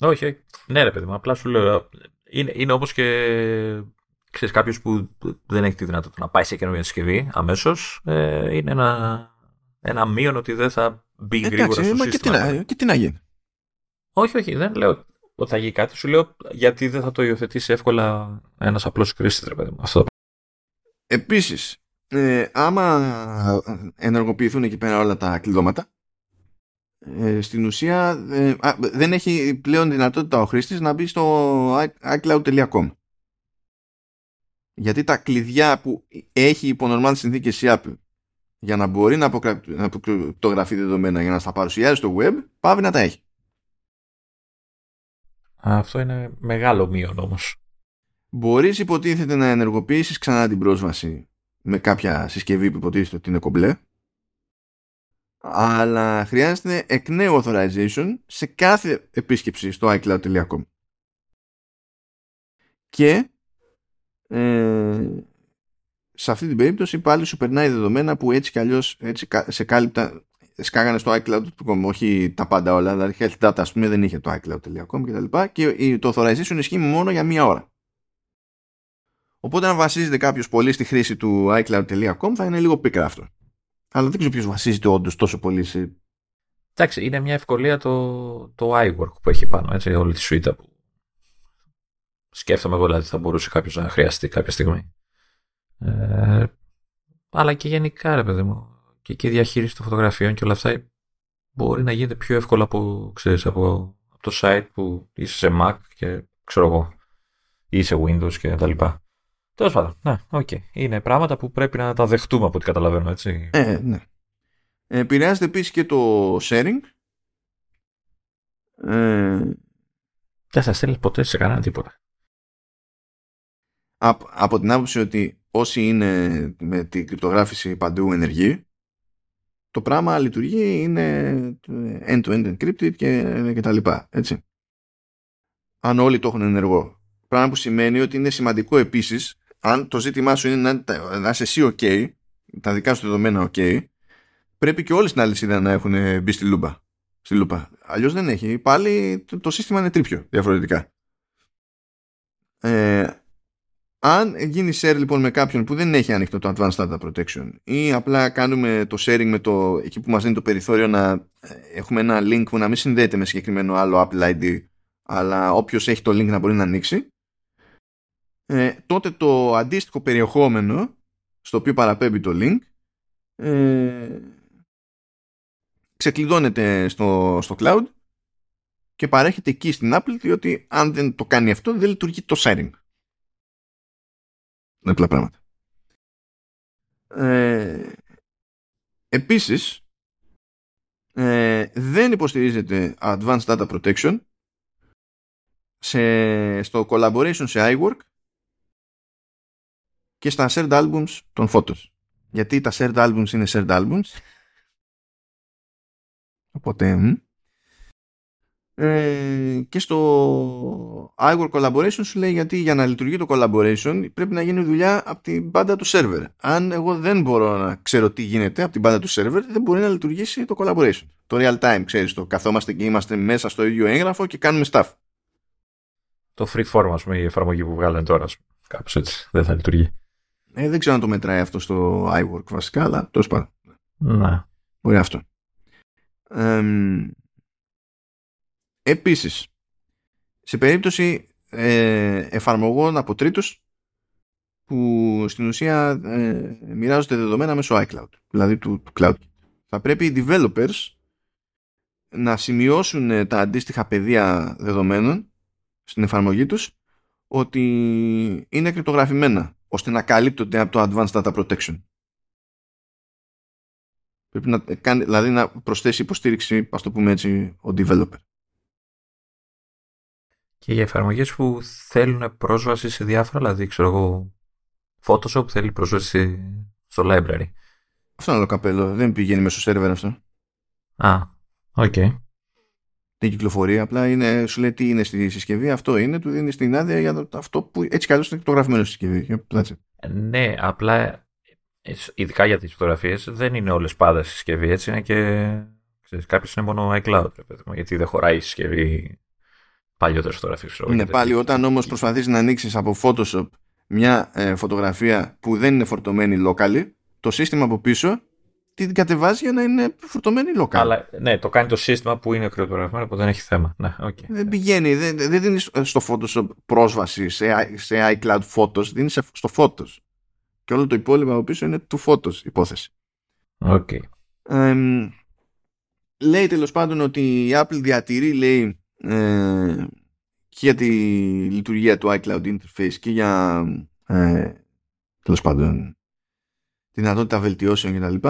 Όχι, ναι, ρε παιδί μου, απλά σου λέω. Είναι, είναι όπως και ξέρεις, κάποιος που δεν έχει τη δυνατότητα να πάει σε καινούργια συσκευή αμέσως, ε, είναι ένα, ένα μείον ότι δεν θα μπει Εντάξει, γρήγορα στο σύστημα. Και τι, να, και τι να γίνει. Όχι, όχι, δεν λέω ότι θα γίνει κάτι. Σου λέω γιατί δεν θα το υιοθετήσει εύκολα ένας απλός χρήστης, ρε παιδί μου. Αυτό. Επίσης, ε, άμα ενεργοποιηθούν εκεί πέρα όλα τα κλειδώματα, ε, στην ουσία ε, δεν έχει πλέον δυνατότητα ο χρήστης να μπει στο iCloud.com γιατί τα κλειδιά που έχει υπό normal συνθήκες η Apple για να μπορεί να, αποκρυπτογραφεί δεδομένα για να στα παρουσιάζει στο web, πάβει να τα έχει. Αυτό είναι μεγάλο μείον όμως. Μπορείς υποτίθεται να ενεργοποιήσεις ξανά την πρόσβαση με κάποια συσκευή που υποτίθεται ότι είναι κομπλέ αλλά χρειάζεται εκ νέου authorization σε κάθε επίσκεψη στο iCloud.com και ε, σε αυτή την περίπτωση πάλι σου περνάει δεδομένα που έτσι κι αλλιώς έτσι σε κάλυπτα σκάγανε στο iCloud.com όχι τα πάντα όλα δηλαδή health data ας πούμε δεν είχε το iCloud.com και τα λοιπά και το authorization ισχύει μόνο για μία ώρα οπότε αν βασίζεται κάποιος πολύ στη χρήση του iCloud.com θα είναι λίγο πίκρα αυτό αλλά δεν ξέρω ποιος βασίζεται όντως τόσο πολύ σε... Εντάξει, είναι μια ευκολία το, το iWork που έχει πάνω, έτσι, όλη τη σουίτα που Σκέφτομαι εγώ δηλαδή θα μπορούσε κάποιος να χρειαστεί κάποια στιγμή. Ε, αλλά και γενικά ρε παιδί μου. Και, και η διαχείριση των φωτογραφιών και όλα αυτά μπορεί να γίνεται πιο εύκολα από, ξέρεις, από, από το site που είσαι σε Mac και ξέρω εγώ ή σε Windows και τα λοιπά. Τέλος πάντων, ναι, okay. Είναι πράγματα που πρέπει να τα δεχτούμε από ό,τι καταλαβαίνω, έτσι. Ε, ναι. Επηρεάζεται επίσης και το sharing. Ε... Δεν θα στέλνεις ποτέ σε κανένα τίποτα. από την άποψη ότι όσοι είναι με την κρυπτογράφηση παντού ενεργοί το πράγμα λειτουργεί είναι end-to-end encrypted και, και τα λοιπά έτσι αν όλοι το έχουν ενεργό πράγμα που σημαίνει ότι είναι σημαντικό επίσης αν το ζήτημά σου είναι να, να είσαι εσύ ok τα δικά σου δεδομένα ok πρέπει και όλες στην αλυσίδα να έχουν μπει στη λούπα στη λούπα. Αλλιώς δεν έχει. Πάλι το, σύστημα είναι τρίπιο διαφορετικά. Ε, αν γίνει share λοιπόν με κάποιον που δεν έχει ανοιχτό το Advanced Data Protection ή απλά κάνουμε το sharing με το, εκεί που μας δίνει το περιθώριο να ε, έχουμε ένα link που να μην συνδέεται με συγκεκριμένο άλλο Apple ID αλλά όποιος έχει το link να μπορεί να ανοίξει ε, τότε το αντίστοιχο περιεχόμενο στο οποίο παραπέμπει το link ε, ξεκλειδώνεται στο, στο cloud και παρέχεται εκεί στην Apple διότι αν δεν το κάνει αυτό δεν λειτουργεί το sharing. Είναι απλά πράγματα. Ε, επίσης ε, δεν υποστηρίζεται Advanced Data Protection σε, στο collaboration σε iWork και στα shared albums των photos. Γιατί τα shared albums είναι shared albums Οπότε, ε, και στο iWork Collaboration σου λέει γιατί για να λειτουργεί το collaboration πρέπει να γίνει δουλειά από την πάντα του server. Αν εγώ δεν μπορώ να ξέρω τι γίνεται από την πάντα του server, δεν μπορεί να λειτουργήσει το collaboration. Το real time, ξέρεις το, καθόμαστε και είμαστε μέσα στο ίδιο έγγραφο και κάνουμε stuff. Το free form, ας πούμε, η εφαρμογή που βγάλανε τώρα, κάπως έτσι, δεν θα λειτουργεί. Ε, δεν ξέρω αν το μετράει αυτό στο iWork βασικά, αλλά τόσο πάντων. Ναι. Μπορεί αυτό. Ε, επίσης, σε περίπτωση ε, εφαρμογών από τρίτους που στην ουσία ε, μοιράζονται δεδομένα μέσω iCloud, δηλαδή του, του cloud. Θα πρέπει οι developers να σημειώσουν τα αντίστοιχα πεδία δεδομένων στην εφαρμογή τους ότι είναι κρυπτογραφημένα ώστε να καλύπτονται από το Advanced Data Protection. Πρέπει να κάνει, δηλαδή να προσθέσει υποστήριξη, ας το πούμε έτσι, ο developer. Και οι εφαρμογές που θέλουν πρόσβαση σε διάφορα, δηλαδή ξέρω εγώ, Photoshop θέλει πρόσβαση στο library. Αυτό είναι άλλο καπέλο. Δεν πηγαίνει μέσω server αυτό. Α, okay. Δεν κυκλοφορεί, απλά είναι, σου λέει τι είναι στη συσκευή, αυτό είναι, του δίνει την άδεια για αυτό που έτσι κι αλλιώς είναι κρυπτογραφημένο στη συσκευή. Ναι, απλά ειδικά για τις φωτογραφίες, δεν είναι όλες πάντα συσκευή, έτσι είναι και κάποιες είναι μόνο iCloud, γιατί δεν χωράει η συσκευή παλιότερες φωτογραφίες. Ναι, πάλι όταν όμως προσπαθείς να ανοίξεις από Photoshop μια ε, φωτογραφία που δεν είναι φορτωμένη locally, το σύστημα από πίσω την κατεβάζει για να είναι φορτωμένη local. Αλλά, ναι, το κάνει το σύστημα που είναι κρυπτογραφημένο, οπότε δεν έχει θέμα. Ναι, okay. Δεν πηγαίνει, δεν, δεν δίνεις στο Photoshop πρόσβαση σε, σε iCloud Photos, δίνεις στο Photos και όλο το υπόλοιπο από πίσω είναι του φώτος υπόθεση. Okay. λέει τέλος πάντων ότι η Apple διατηρεί λέει ε, και για τη λειτουργία του iCloud interface και για ε, τέλος πάντων τη δυνατότητα βελτιώσεων κτλ.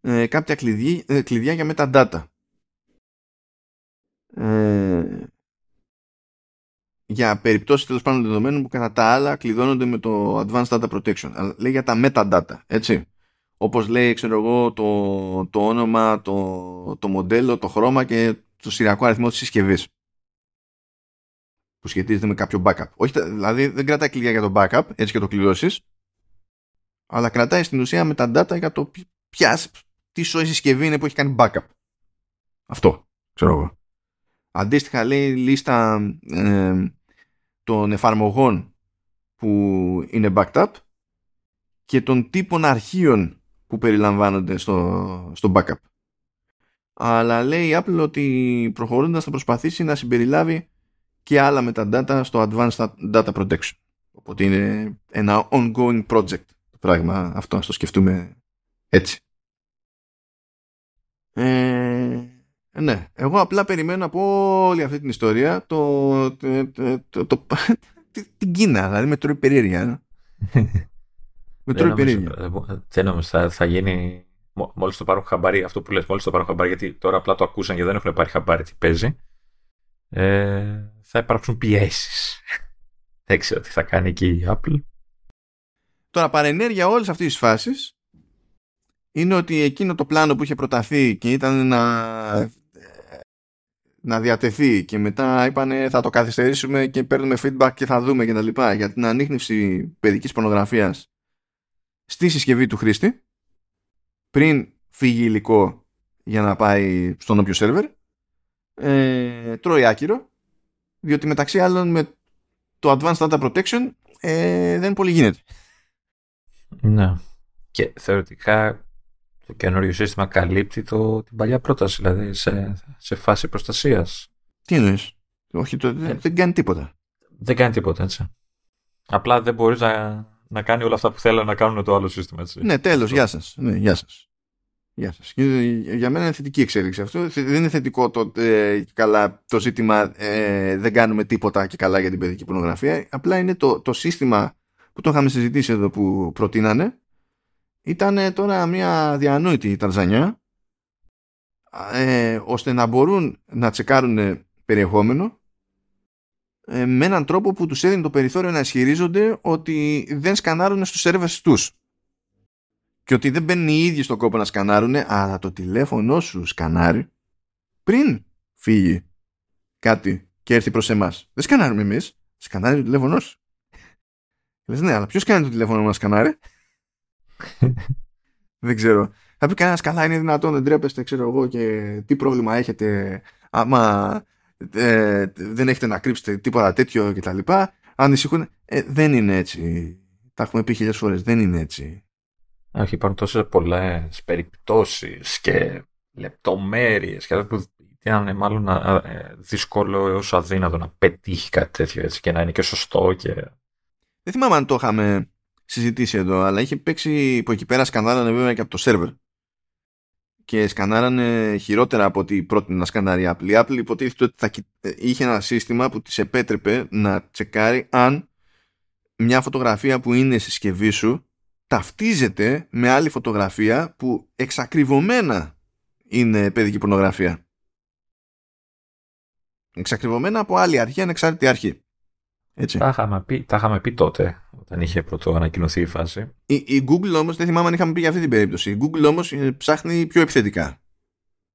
Ε, κάποια κλειδιά, ε, κλειδιά για metadata. Ε, για περιπτώσεις τέλος πάντων δεδομένων που κατά τα άλλα κλειδώνονται με το Advanced Data Protection. λέει για τα metadata, έτσι. Όπως λέει, ξέρω εγώ, το, το όνομα, το, το μοντέλο, το χρώμα και το σειριακό αριθμό της συσκευής. Που σχετίζεται με κάποιο backup. Όχι, δηλαδή δεν κρατάει κλειδιά για το backup, έτσι και το κλειδώσεις, αλλά κρατάει στην ουσία metadata για το ποιας, τι σοή συσκευή είναι που έχει κάνει backup. Αυτό, ξέρω εγώ. Αντίστοιχα λέει λίστα ε, των εφαρμογών που είναι backed up και των τύπων αρχείων που περιλαμβάνονται στο, στο backup. Αλλά λέει η Apple ότι προχωρώντας θα προσπαθήσει να συμπεριλάβει και άλλα metadata στο Advanced Data Protection. Οπότε είναι ένα ongoing project το πράγμα αυτό, να το σκεφτούμε έτσι. Ε, ναι, εγώ απλά περιμένω από όλη αυτή την ιστορία το, το, το, την Κίνα, δηλαδή με τρώει περίεργεια. με τρώει περίεργεια. Δεν νομίζω, θα, θα γίνει μόλις το πάρουν χαμπάρι, αυτό που λες, μόλις το πάρουν χαμπάρι, γιατί τώρα απλά το ακούσαν και δεν έχουν πάρει χαμπάρι τι παίζει, ε, θα υπάρξουν πιέσεις. δεν ξέρω τι θα κάνει εκεί η Apple. Τώρα παρενέργεια όλες αυτές τις φάσεις είναι ότι εκείνο το πλάνο που είχε προταθεί και ήταν να, να διατεθεί και μετά είπανε θα το καθυστερήσουμε και παίρνουμε feedback και θα δούμε και τα λοιπά για την ανείχνευση παιδικής πορνογραφίας στη συσκευή του χρήστη πριν φύγει υλικό για να πάει στον όποιο σερβερ ε, τρώει άκυρο διότι μεταξύ άλλων με το Advanced Data Protection ε, δεν πολύ γίνεται. Ναι. Και θεωρητικά το καινούριο σύστημα καλύπτει το, την παλιά πρόταση, δηλαδή σε, σε φάση προστασίας. Τι εννοείς; Όχι, το, ε, δεν κάνει τίποτα. Δεν κάνει τίποτα, έτσι. Απλά δεν μπορείς να, να κάνει όλα αυτά που θέλει να κάνουν το άλλο σύστημα, έτσι. Ναι, τέλος, γεια σας. Ναι, γεια σας. Γεια σας. Για μένα είναι θετική εξέλιξη αυτό. Δεν είναι θετικό το, ε, καλά, το ζήτημα ε, δεν κάνουμε τίποτα και καλά για την παιδική πορνογραφία. Απλά είναι το, το σύστημα που το είχαμε συζητήσει εδώ που προτείνανε. Ήταν τώρα μια διανόητη ταρζανιά ε, ώστε να μπορούν να τσεκάρουν περιεχόμενο ε, με έναν τρόπο που τους έδινε το περιθώριο να ισχυρίζονται ότι δεν σκανάρουν στους σερβες τους και ότι δεν μπαίνουν οι ίδιοι στον κόπο να σκανάρουν, αλλά το τηλέφωνο σου σκανάρει πριν φύγει κάτι και έρθει προς εμάς. Δεν σκανάρουμε εμείς, σκανάρει το τηλέφωνο σου. Λες ναι, αλλά ποιος κάνει το τηλέφωνο να σκανάρει; δεν ξέρω. Θα πει κανένας καλά είναι δυνατόν, δεν τρέπεστε, ξέρω εγώ και τι πρόβλημα έχετε άμα ε, δεν έχετε να κρύψετε τίποτα τέτοιο κτλ. Ανησυχούν. Ε, δεν είναι έτσι. Τα έχουμε πει χίλιες φορές. Δεν είναι έτσι. Όχι, υπάρχουν τόσες πολλές περιπτώσεις και λεπτομέρειες και που ήταν μάλλον ε, δύσκολο έως αδύνατο να πετύχει κάτι τέτοιο έτσι, και να είναι και σωστό. Και... Δεν θυμάμαι αν το είχαμε συζητήσει εδώ, αλλά είχε παίξει που εκεί πέρα σκανάρανε βέβαια και από το σερβερ. Και σκανάρανε χειρότερα από ό,τι πρότεινε να σκανάρει η Apple. Η Apple υποτίθεται ότι θα, είχε ένα σύστημα που της επέτρεπε να τσεκάρει αν μια φωτογραφία που είναι στη συσκευή σου ταυτίζεται με άλλη φωτογραφία που εξακριβωμένα είναι παιδική πορνογραφία. Εξακριβωμένα από άλλη αρχή, ανεξάρτητη αρχή. Έτσι. Τα είχαμε πει, τα είχαμε πει τότε, όταν είχε πρώτο ανακοινωθεί η φάση. Η, η Google όμως, δεν θυμάμαι αν είχαμε πει για αυτή την περίπτωση, η Google όμως ε, ψάχνει πιο επιθετικά.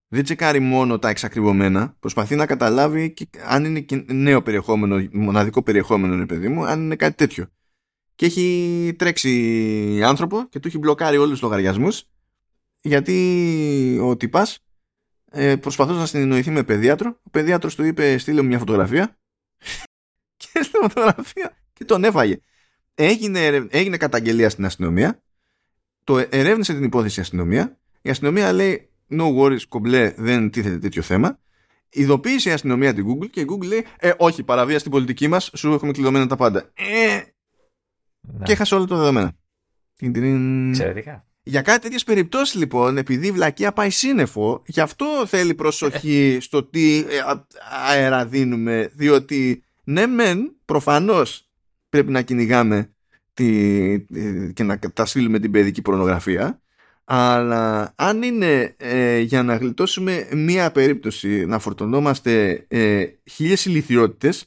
Δεν τσεκάρει μόνο τα εξακριβωμένα, προσπαθεί να καταλάβει και αν είναι και νέο περιεχόμενο, μοναδικό περιεχόμενο, είναι παιδί μου, αν είναι κάτι τέτοιο και έχει τρέξει άνθρωπο και του έχει μπλοκάρει όλους τους λογαριασμούς γιατί ο τυπάς ε, προσπαθούσε να συνεννοηθεί με παιδίατρο ο παιδίατρος του είπε στείλε μου μια φωτογραφία και έστειλε φωτογραφία και τον έφαγε. Έγινε, έγινε καταγγελία στην αστυνομία. Το ερεύνησε την υπόθεση η αστυνομία. Η αστυνομία λέει no worries κομπλέ δεν τίθεται τέτοιο θέμα ειδοποίησε η αστυνομία την Google και η Google λέει ε, όχι παραβία στην πολιτική μας σου έχουμε κλειδωμένα τα πάντα ε, ναι. Και έχασε όλα τα δεδομένα. Εξαιρετικά. Για κάτι τέτοιες περιπτώσεις λοιπόν, επειδή η βλακεία πάει σύννεφο, γι' αυτό θέλει προσοχή στο τι ε, αέρα δίνουμε, διότι ναι μεν προφανώς πρέπει να κυνηγάμε τη, και να τα στείλουμε την παιδική πορνογραφία, αλλά αν είναι ε, για να γλιτώσουμε μία περίπτωση να φορτωνόμαστε ε, χίλιες ηλικιότητες,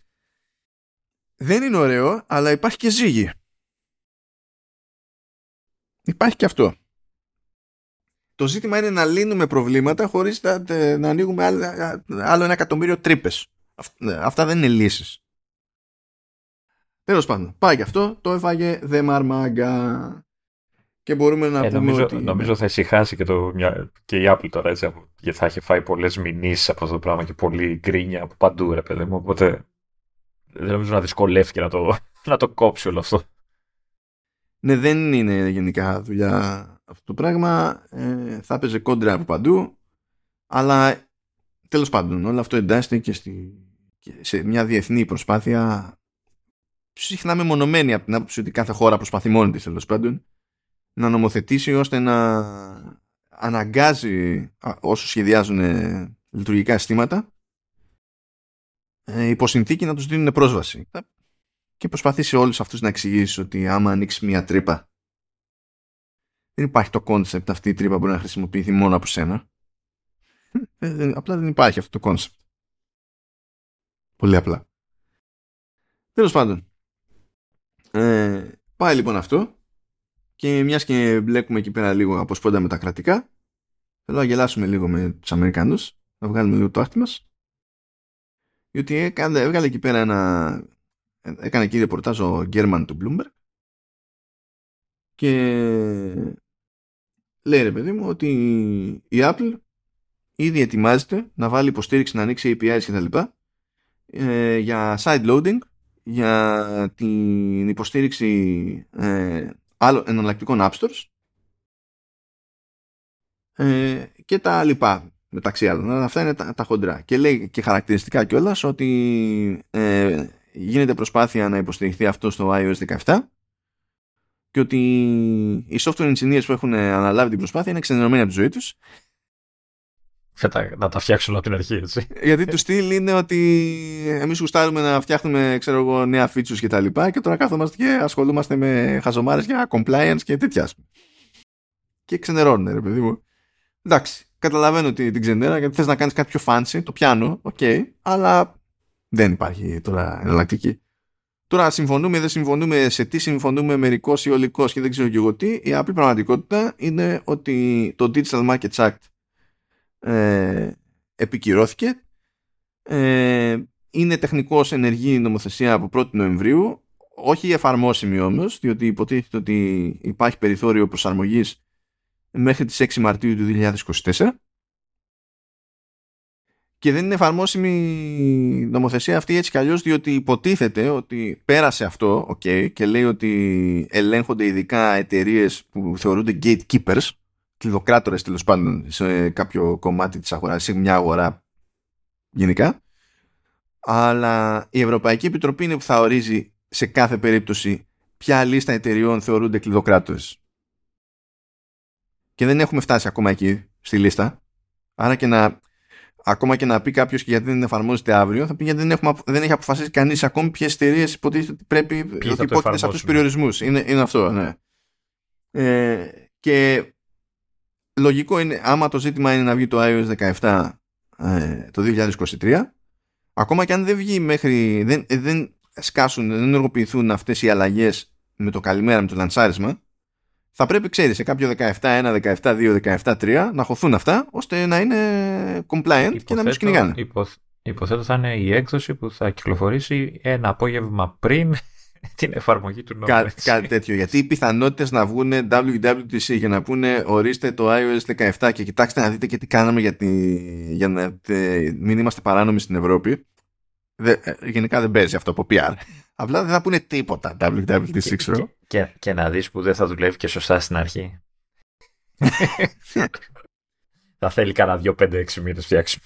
δεν είναι ωραίο, αλλά υπάρχει και ζύγι. Υπάρχει και αυτό. Το ζήτημα είναι να λύνουμε προβλήματα χωρίς να, να ανοίγουμε άλλο ένα εκατομμύριο τρύπες. Ναι, αυτά δεν είναι λύσεις. Τέλος πάντων, πάει και αυτό, το έφαγε δε μαρμάγκα. Και μπορούμε να ε, πούμε νομίζω, ότι... Νομίζω θα ησυχάσει και, το, και η Apple τώρα έτσι, γιατί θα έχει φάει πολλές μηνύσεις από αυτό το πράγμα και πολύ γκρίνια από παντού ρε παιδί μου, οπότε δεν νομίζω να δυσκολεύει να το, να το κόψει όλο αυτό. Ναι, δεν είναι γενικά δουλειά αυτό το πράγμα. Ε, θα έπαιζε κόντρα από παντού. Αλλά τέλος πάντων, όλο αυτό εντάσσεται και, στη, σε μια διεθνή προσπάθεια συχνά μεμονωμένη από την άποψη ότι κάθε χώρα προσπαθεί μόνη της τέλος πάντων να νομοθετήσει ώστε να αναγκάζει όσους σχεδιάζουν λειτουργικά συστήματα ε, υπό συνθήκη να τους δίνουν πρόσβαση και προσπαθεί σε όλους αυτούς να εξηγήσεις ότι άμα ανοίξεις μια τρύπα δεν υπάρχει το concept αυτή η τρύπα μπορεί να χρησιμοποιηθεί μόνο από σένα. Ε, απλά δεν υπάρχει αυτό το concept. Πολύ απλά. Τέλος πάντων. Ε, πάει λοιπόν αυτό Και μιας και μπλέκουμε εκεί πέρα λίγο από σπόντα με τα κρατικά, θέλω να γελάσουμε λίγο με τους Αμερικανούς, να βγάλουμε λίγο το άχτι μας. Διότι έκανε, έβγαλε εκεί πέρα ένα. Έκανε εκεί ρεπορτάζ ο Gurman του Bloomberg και λέει ρε παιδί μου ότι η Apple ήδη ετοιμάζεται να βάλει υποστήριξη να ανοίξει APIs και τα λοιπά ε, για side loading για την υποστήριξη ε, άλλων εναλλακτικών app stores ε, και τα λοιπά μεταξύ άλλων. Αυτά είναι τα, τα χοντρά. Και λέει και χαρακτηριστικά κιόλας ότι ε, γίνεται προσπάθεια να υποστηριχθεί αυτό στο iOS 17 και ότι οι software engineers που έχουν αναλάβει την προσπάθεια είναι ξενερωμένοι από τη ζωή τους να τα φτιάξουν από την αρχή, έτσι. Γιατί το στυλ είναι ότι εμείς γουστάρουμε να φτιάχνουμε ξέρω εγώ, νέα features και τα λοιπά και τώρα καθόμαστε και ασχολούμαστε με χαζομάρες για compliance και τέτοια. Και ξενερώνουν, ρε παιδί μου. Εντάξει, καταλαβαίνω ότι την ξενέρα γιατί θες να κάνεις κάτι πιο fancy, το πιάνω, okay, αλλά δεν υπάρχει τώρα εναλλακτική. Τώρα συμφωνούμε, δεν συμφωνούμε, σε τι συμφωνούμε μερικός ή ολικός και δεν ξέρω και εγώ τι. Η απλή πραγματικότητα είναι ότι το Digital Markets Act ε, επικυρώθηκε. Ε, είναι τεχνικώς ενεργή νομοθεσία από 1η Νοεμβρίου, όχι εφαρμόσιμη όμως, διότι υποτίθεται ότι υπάρχει περιθώριο προσαρμογής μέχρι τις 6 Μαρτίου του 2024 και δεν είναι εφαρμόσιμη η νομοθεσία αυτή έτσι κι αλλιώς διότι υποτίθεται ότι πέρασε αυτό okay, και λέει ότι ελέγχονται ειδικά εταιρείες που θεωρούνται gatekeepers κλειδοκράτορες τέλος πάντων σε κάποιο κομμάτι της αγοράς, σε μια αγορά γενικά. Αλλά η Ευρωπαϊκή Επιτροπή είναι που θα ορίζει σε κάθε περίπτωση ποια λίστα εταιριών θεωρούνται κλειδοκράτορες. Και δεν έχουμε φτάσει ακόμα εκεί στη λίστα. Άρα και να, ακόμα και να πει κάποιος και γιατί δεν εφαρμόζεται αύριο, θα πει γιατί δεν, έχουμε, δεν έχει αποφασίσει κανείς ακόμη ποιες εταιρείες υποτίθεται ότι πρέπει ότι υπόκειται σε αυτούς τους περιορισμούς. Είναι, είναι αυτό, ναι. Ε, και λογικό είναι, άμα το ζήτημα είναι να βγει το iOS 17 ε, το 2023, ακόμα και αν δεν βγει μέχρι, δεν, ε, δεν σκάσουν, δεν ενεργοποιηθούν αυτές οι αλλαγές με το καλημέρα, με το λανσάρισμα, θα πρέπει, ξέρεις, σε κάποιο 17.1, 17.2, 17.3 να χωθούν αυτά, ώστε να είναι compliant και να μην του κυνηγάνε. Υποθέτω θα είναι η έκδοση που θα κυκλοφορήσει ένα απόγευμα πριν την εφαρμογή του νόμου. Κά, κάτι τέτοιο. Γιατί οι πιθανότητες να βγουν WWDC για να πούνε ορίστε το iOS 17 και κοιτάξτε να δείτε και τι κάναμε για, για να μην είμαστε παράνομοι στην Ευρώπη. Δε, ε, γενικά δεν παίζει αυτό από PR. Απλά δεν θα πούνε τίποτα WWDC, ξέρω. Και, και, και να δεις που δεν θα δουλεύει και σωστά στην αρχή. θα θέλει κανένα 2-5-6 μήνες φτιάξιμο.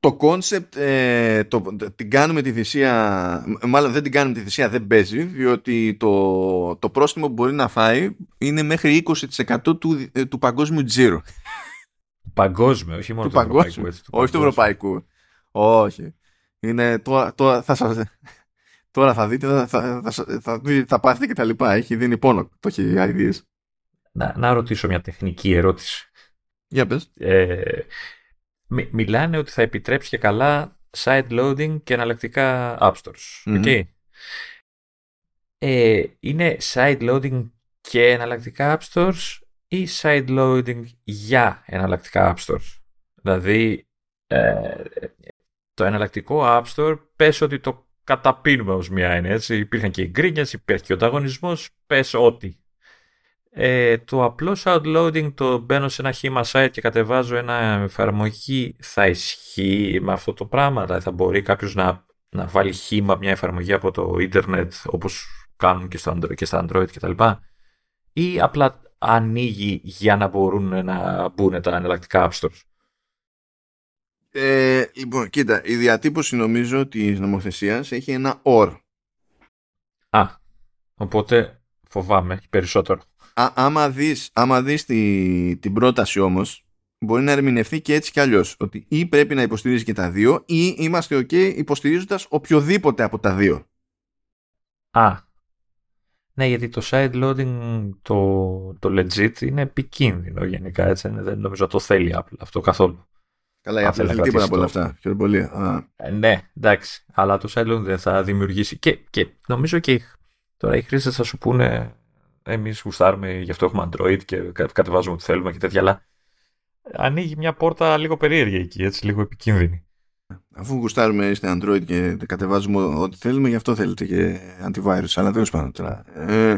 Το concept ε, την κάνουμε τη θυσία μάλλον δεν την κάνουμε τη θυσία δεν παίζει διότι το, το πρόστιμο που μπορεί να φάει είναι μέχρι 20% του, ε, του παγκόσμιου τζίρου. Παγκόσμιο όχι μόνο του, του παγκόσμιου. έτσι, του όχι του ευρωπαϊκού. Όχι. Είναι τώρα, τώρα θα σας τώρα θα δείτε θα, θα, θα, θα, θα πάθετε και τα λοιπά έχει δίνει πόνο το έχει ideas να, να ρωτήσω μια τεχνική ερώτηση για πες ε, μιλάνε ότι θα επιτρέψει και καλά side loading και εναλλακτικά app stores. Mm-hmm. Ε, είναι side loading και εναλλακτικά app stores ή side loading για εναλλακτικά app stores; Δηλαδή ε, το εναλλακτικό app store πες ότι το καταπίνουμε ως μια είναι έτσι. Υπήρχαν και οι γκρίνιες, υπήρχε και ο ανταγωνισμός, πες ότι ε, το απλό outloading το μπαίνω σε ένα χήμα site και κατεβάζω ένα εφαρμογή θα ισχύει με αυτό το πράγμα; Δηλαδή θα μπορεί κάποιος να, να βάλει χήμα μια εφαρμογή από το ίντερνετ όπως κάνουν και, στο Android, και στα Android κτλ. Ή απλά ανοίγει για να μπορούν να μπουν τα εναλλακτικά app stores; Ε, λοιπόν, κοίτα, η διατύπωση νομίζω της νομοθεσίας έχει ένα OR. Α, οπότε φοβάμαι περισσότερο α, άμα δεις, άμα δεις τη, την πρόταση όμως μπορεί να ερμηνευτεί και έτσι κι αλλιώς ότι ή πρέπει να υποστηρίζει και τα δύο ή είμαστε ok υποστηρίζοντας οποιοδήποτε από τα δύο. Α, ναι, γιατί το side loading, το, το legit είναι επικίνδυνο γενικά, έτσι. Δεν νομίζω το θέλει Apple αυτό καθόλου. Καλά, η Apple δεν θέλει τίποτα από όλα αυτά. πολύ. Ε, ναι, εντάξει. Αλλά το side loading δεν θα δημιουργήσει. Και, και νομίζω και τώρα οι χρήστες θα σου πούνε εμείς γουστάρουμε, γι' αυτό έχουμε Android και κατεβάζουμε ό,τι θέλουμε και τέτοια, αλλά ανοίγει μια πόρτα λίγο περίεργη εκεί, έτσι, λίγο επικίνδυνη. Αφού γουστάρουμε είστε Android και κατεβάζουμε ό,τι θέλουμε, γι' αυτό θέλετε και antivirus, αλλά τέλος πάντων τώρα. Ε,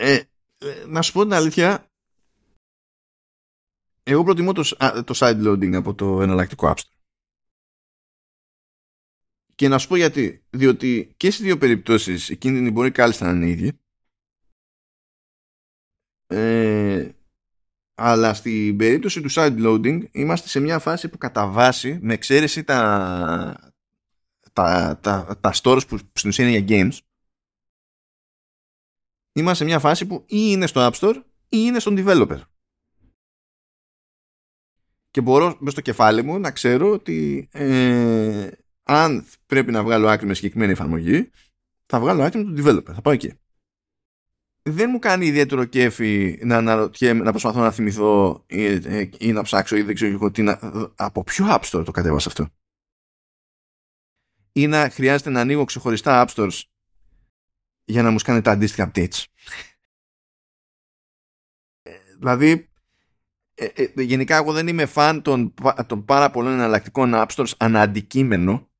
ε, να σου πω την αλήθεια, εγώ προτιμώ το, το side loading από το εναλλακτικό App Store. Και να σου πω γιατί. Διότι και στις δύο περιπτώσεις οι κίνδυνοι μπορεί κάλλιστα να είναι ίδιοι. Ε, αλλά στην περίπτωση του side loading είμαστε σε μια φάση που κατά βάση, με εξαίρεση τα, τα, τα, τα stores που στην ουσία είναι για games, είμαστε σε μια φάση που ή είναι στο App Store ή είναι στον developer. Και μπορώ μέσα στο κεφάλι μου να ξέρω ότι ε, αν πρέπει να βγάλω άκρη με συγκεκριμένη εφαρμογή, θα βγάλω άκρη με τον developer. Θα πάω εκεί. Δεν μου κάνει ιδιαίτερο κέφι να, να προσπαθώ να θυμηθώ ή, ή, να ψάξω ή δεν ξέρω εγώ τι να, από ποιο App Store το κατέβασα αυτό. Ή να χρειάζεται να ανοίγω ξεχωριστά App Stores για να μου κάνει τα αντίστοιχα updates. Ε, δηλαδή, ε, ε, γενικά εγώ δεν είμαι φαν των, των πάρα πολλών εναλλακτικών App Stores αναντικείμενο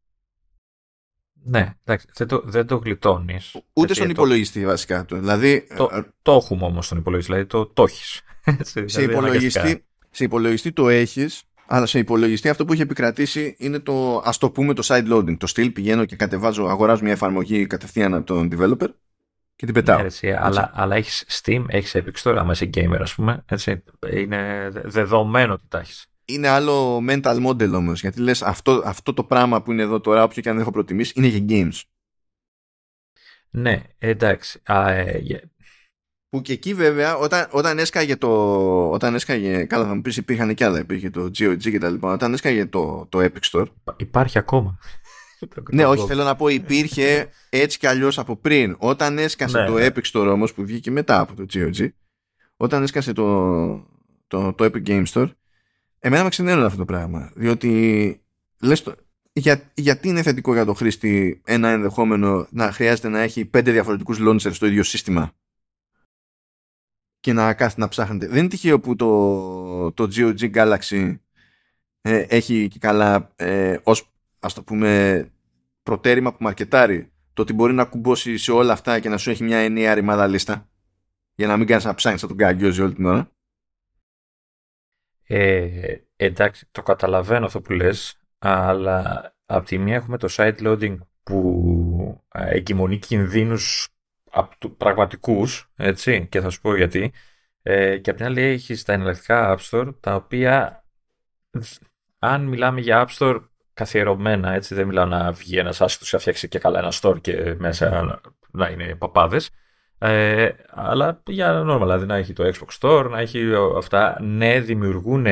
ναι, εντάξει, δεν το, δεν το γλιτώνεις. Ούτε στον υπολογιστή βασικά. Δηλαδή, το, ε, το έχουμε όμως στον υπολογιστή, δηλαδή το, το έχεις. σε, δηλαδή, υπολογιστή, σε υπολογιστή το έχεις, αλλά σε υπολογιστή αυτό που έχει επικρατήσει είναι το ας το πούμε το side loading. Το στυλ πηγαίνω και κατεβάζω, αγοράζω μια εφαρμογή κατευθείαν από τον developer και την πετάω. Ναι, αλλά, αλλά έχεις Steam, έχεις Epic Store, άμα είσαι gamer, ας πούμε. Έτσι, είναι δεδομένο ότι τα έχεις είναι άλλο mental model όμως. Γιατί λες αυτό, αυτό το πράγμα που είναι εδώ τώρα, όποιο και αν έχω προτιμήσει, είναι για games. Ναι, εντάξει. Α, ε, Που και εκεί βέβαια, όταν, όταν έσκαγε το. Όταν έσκαγε. Καλά, θα μου πεις υπήρχαν και άλλα. Υπήρχε το GOG και τα λοιπά. Όταν έσκαγε το, το Epic Store. Υπάρχει ακόμα. Ναι, όχι, θέλω να πω υπήρχε έτσι κι αλλιώς από πριν. Όταν έσκασε ναι, το ναι. Epic Store όμω που βγήκε μετά από το GOG, όταν έσκασε το, το, το Epic Game Store, Εμένα με ξενέρωνε αυτό το πράγμα. Διότι λες το, για, γιατί είναι θετικό για το χρήστη ένα ενδεχόμενο να χρειάζεται να έχει πέντε διαφορετικούς launchers στο ίδιο σύστημα; Και να κάθεται να ψάχνετε. Δεν είναι τυχαίο που το, το GOG Galaxy ε, έχει και καλά ε, ως ας το πούμε προτέρημα που μαρκετάρει το ότι μπορεί να κουμπώσει σε όλα αυτά και να σου έχει μια ενιαία ρημάδα λίστα για να μην κάνεις να ψάχνεις από τον καγκιόζι όλη την ώρα. Ε, εντάξει, το καταλαβαίνω αυτό που λες, αλλά από τη μία έχουμε το side loading που εγκυμονεί κινδύνους από πραγματικούς, έτσι, και θα σου πω γιατί. Ε, και από την άλλη έχει τα εναλλακτικά App Store, τα οποία αν μιλάμε για App Store καθιερωμένα, έτσι, δεν μιλάω να βγει ένας άσχητος να φτιάξει και καλά ένα store και μέσα να είναι παπάδες, ε, αλλά για normal, δηλαδή να έχει το Xbox Store, να έχει αυτά. Ναι, δημιουργούν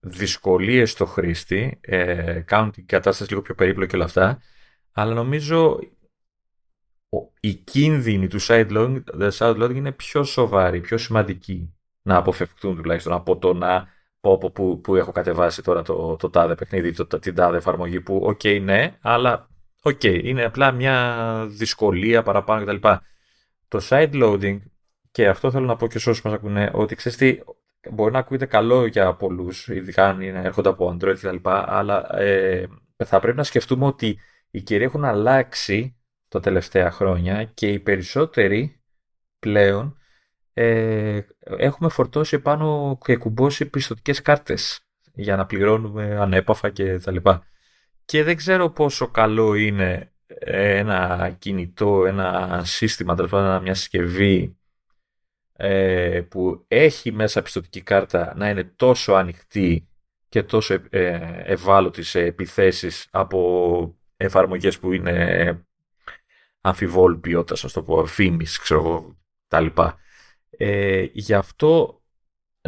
δυσκολίες στο χρήστη, ε, κάνουν την κατάσταση λίγο πιο περίπλοκη και όλα αυτά, αλλά νομίζω η κίνδυνη του sideloading, sideloading είναι πιο σοβαρή, πιο σημαντική να αποφευκτούν τουλάχιστον από το να πω που, που έχω κατεβάσει τώρα το, το τάδε παιχνίδι, το, την τάδε εφαρμογή που okay, ναι, αλλά okay, είναι απλά μια δυσκολία παραπάνω κτλ το side loading, και αυτό θέλω να πω και σε όσους μας ακούνε, ότι ξέρεις τι, μπορεί να ακούγεται καλό για πολλούς, ειδικά αν έρχονται από Android κτλ. Αλλά ε, θα πρέπει να σκεφτούμε ότι οι καιροί έχουν αλλάξει τα τελευταία χρόνια και οι περισσότεροι πλέον ε, έχουμε φορτώσει πάνω και κουμπώσει πιστοτικές κάρτες για να πληρώνουμε ανέπαφα και τα λοιπά. Και δεν ξέρω πόσο καλό είναι ένα κινητό, ένα σύστημα, τέλος μια συσκευή ε, που έχει μέσα πιστοτική κάρτα να είναι τόσο ανοιχτή και τόσο ε, ευάλωτη σε επιθέσεις από εφαρμογές που είναι αμφιβόλου ποιότητας, α το πω, φήμης, ξέρω εγώ, τα λοιπά. Ε, γι' αυτό,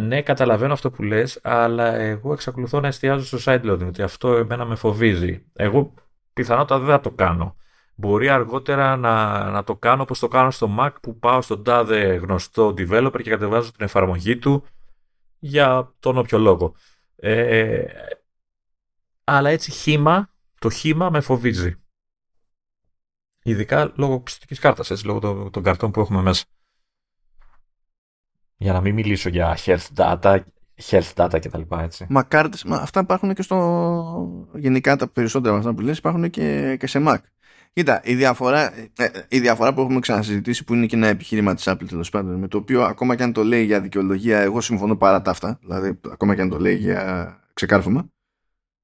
ναι, καταλαβαίνω αυτό που λες, αλλά εγώ εξακολουθώ να εστιάζω στο side loading, ότι αυτό εμένα με φοβίζει. Εγώ πιθανότατα δεν θα το κάνω. Μπορεί αργότερα να, να το κάνω όπως το κάνω στο Mac που πάω στον τάδε γνωστό developer και κατεβάζω την εφαρμογή του για τον όποιο λόγο. Ε, αλλά έτσι χήμα, το χήμα με φοβίζει. Ειδικά λόγω πιστοτικής κάρτας, έτσι, λόγω των, των καρτών που έχουμε μέσα. Για να μην μιλήσω για health data, health data κτλ. Έτσι. Μα κάρτες, μα αυτά υπάρχουν και στο... Γενικά τα περισσότερα από αυτά που λες υπάρχουν και, και σε Mac. Κοίτα, η διαφορά, ε, ε, η διαφορά που έχουμε ξανασυζητήσει που είναι και ένα επιχείρημα της Apple τέλος πάντων με το οποίο ακόμα και αν το λέει για δικαιολογία εγώ συμφωνώ παρά τα αυτά δηλαδή ακόμα και αν το λέει για ξεκάρφωμα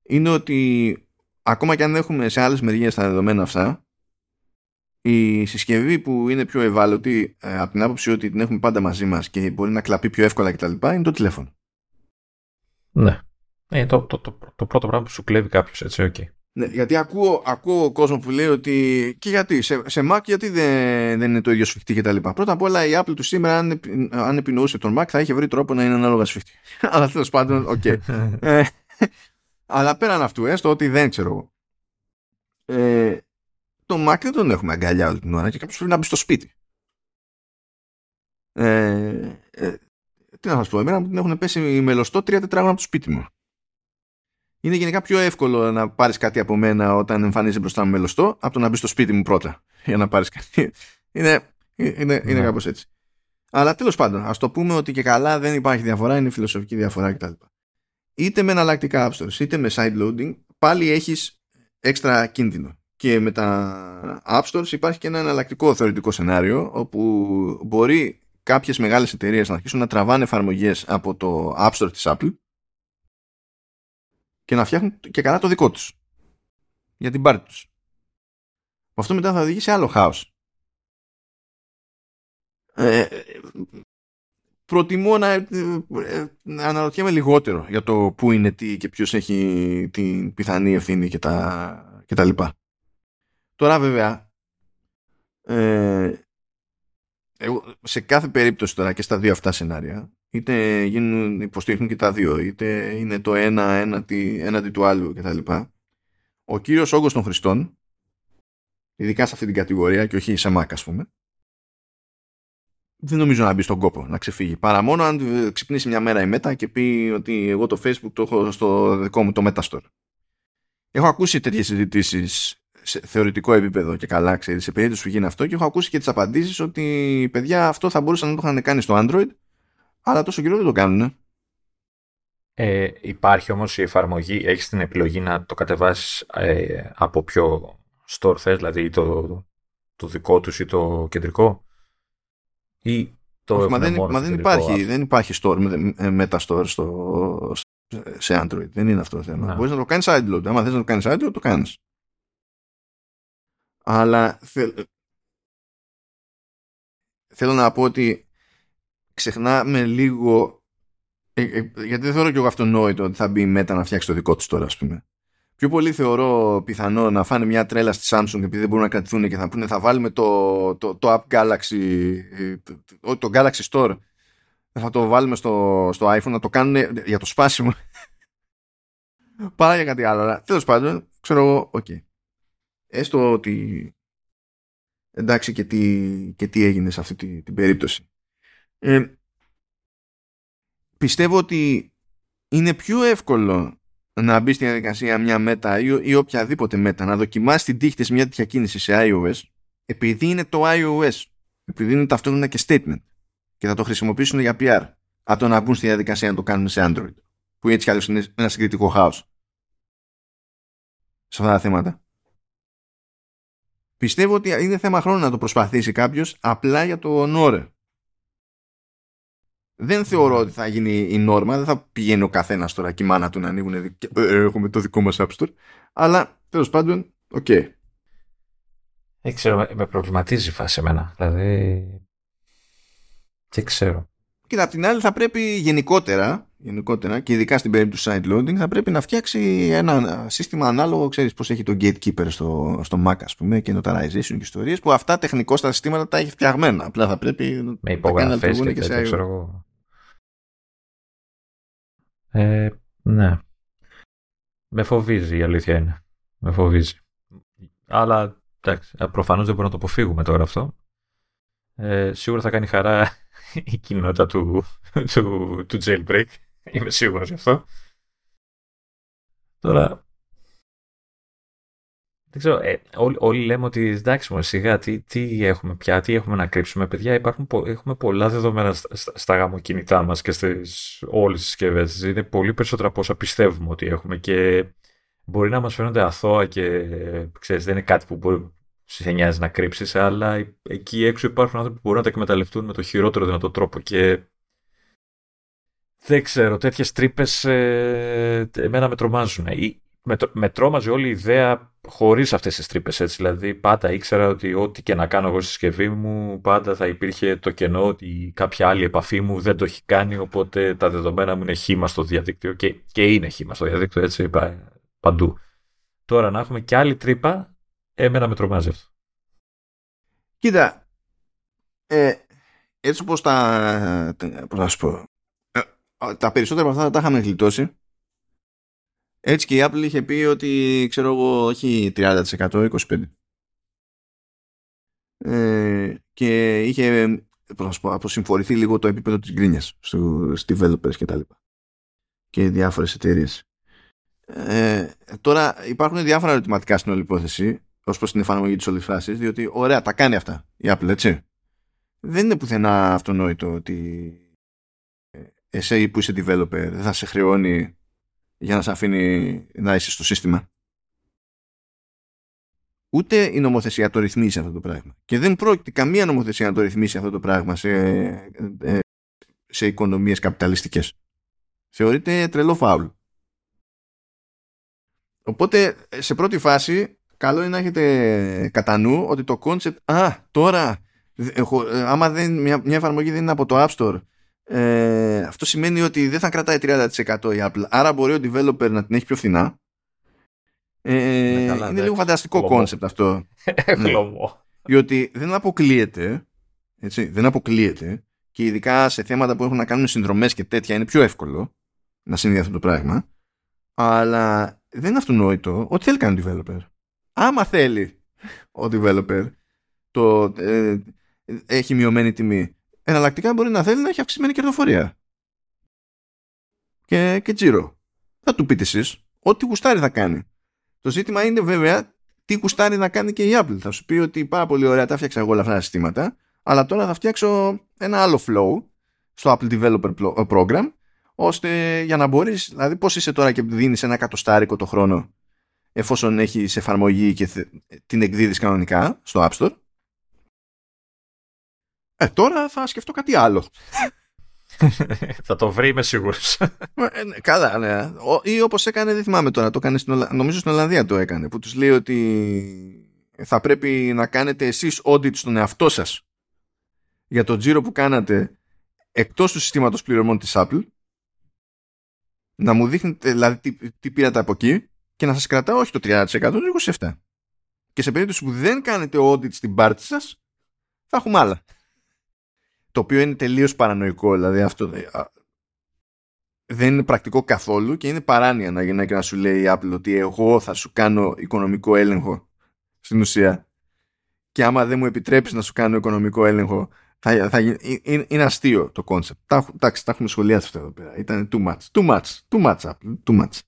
είναι ότι ακόμα και αν έχουμε σε άλλες μεριές τα δεδομένα αυτά η συσκευή που είναι πιο ευάλωτη ε, από την άποψη ότι την έχουμε πάντα μαζί μας και μπορεί να κλαπεί πιο εύκολα κτλ. είναι το τηλέφωνο. Ναι. Ε, το, το, το, το, πρώτο πράγμα που σου κλέβει κάποιος, έτσι, οκ. Okay. Ναι, γιατί ακούω, ακούω κόσμο που λέει ότι. και γιατί, σε, σε Mac γιατί δεν, δεν είναι το ίδιο σφιχτή κτλ. Πρώτα απ' όλα η Apple του σήμερα, αν, αν επινοούσε τον Mac, θα είχε βρει τρόπο να είναι ανάλογα σφιχτή. Αλλά τέλος πάντων, okay. ε, αλλά πέραν αυτού, έστω ότι δεν ξέρω εγώ. Ε, το Mac δεν τον έχουμε αγκαλιά όλη την ώρα και κάποιος πρέπει να μπει στο σπίτι. Ε, ε, τι να σας πω, εμένα μου την έχουν πέσει μελωστό τρία τετράγωνα από το σπίτι μου. Είναι γενικά πιο εύκολο να πάρεις κάτι από μένα όταν εμφανίζει μπροστά μου μελωστό από το να μπεις στο σπίτι μου πρώτα για να πάρεις κάτι. Είναι, είναι, είναι ναι. κάπως έτσι. Αλλά τέλος πάντων, ας το πούμε ότι και καλά δεν υπάρχει διαφορά, είναι φιλοσοφική διαφορά κτλ. Είτε με εναλλακτικά app stores, είτε με side loading, πάλι έχεις έξτρα κίνδυνο. Και με τα app stores υπάρχει και ένα εναλλακτικό θεωρητικό σενάριο όπου μπορεί κάποιες μεγάλες εταιρείες να αρχίσουν να τραβάνε εφαρμογές από το App Store της Apple και να φτιάχνουν και καλά το δικό τους για την πάρτη τους. Αυτό μετά θα οδηγήσει σε άλλο χάος. Ε, προτιμώ να, ε, να αναρωτιέμαι λιγότερο για το πού είναι τι και ποιος έχει την πιθανή ευθύνη και τα, και τα λοιπά. Τώρα βέβαια ε, σε κάθε περίπτωση τώρα και στα δύο αυτά σενάρια είτε γίνουν, υποστήριχνουν και τα δύο είτε είναι το ένα έναντι, έναντι του άλλου κτλ. Ο κύριος όγκος των χρηστών ειδικά σε αυτή την κατηγορία και όχι σε Mac ας πούμε δεν νομίζω να μπει στον κόπο να ξεφύγει παρά μόνο αν ξυπνήσει μια μέρα η Meta και πει ότι εγώ το Facebook το έχω στο δικό μου το Metastore έχω ακούσει τέτοιες συζητήσεις σε θεωρητικό επίπεδο και καλά, ξέρεις, σε περίπτωση που γίνει αυτό και έχω ακούσει και τις απαντήσεις ότι παιδιά αυτό θα μπορούσαν να το είχαν κάνει στο Android, αλλά τόσο καιρό δεν το κάνουν. Ε, υπάρχει όμως η εφαρμογή, έχεις την επιλογή να το κατεβάσεις ε, από ποιο store θες, δηλαδή το, το δικό τους ή το κεντρικό ή το Όχι, μα δεν, μα δεν υπάρχει, δεν υπάρχει store, με, Metastore στο, σε Android. Δεν είναι αυτό το θέμα. Να. Μπορείς να το κάνεις sideload. Αν θες να το κάνεις sideload, το κάνεις. Αλλά θέλω να πω ότι ξεχνάμε λίγο ε, ε, γιατί δεν θεωρώ και εγώ αυτονόητο ότι θα μπει η Meta να φτιάξει το δικό του τώρα, ας πούμε. Πιο πολύ θεωρώ πιθανό να φάνε μια τρέλα στη Samsung επειδή δεν μπορούν να κρατηθούν και θα πούνε θα βάλουμε το, το, το App Galaxy, ε, το, το Galaxy Store, θα το βάλουμε στο, στο iPhone να το κάνουν για το σπάσιμο. Παρά για κάτι άλλο. Τέλος πάντων, ξέρω εγώ, okay έστω ότι εντάξει και τι, και τι έγινε σε αυτή την, την περίπτωση. Ε, πιστεύω ότι είναι πιο εύκολο να μπει στη διαδικασία μια μέτα ή, ή οποιαδήποτε μέτα να δοκιμάσει την τύχη της μια τέτοια κίνηση σε iOS επειδή είναι το iOS επειδή είναι ταυτόχρονα και statement και θα το χρησιμοποιήσουν για PR από το να μπουν στη διαδικασία να το κάνουν σε Android που έτσι κι άλλως είναι ένα συγκριτικό χάος σε αυτά τα θέματα Πιστεύω ότι είναι θέμα χρόνου να το προσπαθήσει κάποιος απλά για το νόρε. Δεν θεωρώ ναι. ότι θα γίνει η νόρμα, δεν θα πηγαίνει ο καθένας τώρα και η μάνα του να ανοίγουν. Ε, έχουμε το δικό μας App Store. Αλλά τέλος πάντων, OK. Okay. Δεν ξέρω, με προβληματίζει η φάση εμένα. Δηλαδή. Δεν ξέρω. Κοίτα, απ' την άλλη θα πρέπει γενικότερα, γενικότερα και ειδικά στην περίπτωση side loading θα πρέπει να φτιάξει ένα σύστημα ανάλογο, ξέρεις πώς έχει το gatekeeper στο, στο Mac ας πούμε και notarization και ιστορίες που αυτά τεχνικώς τα συστήματα τα έχει φτιαγμένα. Απλά θα πρέπει με υπογραφές και, και τέτοια ξέρω εγώ. Ε, ναι. Με φοβίζει η αλήθεια είναι. Με φοβίζει. Αλλά εντάξει, προφανώς δεν μπορούμε να το αποφύγουμε τώρα αυτό. Ε, σίγουρα θα κάνει χαρά η κοινότητα του, του, του jailbreak. Είμαι σίγουρος γι' αυτό. Τώρα, δεν ξέρω, ε, όλοι, όλοι, λέμε ότι εντάξει μου, σιγά, τι, τι έχουμε πια, τι έχουμε να κρύψουμε. Παιδιά, υπάρχουν, έχουμε πολλά δεδομένα στα, στα, στα γαμοκινητά μας και στις όλες τις συσκευές. Είναι πολύ περισσότερα από όσα πιστεύουμε ότι έχουμε και μπορεί να μας φαίνονται αθώα και ξέρεις, δεν είναι κάτι που μπορεί, σε νοιάζει να κρύψεις, αλλά εκεί έξω υπάρχουν άνθρωποι που μπορούν να τα εκμεταλλευτούν με το χειρότερο δυνατό τρόπο και δεν ξέρω, τέτοιες τρύπες ε, εμένα με τρομάζουν. Με, με τρόμαζε όλη η ιδέα χωρίς αυτές τις τρύπες. Δηλαδή, πάντα ήξερα ότι ό,τι και να κάνω εγώ στη συσκευή μου, πάντα θα υπήρχε το κενό ότι κάποια άλλη επαφή μου δεν το έχει κάνει. Οπότε τα δεδομένα μου είναι χήμα στο διαδίκτυο και, και είναι χήμα στο διαδίκτυο, έτσι παντού. Τώρα να έχουμε και άλλη τρύπα, εμένα με τρομάζει αυτό. Κοίτα, ε, έτσι όπως τα, πώς να σου πω, ε, τα περισσότερα από αυτά τα είχαμε γλιτώσει. Έτσι και η Apple είχε πει ότι, ξέρω εγώ, όχι 30%, 25%. Ε, και είχε πώς να σου πω, αποσυμφορηθεί λίγο το επίπεδο της γκρίνιας στους developers και τα λοιπά και διάφορες εταιρείες. Ε, τώρα υπάρχουν διάφορα ερωτηματικά στην όλη υπόθεση ως προς την εφαρμογή της όλης φράσης διότι ωραία τα κάνει αυτά η Apple έτσι δεν είναι πουθενά αυτονόητο ότι εσύ που είσαι developer δεν θα σε χρεώνει για να σε αφήνει να είσαι στο σύστημα; Ούτε η νομοθεσία το ρυθμίσει αυτό το πράγμα. Και δεν πρόκειται καμία νομοθεσία να το ρυθμίσει αυτό το πράγμα σε, ε, σε οικονομίες καπιταλιστικές. Θεωρείται τρελό φάουλ. Οπότε σε πρώτη φάση καλό είναι να έχετε κατά νου ότι το concept α τώρα έχω, ε, άμα δεν, μια, μια εφαρμογή δεν είναι από το App Store ε, αυτό σημαίνει ότι δεν θα κρατάει 30% η Apple. Άρα μπορεί ο developer να την έχει πιο φθηνά. Ε, ναι, καλά, είναι λίγο φανταστικό concept αυτό. Ναι. διότι δεν αποκλείεται έτσι, δεν αποκλείεται και ειδικά σε θέματα που έχουν να κάνουν συνδρομές και τέτοια είναι πιο εύκολο να συμβεί αυτό το πράγμα. Αλλά δεν είναι αυτονόητο ότι θέλει κάνει ο developer. Άμα θέλει ο developer το, ε, έχει μειωμένη τιμή εναλλακτικά μπορεί να θέλει να έχει αυξημένη κερδοφορία. Και, και τζίρο. Θα του πείτε εσείς ό,τι γουστάρει θα κάνει. Το ζήτημα είναι βέβαια τι γουστάρει να κάνει και η Apple. Θα σου πει ότι πάρα πολύ ωραία τα φτιάξα εγώ όλα αυτά τα συστήματα αλλά τώρα θα φτιάξω ένα άλλο flow στο Apple Developer Program ώστε για να μπορείς, δηλαδή πώς είσαι τώρα και δίνεις ένα κατοστάρικο το χρόνο εφόσον έχεις εφαρμογή και την εκδίδεις κανονικά στο App Store. Ε, τώρα θα σκεφτώ κάτι άλλο. θα το βρει, είμαι σίγουρος. Ε, ναι, καλά, ναι. Ή όπως έκανε, δεν θυμάμαι τώρα, το έκανε στην νομίζω στην Ολλανδία το έκανε, που τους λέει ότι θα πρέπει να κάνετε εσείς audit στον εαυτό σας για το τζίρο που κάνατε εκτός του συστήματος πληρωμών της Apple. Να μου δείχνετε δηλαδή τι, τι πήρατε από εκεί και να σας κρατάω όχι το 30% το 27%. Και σε περίπτωση που δεν κάνετε audit στην πάρτι σας, θα έχουμε άλλα. Το οποίο είναι τελείως παρανοϊκό, δηλαδή αυτό δεν είναι πρακτικό καθόλου και είναι παράνοια να γίνει και να σου λέει η Apple ότι εγώ θα σου κάνω οικονομικό έλεγχο στην ουσία και άμα δεν μου επιτρέψεις να σου κάνω οικονομικό έλεγχο θα, θα, είναι, είναι αστείο το concept. Εντάξει, τα έχουμε σχολιάσει αυτά εδώ πέρα. Ήταν too much. Too much. Too much, Apple. Too much.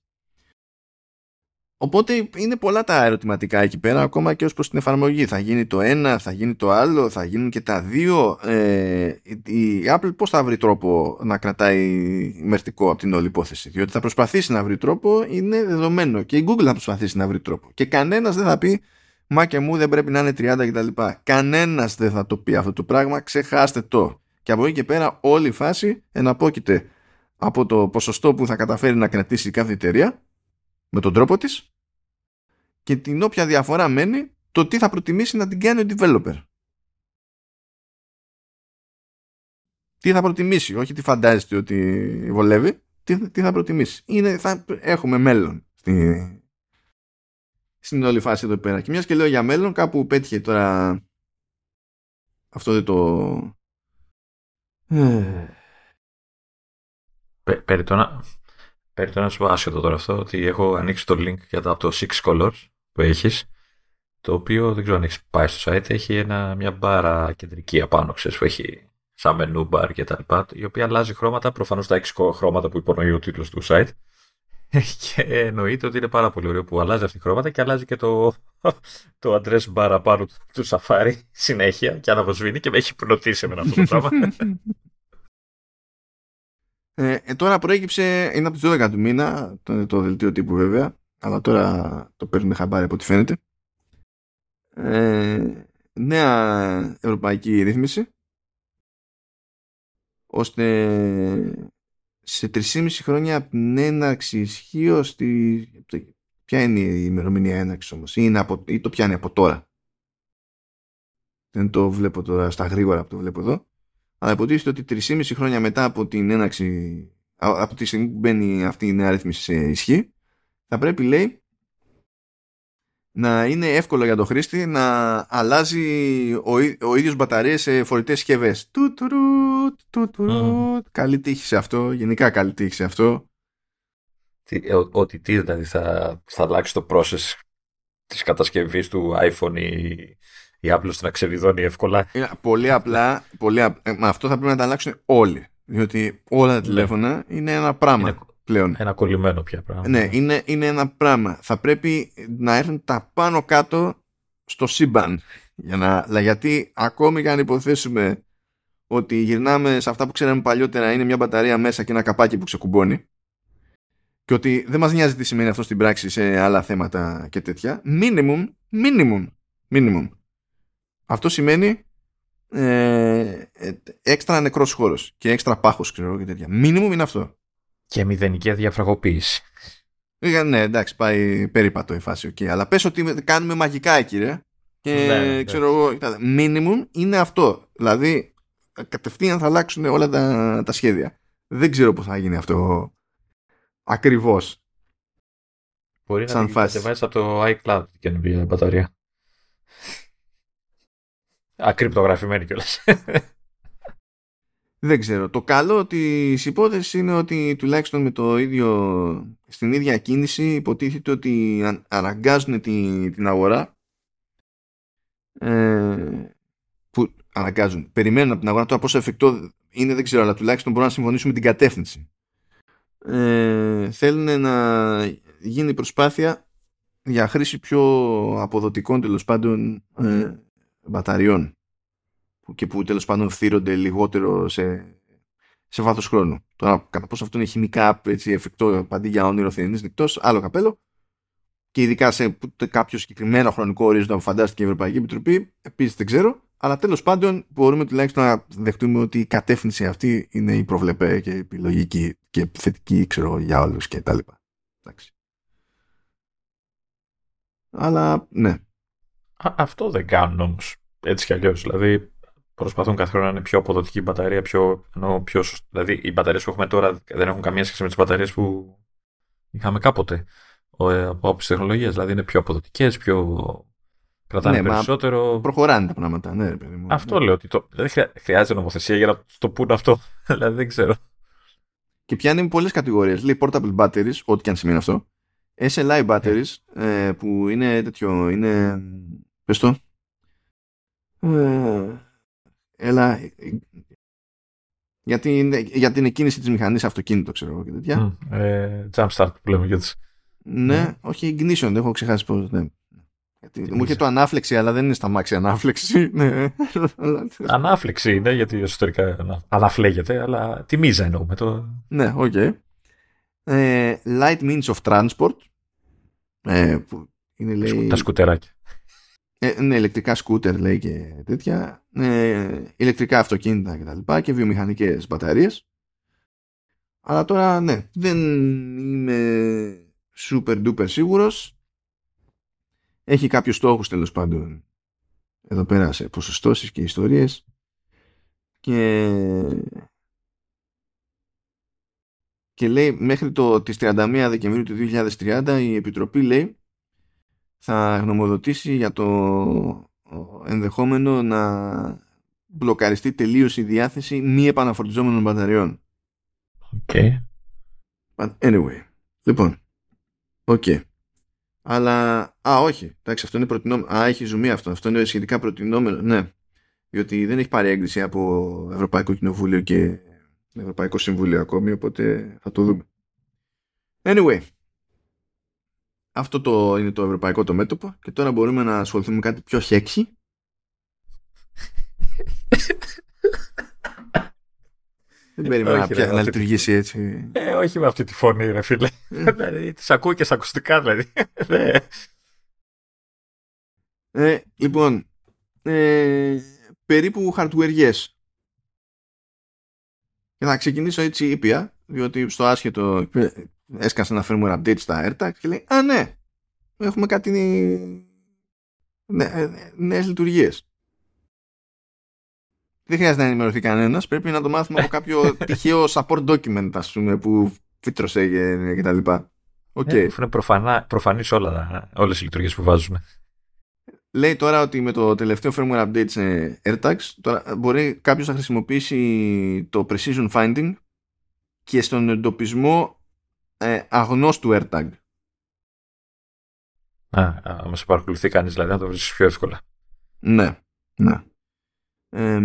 Οπότε είναι πολλά τα ερωτηματικά εκεί πέρα, ακόμα και ως προς την εφαρμογή. Θα γίνει το ένα, θα γίνει το άλλο, θα γίνουν και τα δύο. Ε, η Apple πώς θα βρει τρόπο να κρατάει μερτικό από την όλη υπόθεση; Διότι θα προσπαθήσει να βρει τρόπο, είναι δεδομένο. Και η Google θα προσπαθήσει να βρει τρόπο. Και κανένας δεν θα πει, μα και μου δεν πρέπει να είναι 30 κτλ. Κανένας δεν θα το πει αυτό το πράγμα, ξεχάστε το. Και από εκεί και πέρα όλη η φάση εναπόκειται από το ποσοστό που θα καταφέρει να κρατήσει κάθε εταιρεία με τον τρόπο της και την όποια διαφορά μένει το τι θα προτιμήσει να την κάνει ο developer. Τι θα προτιμήσει, όχι τι φαντάζεστε ότι βολεύει, τι, τι θα προτιμήσει. Είναι, θα, έχουμε μέλλον στη, στην όλη φάση εδώ πέρα. Και μιας και λέω για μέλλον, κάπου πέτυχε τώρα αυτό δεν το... Περί το να, περί το να σου άσχετο τώρα αυτό, ότι έχω ανοίξει το link για το, από το Six Colors που έχεις, το οποίο δεν ξέρω αν έχεις πάει στο site, έχει ένα, μια μπάρα κεντρική απάνω, ξέρεις, που έχει σαν μενού μπαρ και τα λοιπά, η οποία αλλάζει χρώματα, προφανώς τα έξι χρώματα που υπονοεί ο τίτλος του site, και εννοείται ότι είναι πάρα πολύ ωραίο που αλλάζει αυτή η χρώματα και αλλάζει και το, το address bar πάνω του, του Safari συνέχεια και αναβοσβήνει και με έχει προτίσει με αυτό το πράγμα. Ε, ε, τώρα προέκυψε, είναι από τις 12 του μήνα, το, το δελτίο τύπου βέβαια, αλλά τώρα το παίρνουν χαμπάρι από ό,τι φαίνεται. Ε, νέα ευρωπαϊκή ρύθμιση ώστε σε 3,5 χρόνια από την έναρξη ισχύω στη... ποια είναι η ημερομηνία έναρξης όμως ή, είναι από... ή το πιάνει από τώρα δεν το βλέπω τώρα στα γρήγορα που το βλέπω εδώ αλλά υποτίθεται ότι 3,5 χρόνια μετά από την έναρξη από τη στιγμή που μπαίνει αυτή η νέα ρύθμιση σε ισχύ θα πρέπει λέει να είναι εύκολο για τον χρήστη να αλλάζει ο, ο ίδιος μπαταρίες σε φορητές συσκευές. Mm. Καλή τύχη σε αυτό, γενικά καλή τύχη σε αυτό. Ε, ότι τι δηλαδή θα, θα αλλάξει το process της κατασκευής του iPhone ή, η Apple ώστε να ξεβιδώνει εύκολα. Ε, πολύ απλά, πολύ, ε, με αυτό θα πρέπει να τα αλλάξουν όλοι. Διότι όλα τα ναι. τηλέφωνα είναι ένα πράγμα. Είναι πλέον. Ένα κολλημένο πια πράγμα. Ναι, είναι, είναι ένα πράγμα. Θα πρέπει να έρθουν τα πάνω κάτω στο σύμπαν. Για να, γιατί ακόμη και αν υποθέσουμε ότι γυρνάμε σε αυτά που ξέραμε παλιότερα είναι μια μπαταρία μέσα και ένα καπάκι που ξεκουμπώνει και ότι δεν μας νοιάζει τι σημαίνει αυτό στην πράξη σε άλλα θέματα και τέτοια minimum, minimum, minimum αυτό σημαίνει ε, ε, έξτρα νεκρός χώρος και έξτρα πάχος ξέρω και τέτοια minimum είναι αυτό και μηδενική αδιαφραγωποίηση. Ε, ναι, εντάξει, πάει περίπατο η φάση. Okay. Αλλά πες ότι κάνουμε μαγικά εκεί, ρε. Και ναι, ξέρω εγώ, minimum είναι αυτό. Δηλαδή, κατευθείαν θα αλλάξουν όλα τα, τα σχέδια. Δεν ξέρω πώς θα γίνει αυτό ακριβώς. Μπορεί Σαν να κατεβάσεις από το iCloud την καινούργια μπαταρία. Ακρυπτογραφημένη κιόλας. Δεν ξέρω. Το καλό της υπόθεσης είναι ότι τουλάχιστον με το ίδιο, στην ίδια κίνηση υποτίθεται ότι αναγκάζουν την, την αγορά ε, που αναγκάζουν. Περιμένουν από την αγορά τώρα πόσο εφικτό είναι δεν ξέρω αλλά τουλάχιστον μπορούν να συμφωνήσουν με την κατεύθυνση. Ε, θέλουν να γίνει προσπάθεια για χρήση πιο αποδοτικών τέλος πάντων ε, μπαταριών και που τέλος πάντων θύρονται λιγότερο σε, σε βάθος χρόνου. Τώρα, κατά πόσο αυτό είναι χημικά έτσι, εφικτό παντή για όνειρο θερινής νυχτός, άλλο καπέλο. Και ειδικά σε κάποιο συγκεκριμένο χρονικό ορίζοντα που φαντάστηκε η Ευρωπαϊκή Επιτροπή, επίσης δεν ξέρω. Αλλά τέλος πάντων μπορούμε τουλάχιστον να δεχτούμε ότι η κατεύθυνση αυτή είναι η προβλεπέ και η επιλογική και θετική ξέρω, για όλους και τα λοιπά. Εντάξει. Αλλά ναι. Α, αυτό δεν κάνουν όμως. Έτσι κι αλλιώς. Δηλαδή προσπαθούν κάθε χρόνο να είναι πιο αποδοτική η μπαταρία, πιο, ενώ πιο Δηλαδή, οι μπαταρίες που έχουμε τώρα δεν έχουν καμία σχέση με τις μπαταρίες που είχαμε κάποτε ε, από άποψη τεχνολογίας. Δηλαδή, είναι πιο αποδοτικές, πιο. κρατάνε ναι, περισσότερο. Προχωράνε τα πράγματα, ναι, παιδί μου. Αυτό λέω. Ότι το... Δεν χρειάζεται νομοθεσία για να το πούνε αυτό. δηλαδή, δεν ξέρω. Και πιάνει πολλές κατηγορίες. Λέει portable batteries, ό,τι και αν σημαίνει αυτό. SLI batteries, ε, που είναι τέτοιο. Είναι. Πες το. Ε, Έλα, γιατί είναι, για την εκκίνηση της μηχανής αυτοκίνητο ξέρω εγώ και τέτοια. Mm, ε, jump start που λέμε για τις... Ναι, ναι, όχι ignition, δεν έχω ξεχάσει πώς. Ναι. Γιατί μου είχε το ανάφλεξη, αλλά δεν είναι στ' αμάξι ανάφλεξη. Ναι. ανάφλεξη είναι, γιατί εσωτερικά αναφλέγεται, αλλά τη μίζα εννοούμε. Το... Ναι, OK. Okay. Ε, light means of transport. Ε, που είναι, λέει... Τα σκουτεράκια. Ε, ναι, ηλεκτρικά σκούτερ λέει και τέτοια, ε, ηλεκτρικά αυτοκίνητα και τα λοιπά και βιομηχανικές μπαταρίες. Αλλά τώρα ναι, δεν είμαι super duper σίγουρος. Έχει κάποιους στόχους τέλος πάντων εδώ πέρα σε ποσοστώσεις και ιστορίες και και λέει μέχρι το τις 31 Δεκεμβρίου του 2030 η Επιτροπή λέει θα γνωμοδοτήσει για το ενδεχόμενο να μπλοκαριστεί τελείως η διάθεση μη επαναφορτιζόμενων μπαταριών. Okay. But anyway. Λοιπόν. OK. Okay. Αλλά. Α, όχι. Εντάξει, αυτό είναι προτεινόμενο. Α, έχει ζουμί αυτό. Αυτό είναι σχετικά προτεινόμενο. Ναι. Διότι δεν έχει πάρει έγκριση από Ευρωπαϊκό Κοινοβούλιο και Ευρωπαϊκό Συμβούλιο ακόμη, οπότε θα το δούμε. Anyway, αυτό το είναι το ευρωπαϊκό το μέτωπο και τώρα μπορούμε να ασχοληθούμε με κάτι πιο χέξι. Δεν περίμενα πια να λειτουργήσει έτσι. Ε, όχι με αυτή τη φωνή, ρε φίλε. Ε. δηλαδή, τις ακούω και στα ακουστικά, δηλαδή. Ναι. ε, λοιπόν, ε, περίπου hardware yes. Και θα ξεκινήσω έτσι ήπια, διότι στο άσχετο έσκασε ένα firmware update στα AirTag και λέει «Α, ναι, έχουμε κάτι νέ, νέες λειτουργίες». Δεν χρειάζεται να ενημερωθεί κανένας. Πρέπει να το μάθουμε από κάποιο τυχαίο support document, ας πούμε, που φύτρωσε και, και τα λοιπά. Okay. Ε, είναι προφανείς όλα, όλες οι λειτουργίες που βάζουν. Λέει τώρα ότι με το τελευταίο firmware update σε AirTags τώρα μπορεί κάποιος να χρησιμοποιήσει το precision finding και στον εντοπισμό ε, αγνώστου AirTag. Α, άμα σε παρακολουθεί κανείς δηλαδή να το βρεις πιο εύκολα. Ναι, ναι. Ε,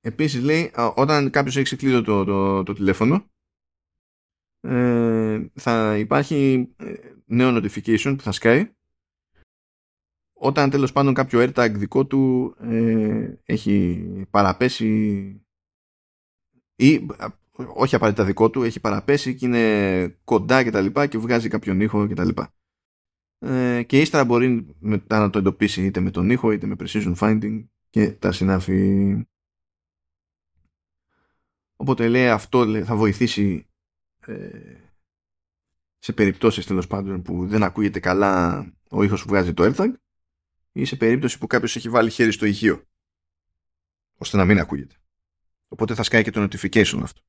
επίσης λέει όταν κάποιος έχει ξεκλείδω το, το, το, τηλέφωνο ε, θα υπάρχει ε, νέο notification που θα σκάει όταν τέλος πάντων κάποιο AirTag δικό του ε, έχει παραπέσει ή όχι απαραίτητα δικό του, έχει παραπέσει και είναι κοντά και τα λοιπά και βγάζει κάποιον ήχο και τα λοιπά. Ε, και ύστερα μπορεί μετά να το εντοπίσει είτε με τον ήχο είτε με precision finding και τα συνάφη. Οπότε λέει αυτό θα βοηθήσει ε, σε περιπτώσεις τέλος πάντων που δεν ακούγεται καλά ο ήχος που βγάζει το AirTag ή σε περίπτωση που κάποιος έχει βάλει χέρι στο ηχείο ώστε να μην ακούγεται. Οπότε θα σκάει και το notification αυτό.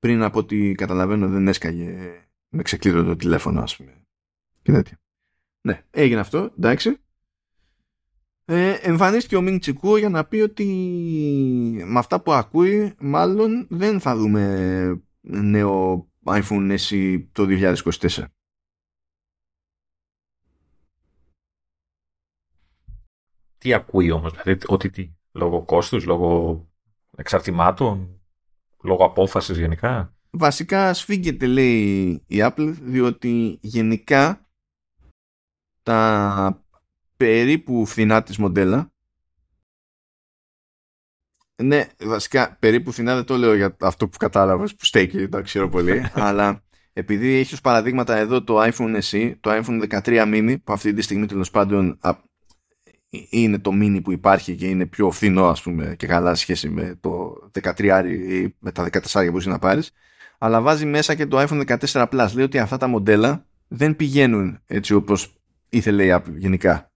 Πριν από ό,τι καταλαβαίνω δεν έσκαγε με ξεκλείδωτο τηλέφωνο ας πούμε. Και τέτοια. Ναι, έγινε αυτό, εντάξει. Ε, εμφανίστηκε ο Μινγκ Τσικούο για να πει ότι με αυτά που ακούει μάλλον δεν θα δούμε νέο iPhone SE το 2024. Τι ακούει όμως, δηλαδή ότι τι, λόγω κόστους, λόγω εξαρτημάτων, λόγω απόφασης γενικά. Βασικά σφίγγεται λέει η Apple διότι γενικά τα περίπου φθηνά της μοντέλα ναι, βασικά περίπου φθηνά δεν το λέω για αυτό που κατάλαβες που στέκει, το ξέρω πολύ αλλά επειδή έχεις ως παραδείγματα εδώ το iPhone SE, το iPhone 13 mini που αυτή τη στιγμή τέλος πάντων είναι το mini που υπάρχει και είναι πιο φθηνό ας πούμε και καλά σχέση με το 13 ή με τα 14 που να πάρεις αλλά βάζει μέσα και το iPhone 14 Plus λέει ότι αυτά τα μοντέλα δεν πηγαίνουν έτσι όπως ήθελε η Apple γενικά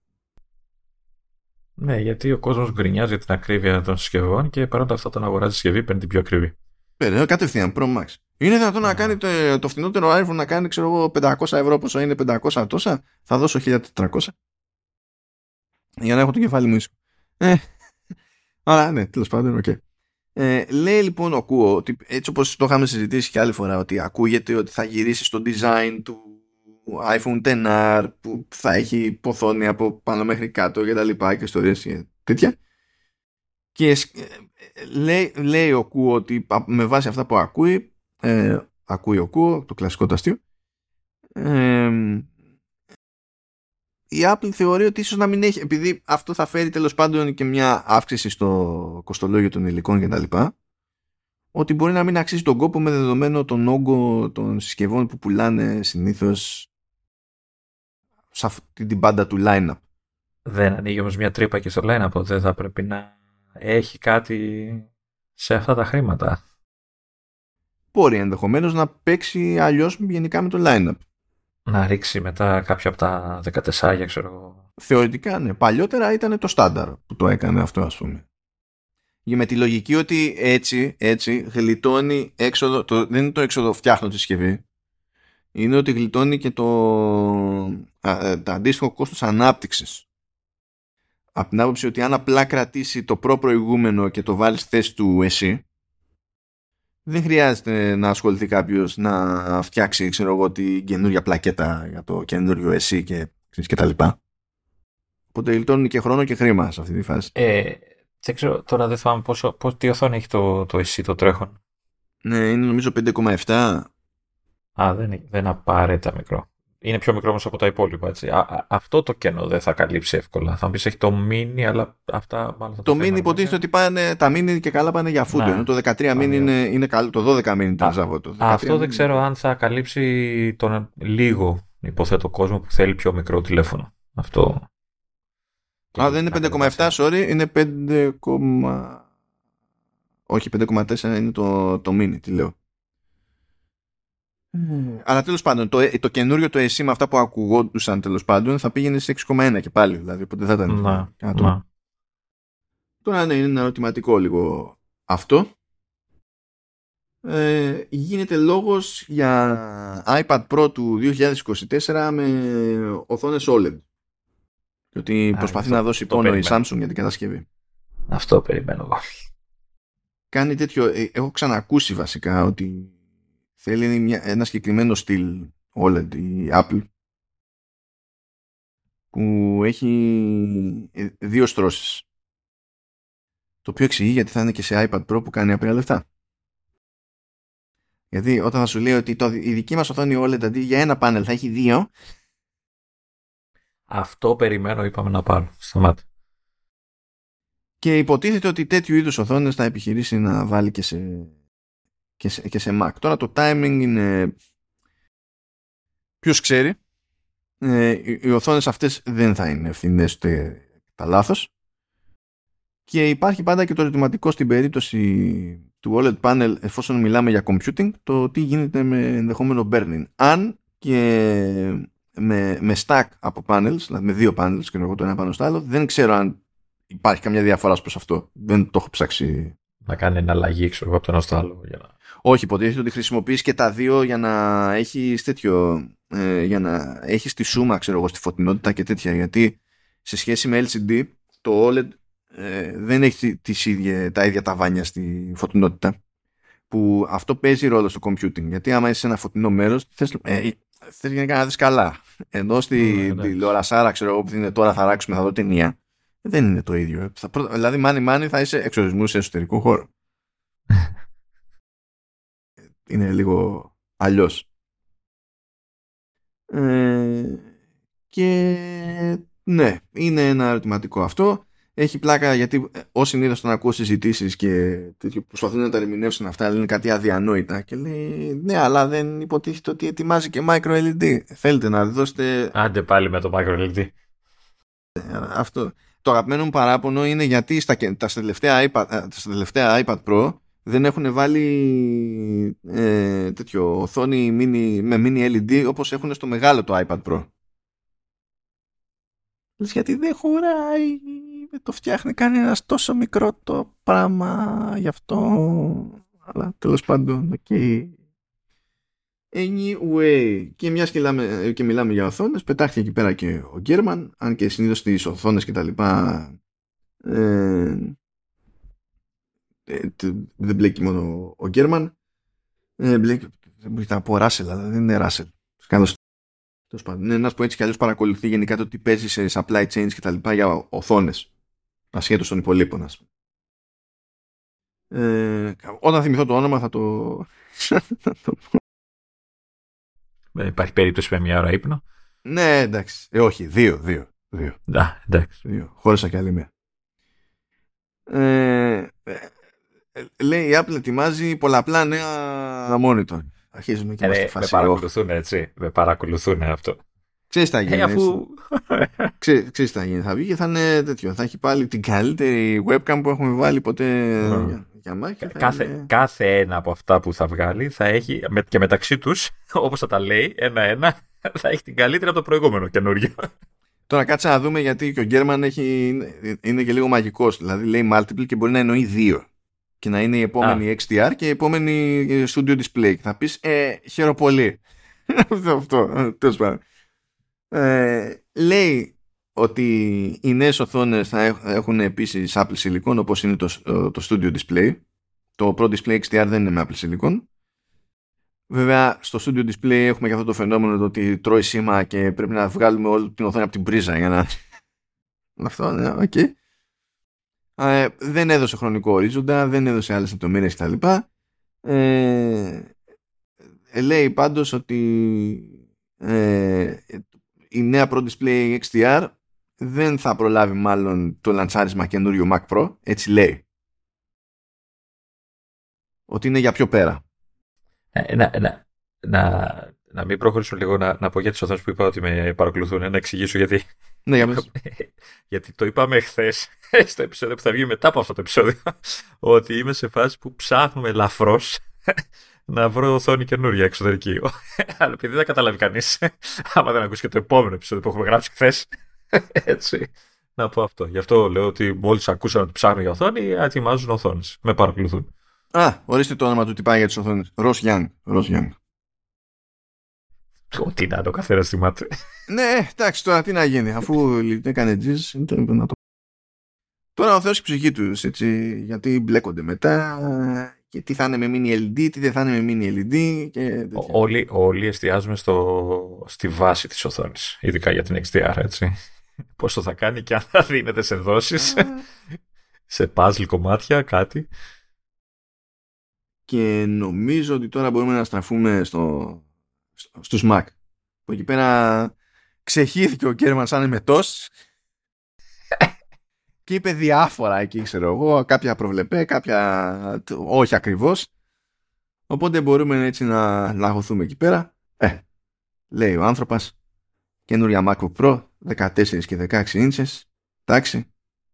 ναι, γιατί ο κόσμος γκρινιάζει για την ακρίβεια των συσκευών και παρότι αυτό τον αγοράζει συσκευή παίρνει την πιο ακριβή. Πέρα, κατευθείαν, Pro Max. Είναι δυνατόν να κάνει το, το φθηνότερο iPhone να κάνει ξέρω εγώ 500 ευρώ πόσο είναι 500 τόσα, θα δώσω 1400 για να έχω το κεφάλι μου ήσυχο. Ε, αλλά ναι, τέλος πάντων, OK. Okay. Ε, λέει λοιπόν ο Κούο ότι έτσι όπως το είχαμε συζητήσει και άλλη φορά ότι ακούγεται ότι θα γυρίσει στο design του iPhone XR που θα έχει οθόνη από πάνω μέχρι κάτω και τα λοιπά και ιστορίες και τέτοια και ε, λέει, λέει ο Κούο ότι με βάση αυτά που ακούει ε, ακούει ο Κούο το κλασικό ταστείο ε, η Apple θεωρεί ότι ίσως να μην έχει, επειδή αυτό θα φέρει τέλος πάντων και μια αύξηση στο κοστολόγιο των υλικών και τα λοιπά, ότι μπορεί να μην αξίζει τον κόπο με δεδομένο τον όγκο των συσκευών που πουλάνε συνήθως σε αυτή την πάντα του line-up. Δεν ανοίγει όμως μια τρύπα και στο line-up, δεν θα πρέπει να έχει κάτι σε αυτά τα χρήματα. Μπορεί ενδεχομένως να παίξει αλλιώς γενικά με το line-up να ρίξει μετά κάποια από τα 14, ξέρω εγώ. Θεωρητικά ναι. Παλιότερα ήταν το στάνταρ που το έκανε αυτό, ας πούμε. Για με τη λογική ότι έτσι, έτσι γλιτώνει έξοδο, το, δεν είναι το έξοδο φτιάχνω τη συσκευή, είναι ότι γλιτώνει και το, α, το αντίστοιχο κόστος ανάπτυξης. Από την άποψη ότι αν απλά κρατήσει το προ-προηγούμενο και το βάλεις στη θέση του εσύ, δεν χρειάζεται να ασχοληθεί κάποιος να φτιάξει ξέρω εγώ, την καινούργια πλακέτα για το καινούριο εσύ και, και τα λοιπά. Οπότε γλιτώνουν και χρόνο και χρήμα σε αυτή τη φάση. Ε, δεν ξέρω, τώρα δεν θυμάμαι πόσο, πόσο, τι οθόνη έχει το, το εσύ το τρέχον. Ναι, είναι νομίζω 5,7. Α, δεν είναι, δεν είναι απαραίτητα μικρό. Είναι πιο μικρό όμως από τα υπόλοιπα. Έτσι. Α, αυτό το κενό δεν θα καλύψει εύκολα. Θα μου πεις έχει το mini, αλλά αυτά μάλλον θα το. Το mini υποτίθεται ότι πάνε, τα mini και καλά πάνε για food. Ναι. το 13 mini είναι, είναι καλό. Το 12 mini ήταν ζαβό. Αυτό δεν ξέρω αν θα καλύψει τον λίγο υποθέτω κόσμο που θέλει πιο μικρό τηλέφωνο. Αυτό. Α, δεν είναι 5,7, sorry, είναι 5, όχι 5,4 είναι το, το mini, τι λέω. Mm. Αλλά τέλος πάντων, το, το καινούριο το εσύ με αυτά που ακουγόντουσαν τέλος πάντων θα πήγαινε σε 6,1 και πάλι. Δηλαδή, οπότε θα ήταν. Να, να. Τώρα ναι, είναι ένα ερωτηματικό λίγο αυτό. Ε, γίνεται λόγος για iPad Pro του 2024 με οθόνες OLED. Και ότι προσπαθεί να δώσει πόνο η Samsung για την κατασκευή. Αυτό περιμένω εγώ. Κάνει τέτοιο, ε, έχω ξανακούσει βασικά ότι θέλει μια, ένα συγκεκριμένο στυλ OLED η Apple που έχει ε, δύο στρώσεις. Το οποίο εξηγεί γιατί θα είναι και σε iPad Pro που κάνει απλά λεφτά. Γιατί όταν θα σου λέει ότι το, η δική μας οθόνη OLED αντί για ένα πάνελ θα έχει δύο αυτό περιμένω είπαμε να πάρω. Σταμάτα. Και υποτίθεται ότι τέτοιου είδους οθόνες θα επιχειρήσει να βάλει και σε, και σε, και σε Mac. Τώρα το timing είναι... Ποιος ξέρει; Ε, οι, οι οθόνες αυτές δεν θα είναι ευθυνές ούτε τα λάθος. Και υπάρχει πάντα και το ερωτηματικό στην περίπτωση του OLED panel εφόσον μιλάμε για computing το τι γίνεται με ενδεχόμενο burning. Αν και με, με stack από panels, δηλαδή με δύο panels και εγώ το ένα πάνω στο άλλο, δεν ξέρω αν υπάρχει καμιά διαφορά προς αυτό. Δεν το έχω ψάξει. Να κάνει ένα αλλαγή, ξέρω εγώ, από το ένα στο άλλο. Για να... Όχι, υποτίθεται ότι χρησιμοποιείς και τα δύο για να έχεις τέτοιο, ε, για να έχεις τη σούμα, ξέρω εγώ, στη φωτεινότητα και τέτοια. Γιατί σε σχέση με LCD, το OLED ε, δεν έχει τις ίδια, τα ίδια τα βάνια στη φωτεινότητα που αυτό παίζει ρόλο στο computing. Γιατί άμα είσαι σε ένα φωτεινό μέρος θες, ε, θες γενικά να δεις καλά. Ενώ στη mm, τηλεορασάρα ξέρω εγώ που είναι τώρα θα ράξουμε θα δω ταινία. Δεν είναι το ίδιο. Θα, δηλαδή μάνι μάνι θα είσαι εξορισμούς σε εσωτερικό χώρο είναι λίγο αλλιώς ε, και ναι είναι ένα ερωτηματικό αυτό έχει πλάκα γιατί ε, ως συνήθως τον ακούω συζητήσεις και τέτοιο, προσπαθούν να τα ερμηνεύσουν αυτά, αλλά είναι κάτι αδιανόητα. Και λέει, Ναι, αλλά δεν υποτίθεται ότι ετοιμάζει και micro LED. Θέλετε να δώσετε. Άντε πάλι με το micro LED. Ε, αυτό. Το αγαπημένο μου παράπονο είναι γιατί στα, τα, τελευταία iPad, ε, στα τελευταία iPad Pro δεν έχουν βάλει ε, τέτοιο οθόνη mini, με mini LED όπως έχουν στο μεγάλο το iPad Pro. γιατί δεν χωράει το φτιάχνει κανένας τόσο μικρό το πράγμα γι' αυτό αλλά τέλος πάντων okay. Anyway, και μιας και, μιλάμε, και μιλάμε για οθόνες, πετάχτηκε εκεί πέρα και ο Γκέρμαν, αν και συνήθως στις οθόνες και τα λοιπά ε, ε, δεν μπλέκει μόνο ο Γκέρμαν. Ε, μπλέκει, δεν μπορεί να πω Ράσελ, αλλά δεν είναι Ράσελ. Καλώς είναι ένα που έτσι κι αλλιώς παρακολουθεί γενικά το τι παίζει σε supply chains και τα λοιπά για οθόνες ασχέτως των υπολείπων ας πούμε. Ε, όταν θυμηθώ το όνομα θα το, Δεν υπάρχει περίπτωση με μια ώρα ύπνο; Ναι, εντάξει. Ε, όχι, δύο, δύο. δύο. Να, εντάξει. Δύο. Χώρισα και άλλη μία. Ε, ε, λέει η Apple ετοιμάζει πολλαπλά νέα monitor. Αρχίζουμε και ε, είμαστε Με παρακολουθούν έτσι. Με παρακολουθούν αυτό. Ξέρεις τι θα γίνει. αφού... ξέρεις, τι θα γίνει. Θα βγει και θα είναι τέτοιο. Θα έχει πάλι την καλύτερη webcam που έχουμε βάλει ποτέ για, για Κάθε, είναι... κάθε ένα από αυτά που θα βγάλει θα έχει και μεταξύ τους, όπως θα τα λέει, ένα-ένα, θα έχει την καλύτερη από το προηγούμενο καινούριο. Τώρα κάτσε να δούμε γιατί και ο Γκέρμαν έχει, είναι και λίγο μαγικός. Δηλαδή λέει multiple και μπορεί να εννοεί δύο. Και να είναι η επόμενη Α. XDR και η επόμενη studio display. Θα πεις, ε, χαίρο πολύ. αυτό, τέλος πάντων. Ε, λέει ότι οι νέες οθόνες θα έχουν επίσης Apple Silicon όπως είναι το, το Studio Display. Το Pro Display XDR δεν είναι με Apple Silicon. Βέβαια στο Studio Display έχουμε και αυτό το φαινόμενο το ότι τρώει σήμα και πρέπει να βγάλουμε όλη την οθόνη από την πρίζα για να... αυτό, ναι, OK. Okay. Ε, δεν έδωσε χρονικό ορίζοντα, δεν έδωσε άλλες λεπτομέρειες κτλ. Ε, λέει πάντως ότι ε, η νέα Pro Display XDR δεν θα προλάβει μάλλον το λαντσάρισμα καινούριο Mac Pro, έτσι λέει. Ότι είναι για πιο πέρα. Ε, να, να, να, να μην προχωρήσω λίγο να, να πω για τις οθόνες που είπα ότι με παρακολουθούν, να εξηγήσω γιατί. Ναι, για γιατί το είπαμε χθες στο επεισόδιο που θα βγει μετά από αυτό το επεισόδιο, ότι είμαι σε φάση που ψάχνουμε ελαφρώς να βρω οθόνη καινούργια εξωτερική. Αλλά επειδή δεν καταλάβει κανείς, άμα δεν ακούσει και το επόμενο επεισόδιο που έχουμε γράψει χθες, έτσι, να πω αυτό. Γι' αυτό λέω ότι μόλις ακούσαν ότι ψάχνω για οθόνη, ετοιμάζουν οθόνες. Με παρακολουθούν. Α, ορίστε το όνομα του τι πάει για τις οθόνες. Ρος Young. Ρο Young. Τι να το καθένας θυμάται. ναι, εντάξει, τώρα τι να γίνει, αφού έκανε τζιζ, να το. Τώρα ο Θεός η ψυχή τους, έτσι, γιατί μπλέκονται μετά και τι θα είναι με mini LED, τι δεν θα είναι με mini LED. Και όλοι, όλοι εστιάζουμε στο, στη βάση της οθόνης, ειδικά για την XDR, έτσι. Πόσο θα κάνει και αν θα δίνεται σε δόσεις, σε puzzle κομμάτια, κάτι. Και νομίζω ότι τώρα μπορούμε να στραφούμε στο, στους Mac. Που εκεί πέρα ξεχύθηκε ο Κέρμαν σαν εμετός και είπε διάφορα εκεί, ξέρω εγώ, κάποια προβλεπέ, κάποια όχι ακριβώς. Οπότε μπορούμε έτσι να λαγωθούμε εκεί πέρα. Ε, λέει ο άνθρωπος, καινούρια MacBook Pro, 14 και 16 inches, εντάξει,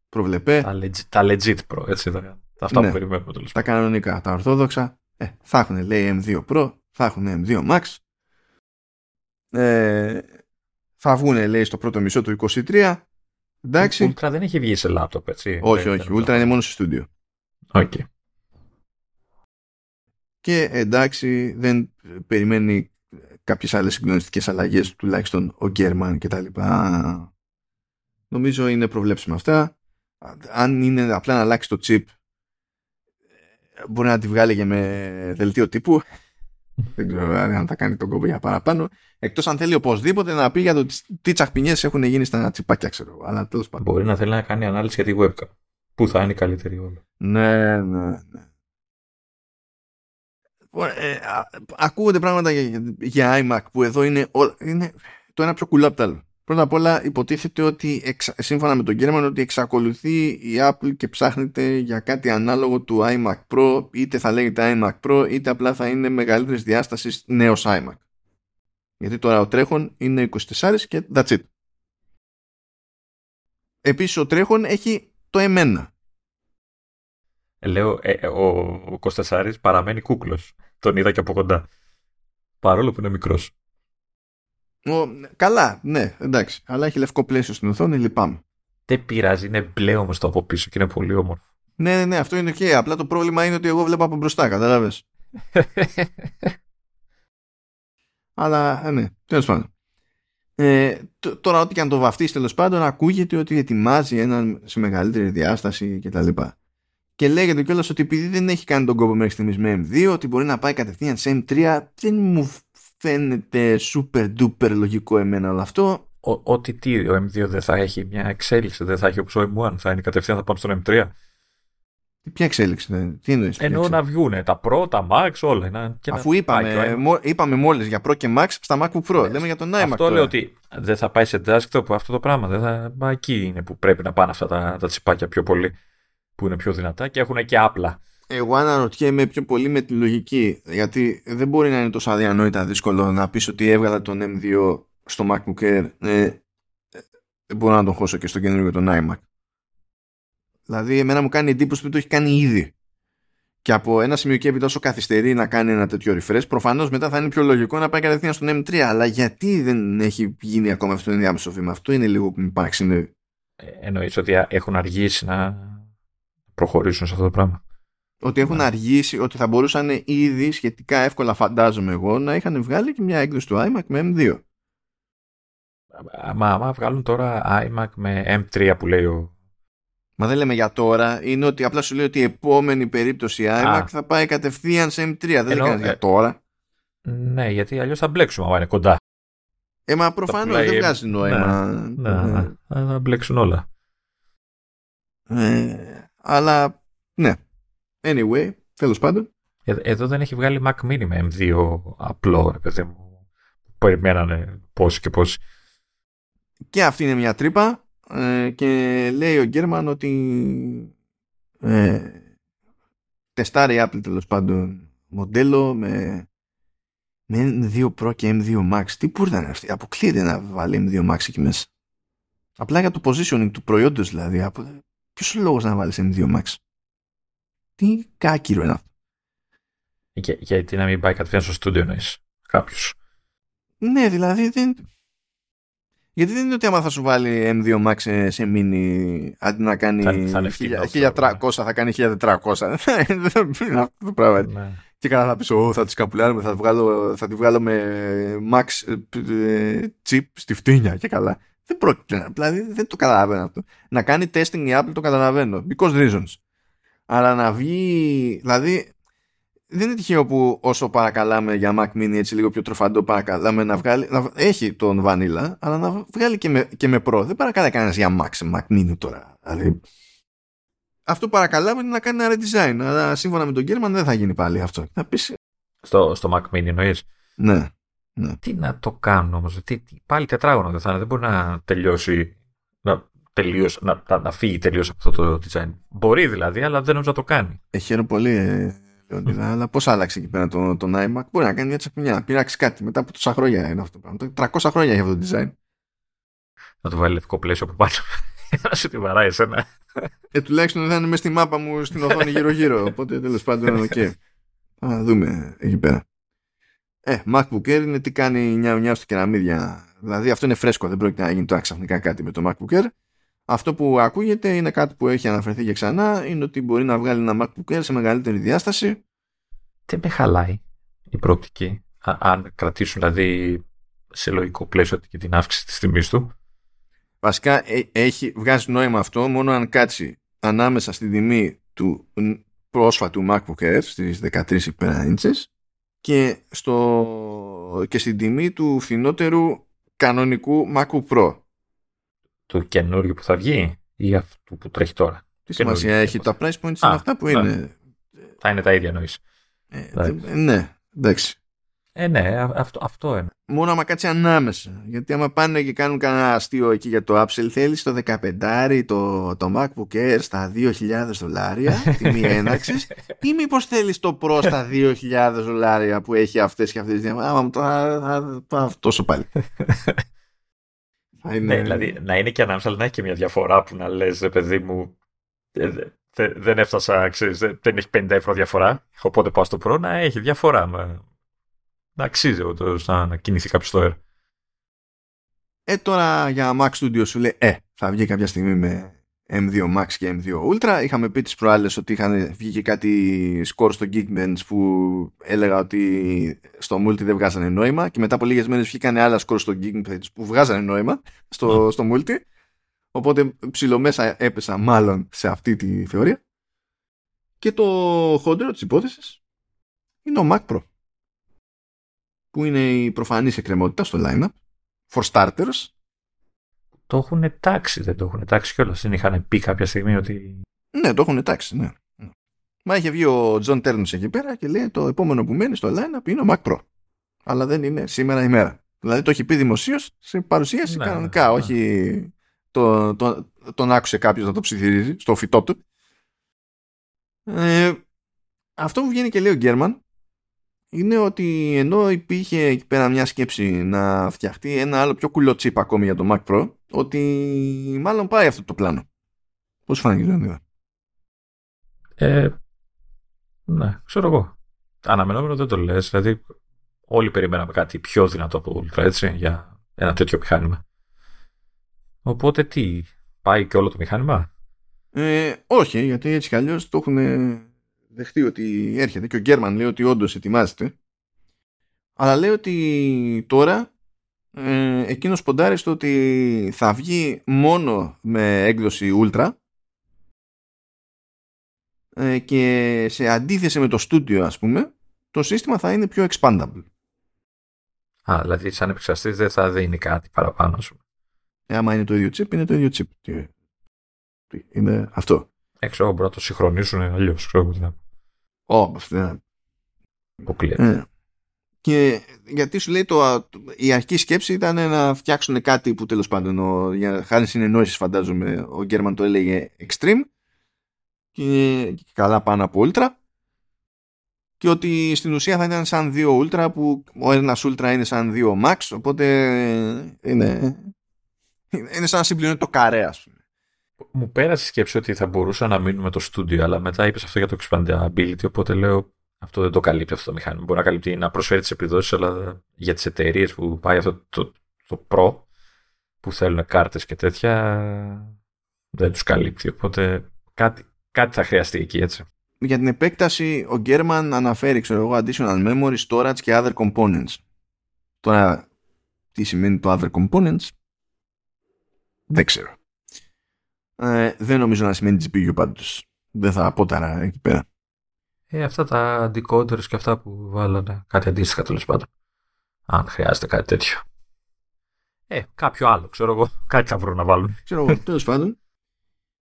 προβλεπέ. Τα legit, τα legit Pro, έτσι, τα, αυτά ναι, που περιμένουμε τέλος. Τα κανονικά, τα ορθόδοξα, ε, θα έχουν λέει M2 Pro, θα έχουν M2 Max, ε, θα βγουν λέει στο πρώτο μισό του 23 Εντάξει. Ultra δεν έχει βγει σε λάπτοπ, έτσι. Όχι, όχι. Ultra είναι μόνο στο στούντιο. Okay. Και εντάξει, δεν περιμένει κάποιες άλλες συγκλονιστικές αλλαγές, τουλάχιστον ο Γκέρμαν και τα λοιπά. Νομίζω είναι προβλέψιμα αυτά. Αν είναι απλά να αλλάξει το chip, μπορεί να τη βγάλει και με δελτίο τύπου. Δεν ξέρω αν θα κάνει τον κόμπο για παραπάνω. Εκτός αν θέλει οπωσδήποτε να πει για το τι τσαχπινιές έχουν γίνει στα τσιπάκια, ξέρω. Αλλά τέλος πάντων. Μπορεί να θέλει να κάνει ανάλυση για τη webcam. Πού θα είναι η καλύτερη όλα. Ναι, ναι, ναι. Ε, ακούγονται πράγματα για, για iMac που εδώ είναι, είναι το ένα πιο κουλά από το άλλο. Πρώτα απ' όλα υποτίθεται ότι σύμφωνα με τον Γκέρμαν ότι εξακολουθεί η Apple και ψάχνεται για κάτι ανάλογο του iMac Pro είτε θα λέγεται iMac Pro είτε απλά θα είναι μεγαλύτερης διάστασης νέος iMac. Γιατί τώρα ο τρέχον είναι 24 και that's it. Επίσης ο τρέχον έχει το εμένα. Λέω, ε, ε ο, ο παραμένει κούκλος. Τον είδα και από κοντά. Παρόλο που είναι μικρός. Ο, καλά, ναι, εντάξει. Αλλά έχει λευκό πλαίσιο στην οθόνη, λυπάμαι. Δεν πειράζει, είναι μπλε όμως το από πίσω και είναι πολύ όμορφο. Ναι, ναι, ναι, αυτό είναι και. Απλά το πρόβλημα είναι ότι εγώ βλέπω από μπροστά, κατάλαβε. Αλλά, ε, ναι, τέλος πάντων. Ε, τώρα, ό,τι και αν το βαφτίσεις τέλος πάντων, ακούγεται ότι ετοιμάζει έναν σε μεγαλύτερη διάσταση κτλ. Και, και λέγεται κιόλας ότι επειδή δεν έχει κάνει τον κόπο μέχρι στιγμής με M2, ότι μπορεί να πάει κατευθείαν σε M3, δεν μου φαίνεται super duper λογικό εμένα όλο αυτό. Ότι τι, ο M2 δεν θα έχει μια εξέλιξη, δεν θα έχει όπως ο M1, θα είναι κατευθείαν θα πάμε στον M3. Ποια εξέλιξη, τι εννοείς. Εννοώ να βγουν τα Pro, τα Max, όλα. Να, και Αφού είπαμε, μο, είπαμε μόλις για Pro και Max στα MacBook Pro, λέμε για τον iMac Αυτό λέω ότι δεν θα πάει σε desktop αυτό το πράγμα, δεν θα, μα εκεί είναι που πρέπει να πάνε αυτά τα, τα τσιπάκια πιο πολύ, που είναι πιο δυνατά και έχουν και άπλα. Εγώ αναρωτιέμαι πιο πολύ με τη λογική, γιατί δεν μπορεί να είναι τόσο αδιανόητα δύσκολο να πεις ότι έβγαλα τον M2 στο MacBook Air, ε, δεν μπορώ να τον χώσω και στο καινούργιο τον iMac. Δηλαδή, εμένα μου κάνει εντύπωση που το έχει κάνει ήδη. Και από ένα σημείο και έπειτα όσο καθυστερεί να κάνει ένα τέτοιο refresh, προφανώς μετά θα είναι πιο λογικό να πάει κατευθείαν στον M3. Αλλά γιατί δεν έχει γίνει ακόμα αυτό το ενδιάμεσο βήμα, αυτό είναι λίγο που με παραξενεύει. Ε, εννοείς ότι έχουν αργήσει να προχωρήσουν σε αυτό το πράγμα; Ότι έχουν ναι. αργήσει, ότι θα μπορούσαν ήδη σχετικά εύκολα φαντάζομαι εγώ να είχαν βγάλει και μια έκδοση του iMac με M2. Μα άμα βγάλουν τώρα iMac με M3 που λέει ο... Μα δεν λέμε για τώρα, είναι ότι απλά σου λέει ότι η επόμενη περίπτωση iMac θα πάει κατευθείαν σε M3, δεν Ενώ, λέει για ε, τώρα. Ναι, γιατί αλλιώς θα μπλέξουμε άμα είναι κοντά. Ε, μα προφανώς δεν βγάζει νόημα. Ναι, ναι, ναι, θα μπλέξουν όλα. Ε, αλλά, ναι, Anyway, τέλος πάντων. Εδώ δεν έχει βγάλει Mac Mini με M2 απλό, ρε παιδί μου. Περιμένανε πόσοι και πόσοι. Και αυτή είναι μια τρύπα ε, και λέει ο Γκέρμαν ότι ε, τεστάρει η Apple τέλος πάντων μοντέλο με, με M2 Pro και M2 Max. Τι πούρτα είναι αυτή; Αποκλείεται να βάλει M2 Max εκεί μέσα. Απλά για το positioning του προϊόντος δηλαδή. Ποιος είναι ο λόγος να βάλεις M2 Max; Τι κάκυρο είναι αυτό. Για, γιατί να μην πάει κατευθείαν στο στούντιο εννοείς κάποιος. Ναι, δηλαδή δεν... Γιατί δεν είναι ότι άμα θα σου βάλει M2 Max σε, σε mini αντί να κάνει θα, θα 1300 θα κάνει 1400. δεν είναι αυτό το πράγμα. Ναι. Και καλά θα πεις, θα τη καπουλάρουμε, θα, βγάλω, θα τη βγάλω με Max ε, chip στη φτύνια και καλά. Δεν πρόκειται, δηλαδή δεν το καταλαβαίνω αυτό. Να κάνει testing η Apple το καταλαβαίνω, because reasons. Αλλά να βγει, δηλαδή δεν είναι τυχαίο που όσο παρακαλάμε για Mac Mini έτσι λίγο πιο τροφαντό παρακαλάμε να βγάλει, να, έχει τον Vanilla, αλλά να βγάλει και με, και με Pro. Δεν παρακαλάει κανένας για Max, Mac Mini τώρα. Δηλαδή, αυτό που παρακαλάμε είναι να κάνει ένα redesign, αλλά σύμφωνα με τον Γκέρμαν δεν θα γίνει πάλι αυτό. Θα πεις... στο, στο Mac Mini εννοείς; Ναι. Ναι. Τι να το κάνω όμως, πάλι τετράγωνο δεν θα είναι, δεν μπορεί να τελειώσει, να, τελείως, να, να, να φύγει τελείως από αυτό το design. Μπορεί δηλαδή, αλλά δεν νομίζω να το κάνει. Ε, χαίρομαι πολύ, ε, Λεωνίδα, αλλά πώς άλλαξε εκεί πέρα τον, τον iMac. Μπορεί να κάνει μια τσακμιά, να πειράξει κάτι μετά από τόσα χρόνια είναι αυτό το πράγμα. 300 χρόνια έχει αυτό το design. Να το βάλει λευκό πλαίσιο από πάνω. να σου τη βαράει εσένα. Ε, τουλάχιστον δεν είναι μέσα στη μάπα μου στην οθόνη γύρω-γύρω. Οπότε τέλος πάντων, OK. Okay. Ας δούμε εκεί πέρα. Ε, MacBook Air είναι τι κάνει νιάου νιάου στα κεραμίδια. Δηλαδή αυτό είναι φρέσκο, δεν πρόκειται να γίνει τώρα ξαφνικά κάτι με το MacBook Air. Αυτό που ακούγεται είναι κάτι που έχει αναφερθεί και ξανά, είναι ότι μπορεί να βγάλει ένα MacBook Air σε μεγαλύτερη διάσταση. Τι με χαλάει η προοπτική, αν κρατήσουν δηλαδή σε λογικό πλαίσιο και την αύξηση της τιμής του; Βασικά ε, έχει, βγάζει νόημα αυτό μόνο αν κάτσει ανάμεσα στην τιμή του πρόσφατου MacBook Air στις 13 υπέρα και, στο, και στην τιμή του φθηνότερου κανονικού MacBook Pro. Του καινούριου που θα βγει ή αυτού που τρέχει τώρα. Τι σημασία έχει, τα price points είναι αυτά που είναι. Θα είναι τα ίδια νοείς. Ε, ναι, εντάξει. Ε, ναι, αυτό, αυτό είναι. Μόνο άμα κάτσει ανάμεσα. Γιατί άμα πάνε και κάνουν κανένα αστείο εκεί για το Apple, θέλει το 15 το, το MacBook Air στα 2.000 δολάρια, τιμή έναρξη, ή μήπω θέλει το Pro στα 2.000 δολάρια που έχει αυτέ και αυτέ τι Άμα μου το. τόσο πάλι. Είναι... Ναι, δηλαδή να είναι και ανάμεσα, αλλά να έχει και μια διαφορά που να λες, παιδί μου. Ε, δεν έφτασα, ξέρεις, δεν έχει 50 ευρώ διαφορά. Οπότε πάω στο Pro να έχει διαφορά να αξίζει το, να, να κινηθεί κάποιος στο Air. Ε, τώρα για Mac Studio σου λέει, ε, θα βγει κάποια στιγμή με M2 Max και M2 Ultra. Είχαμε πει τις προάλλες ότι είχαν βγει και κάτι σκορ στο Geekbench που έλεγα ότι στο Multi δεν βγάζανε νόημα και μετά από λίγες μέρες βγήκαν άλλα σκορ στο Geekbench που βγάζανε νόημα στο, στο Multi. Οπότε ψιλομέσα έπεσα μάλλον σε αυτή τη θεωρία. Και το χοντρό της υπόθεσης είναι ο Mac Pro που είναι η προφανής εκκρεμότητα στο lineup for starters το έχουν τάξει, δεν το έχουν τάξει κιόλας. Δεν είχαν πει κάποια στιγμή ότι. Ναι, το έχουν τάξει, ναι. Μα είχε βγει ο Τζον Τέρνους εκεί πέρα και λέει το επόμενο που μένει στο lineup είναι ο Mac Pro. Αλλά δεν είναι σήμερα η μέρα. Δηλαδή το έχει πει δημοσίως σε παρουσίαση ναι, κανονικά, ναι, όχι το, το, τον άκουσε κάποιος να το ψιθυρίζει στο φυτό του. Ε, αυτό που βγαίνει και λέει ο Γκέρμαν είναι ότι ενώ υπήρχε εκεί πέρα μια σκέψη να φτιαχτεί ένα άλλο πιο κουλό τσίπ ακόμη για το Mac Pro, ότι μάλλον πάει αυτό το πλάνο. Πώς φάνηκε, Λεωνίδα. Ε, ναι, ξέρω εγώ. Αναμενόμενο δεν το λες. Δηλαδή, όλοι περιμέναμε κάτι πιο δυνατό από το Ultra, έτσι, για ένα τέτοιο μηχάνημα. Οπότε τι, πάει και όλο το μηχάνημα; Ε, όχι, γιατί έτσι κι αλλιώς το έχουν δεχτεί ότι έρχεται και ο Γκέρμαν λέει ότι όντως ετοιμάζεται αλλά λέει ότι τώρα ε, εκείνος ποντάρει στο ότι θα βγει μόνο με έκδοση Ultra ε, και σε αντίθεση με το Studio ας πούμε το σύστημα θα είναι πιο expandable. Α, δηλαδή σαν επεξαστής δεν θα δίνει κάτι παραπάνω σου. Ε, άμα είναι το ίδιο chip, είναι το ίδιο chip. Είναι αυτό. Έξω, μπορεί να το συγχρονίσουν αλλιώς. Ξέρω τι να Oh, Αποκλείεται. Και γιατί σου λέει το, η αρχική σκέψη ήταν να φτιάξουν κάτι που τέλος πάντων ο, για χάρη συνεννόησης φαντάζομαι ο Γκέρμαν το έλεγε extreme και, και καλά πάνω από ultra και ότι στην ουσία θα ήταν σαν δύο ultra που ο ένας ultra είναι σαν δύο max οπότε είναι, είναι σαν να συμπληρώνει το καρέ ας πούμε. Μου πέρασε η σκέψη ότι θα μπορούσα να μείνουμε το στούντιο αλλά μετά είπες αυτό για το expandability οπότε λέω αυτό δεν το καλύπτει αυτό το μηχάνημα. Μπορεί να καλύπτει να προσφέρει τις επιδόσεις, αλλά για τις εταιρείες που πάει αυτό το, το, Pro που θέλουν κάρτες και τέτοια δεν τους καλύπτει. Οπότε κάτι, κάτι θα χρειαστεί εκεί, έτσι. Για την επέκταση, ο Γκέρμαν αναφέρει, ξέρω εγώ, additional memory, storage και other components. Τώρα, τι σημαίνει το other components, δεν ξέρω. Ε, δεν νομίζω να σημαίνει GPU πάντως. Δεν θα πω τώρα εκεί πέρα. Ε, αυτά τα decoders και αυτά που βάλανε. Κάτι αντίστοιχα τέλος πάντων. Αν χρειάζεται κάτι τέτοιο. Ε, κάποιο άλλο, ξέρω εγώ. Κάτι θα βρουν να βάλουν. Ξέρω εγώ, τέλος πάντων.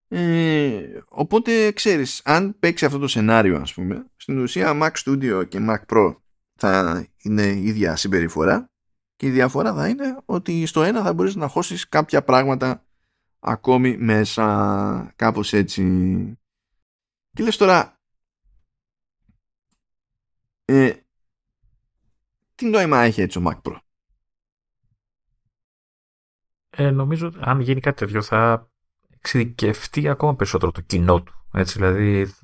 Ε, οπότε ξέρεις, αν παίξει αυτό το σενάριο ας πούμε, στην ουσία Mac Studio και Mac Pro θα είναι η ίδια συμπεριφορά και η διαφορά θα είναι ότι στο ένα θα μπορείς να χώσεις κάποια πράγματα ακόμη μέσα κάπως έτσι. Και λες τώρα, ε, τι νόημα έχει έτσι ο Mac Pro; Ε, νομίζω αν γίνει κάτι τέτοιο θα εξειδικευτεί ακόμα περισσότερο το κοινό του. Έτσι, δηλαδή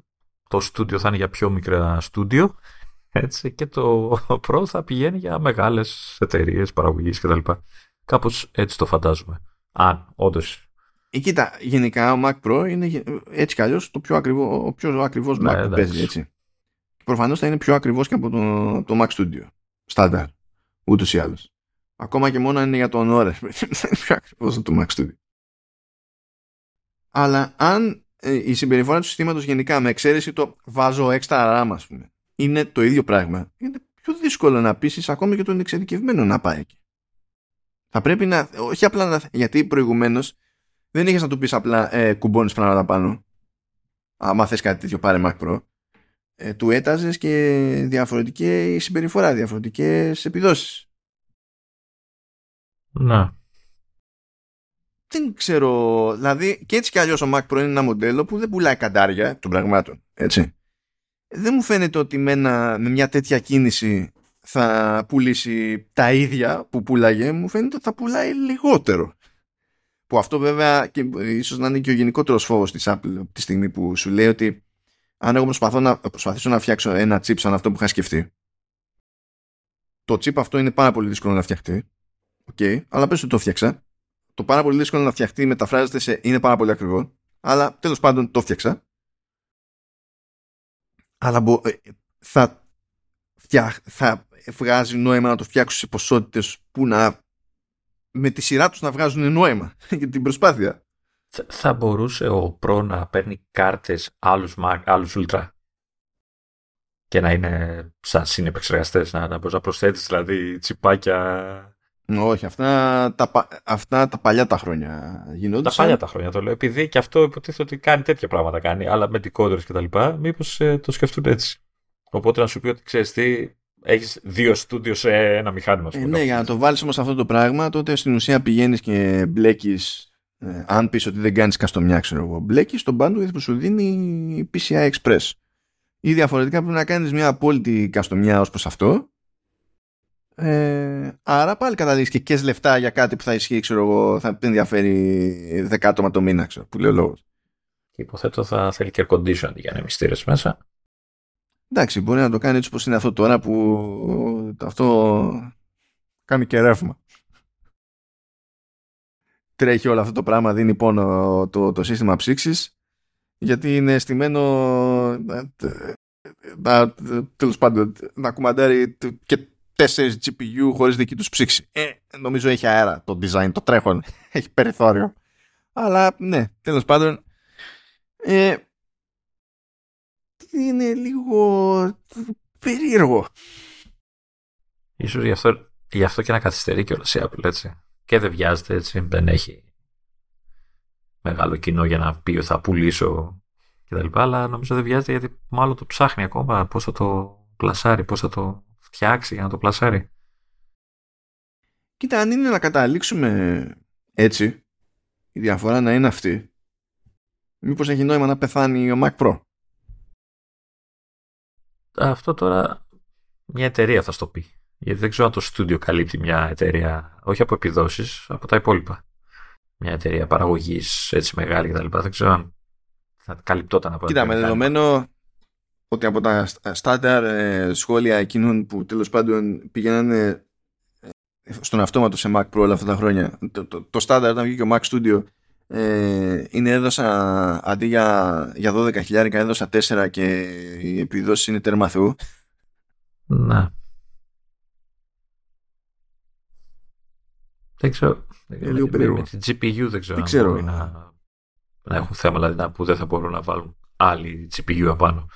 το στούντιο θα είναι για πιο μικρά στούντιο έτσι, και το Pro θα πηγαίνει για μεγάλες εταιρείες παραγωγής κτλ. Κάπως έτσι το φαντάζομαι. Αν όντως. Ε, κοίτα, γενικά ο Mac Pro είναι έτσι κι αλλιώς το πιο ακριβό, ο πιο ακριβώς ναι, Mac που παίζει έτσι προφανώς θα είναι πιο ακριβώς και από το, το Mac Studio. Στάνταρ. Ούτως ή άλλως. Ακόμα και μόνο είναι για τον ώρε. θα είναι πιο ακριβώς από το Mac Studio. Αλλά αν ε, η συμπεριφορά του συστήματος γενικά με εξαίρεση το βάζω έξτρα RAM ας πούμε είναι το ίδιο πράγμα είναι πιο δύσκολο να πείσει ακόμη και τον εξειδικευμένο να πάει εκεί. Θα πρέπει να, όχι απλά να, γιατί προηγουμένως δεν είχες να του πεις απλά ε, κουμπώνεις πράγματα πάνω. Άμα θες κάτι τέτοιο, πάρε Mac Pro ε, του έταζες και διαφορετική συμπεριφορά, διαφορετικές επιδόσεις. Να. Δεν ξέρω, δηλαδή και έτσι κι αλλιώς ο Mac Pro είναι ένα μοντέλο που δεν πουλάει καντάρια των πραγμάτων, έτσι. Δεν μου φαίνεται ότι με, με μια τέτοια κίνηση θα πουλήσει τα ίδια που πουλάγε, μου φαίνεται ότι θα πουλάει λιγότερο. Που αυτό βέβαια και ίσως να είναι και ο γενικότερος φόβος της Apple τη στιγμή που σου λέει ότι αν εγώ προσπαθώ να, προσπαθήσω να φτιάξω ένα chip σαν αυτό που είχα σκεφτεί, το chip αυτό είναι πάρα πολύ δύσκολο να φτιαχτεί. Okay, αλλά πες ότι το φτιάξα. Το πάρα πολύ δύσκολο να φτιαχτεί μεταφράζεται σε είναι πάρα πολύ ακριβό. Αλλά τέλος πάντων το φτιάξα. Αλλά μπο, ε, θα, φτιάχ, θα βγάζει νόημα να το φτιάξω σε ποσότητες που να με τη σειρά τους να βγάζουν νόημα για την προσπάθεια θα μπορούσε ο Pro να παίρνει κάρτες άλλους, άλλους Ultra; Και να είναι σαν συνεπεξεργαστές, να, να μπορείς να προσθέτεις δηλαδή τσιπάκια; Όχι, αυτά τα, αυτά τα παλιά τα χρόνια γίνονται. Τα παλιά τα χρόνια το λέω. Επειδή και αυτό υποτίθεται ότι κάνει τέτοια πράγματα κάνει, αλλά με decoders και τα λοιπά, μήπως ε, το σκεφτούν έτσι. Οπότε να σου πει ότι ξέρεις τι, έχεις δύο στούντιο σε ένα μηχάνημα. Ε, ναι, για να το βάλεις όμως αυτό το πράγμα, τότε στην ουσία πηγαίνεις και μπλέκεις ε, αν πεις ότι δεν κάνεις καστομιά ξέρω εγώ μπλέκεις τον bandwidth που σου δίνει η PCI Express. Ή διαφορετικά πρέπει να κάνεις μια απόλυτη καστομιά ως προς αυτό. Ε, άρα πάλι καταλήγεις και κες λεφτά για κάτι που θα ισχύει ξέρω εγώ θα ενδιαφέρει δεκάτομα το μήνα ξέρω που λέει ο λόγος. Και υποθέτω θα θέλει και air condition για να μυστήρες μέσα. Εντάξει μπορεί να το κάνει έτσι όπως είναι αυτό τώρα που αυτό κάνει και ρεύμα τρέχει όλο αυτό το πράγμα, δίνει πόνο το, το σύστημα ψήξης γιατί είναι στημένο να, τέλος πάντων να κουμαντάρει και τέσσερις GPU χωρίς δική τους ψήξη. Ε, νομίζω έχει αέρα το design, το τρέχον, έχει περιθώριο. Αλλά ναι, τέλος πάντων ε, είναι λίγο περίεργο. Ίσως γι' αυτό, γι αυτό και να καθυστερεί κιόλας η Apple, έτσι και δεν βιάζεται έτσι, δεν έχει μεγάλο κοινό για να πει ότι θα πουλήσω κτλ. Αλλά νομίζω δεν βιάζεται γιατί μάλλον το ψάχνει ακόμα πώς θα το πλασάρει, πώς θα το φτιάξει για να το πλασάρει. Κοίτα, αν είναι να καταλήξουμε έτσι, η διαφορά να είναι αυτή, μήπως έχει νόημα να πεθάνει ο Mac Pro; Αυτό τώρα μια εταιρεία θα στο πει. Γιατί δεν ξέρω αν το στούντιο καλύπτει μια εταιρεία, όχι από επιδόσεις, από τα υπόλοιπα. Μια εταιρεία παραγωγής έτσι μεγάλη κτλ. Δεν ξέρω αν θα καλυπτόταν από Κοίτα, με δεδομένο ότι από τα στάνταρ ε, σχόλια εκείνων που τέλος πάντων πήγαιναν στον αυτόματο σε Mac Pro όλα αυτά τα χρόνια. Το, το, το στάνταρ όταν βγήκε ο Mac Studio ε, είναι έδωσα αντί για, για 12 χιλιάρικα έδωσα 4 και η επιδόση είναι τέρμα θεού. Να. Δεν ξέρω. Ε, λίγο με, την GPU δεν ξέρω, δεν ξέρω. να, να έχουν θέμα δηλαδή που δεν θα μπορούν να βάλουν άλλη GPU απάνω.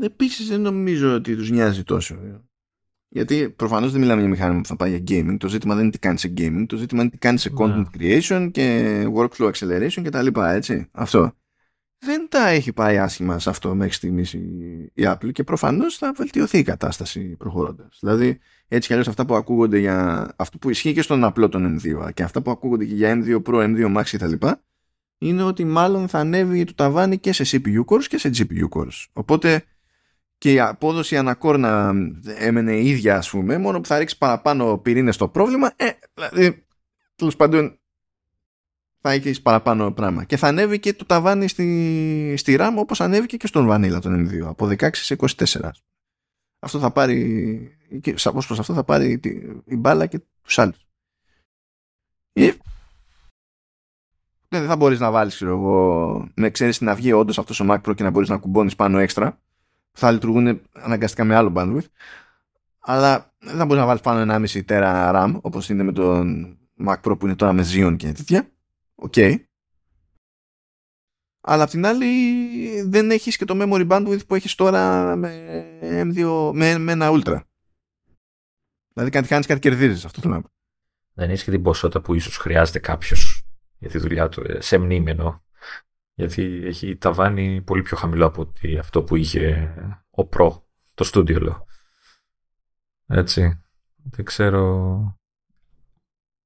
Επίσης δεν νομίζω ότι τους νοιάζει τόσο. Γιατί προφανώς δεν μιλάμε για μηχάνημα που θα πάει για gaming. Το ζήτημα δεν είναι τι κάνει σε gaming. Το ζήτημα είναι τι κάνει σε ναι. content creation και workflow acceleration κτλ. Έτσι. Αυτό. Δεν τα έχει πάει άσχημα σε αυτό μέχρι στιγμής η Apple και προφανώς θα βελτιωθεί η κατάσταση προχωρώντας. Δηλαδή, έτσι κι αλλιώς αυτά που ακούγονται για. αυτό που ισχύει και στον απλό των M2 και αυτά που ακούγονται και για M2 Pro, M2 Max κτλ. είναι ότι μάλλον θα ανέβει το ταβάνι και σε CPU cores και σε GPU cores. Οπότε και η απόδοση ανακόρνα έμενε ίδια ας πούμε μόνο που θα ρίξει παραπάνω πυρήνες στο πρόβλημα ε, δηλαδή τέλος πάντων θα έχεις παραπάνω πράγμα και θα ανέβει και το ταβάνι στη, στη RAM όπως ανέβηκε και στον Vanilla τον M2 από 16 σε 24 αυτό θα πάρει και σαφώς προς αυτό θα πάρει τη, η μπάλα και τους άλλους. Ή δεν θα μπορείς να βάλεις ξέρω εγώ με ξέρεις να βγει όντως αυτός ο Mac Pro και να μπορείς να κουμπώνεις πάνω έξτρα. Θα λειτουργούν αναγκαστικά με άλλο bandwidth. Αλλά δεν θα μπορείς να βάλεις πάνω 1,5 τέρα RAM όπως είναι με τον Mac Pro που είναι τώρα με Xeon και τέτοια. OK. Okay. αλλά απ' την άλλη δεν έχεις και το memory bandwidth που έχεις τώρα με, M2, με, με ένα Ultra δηλαδή κάτι κάνεις κάτι κερδίζεις αυτό το δεν έχεις και την ποσότητα που ίσως χρειάζεται κάποιος για τη δουλειά του ε, σε μνήμενο γιατί έχει ταβάνι πολύ πιο χαμηλό από ότι αυτό που είχε ο Pro, το στούντιο λέω. Έτσι. Δεν ξέρω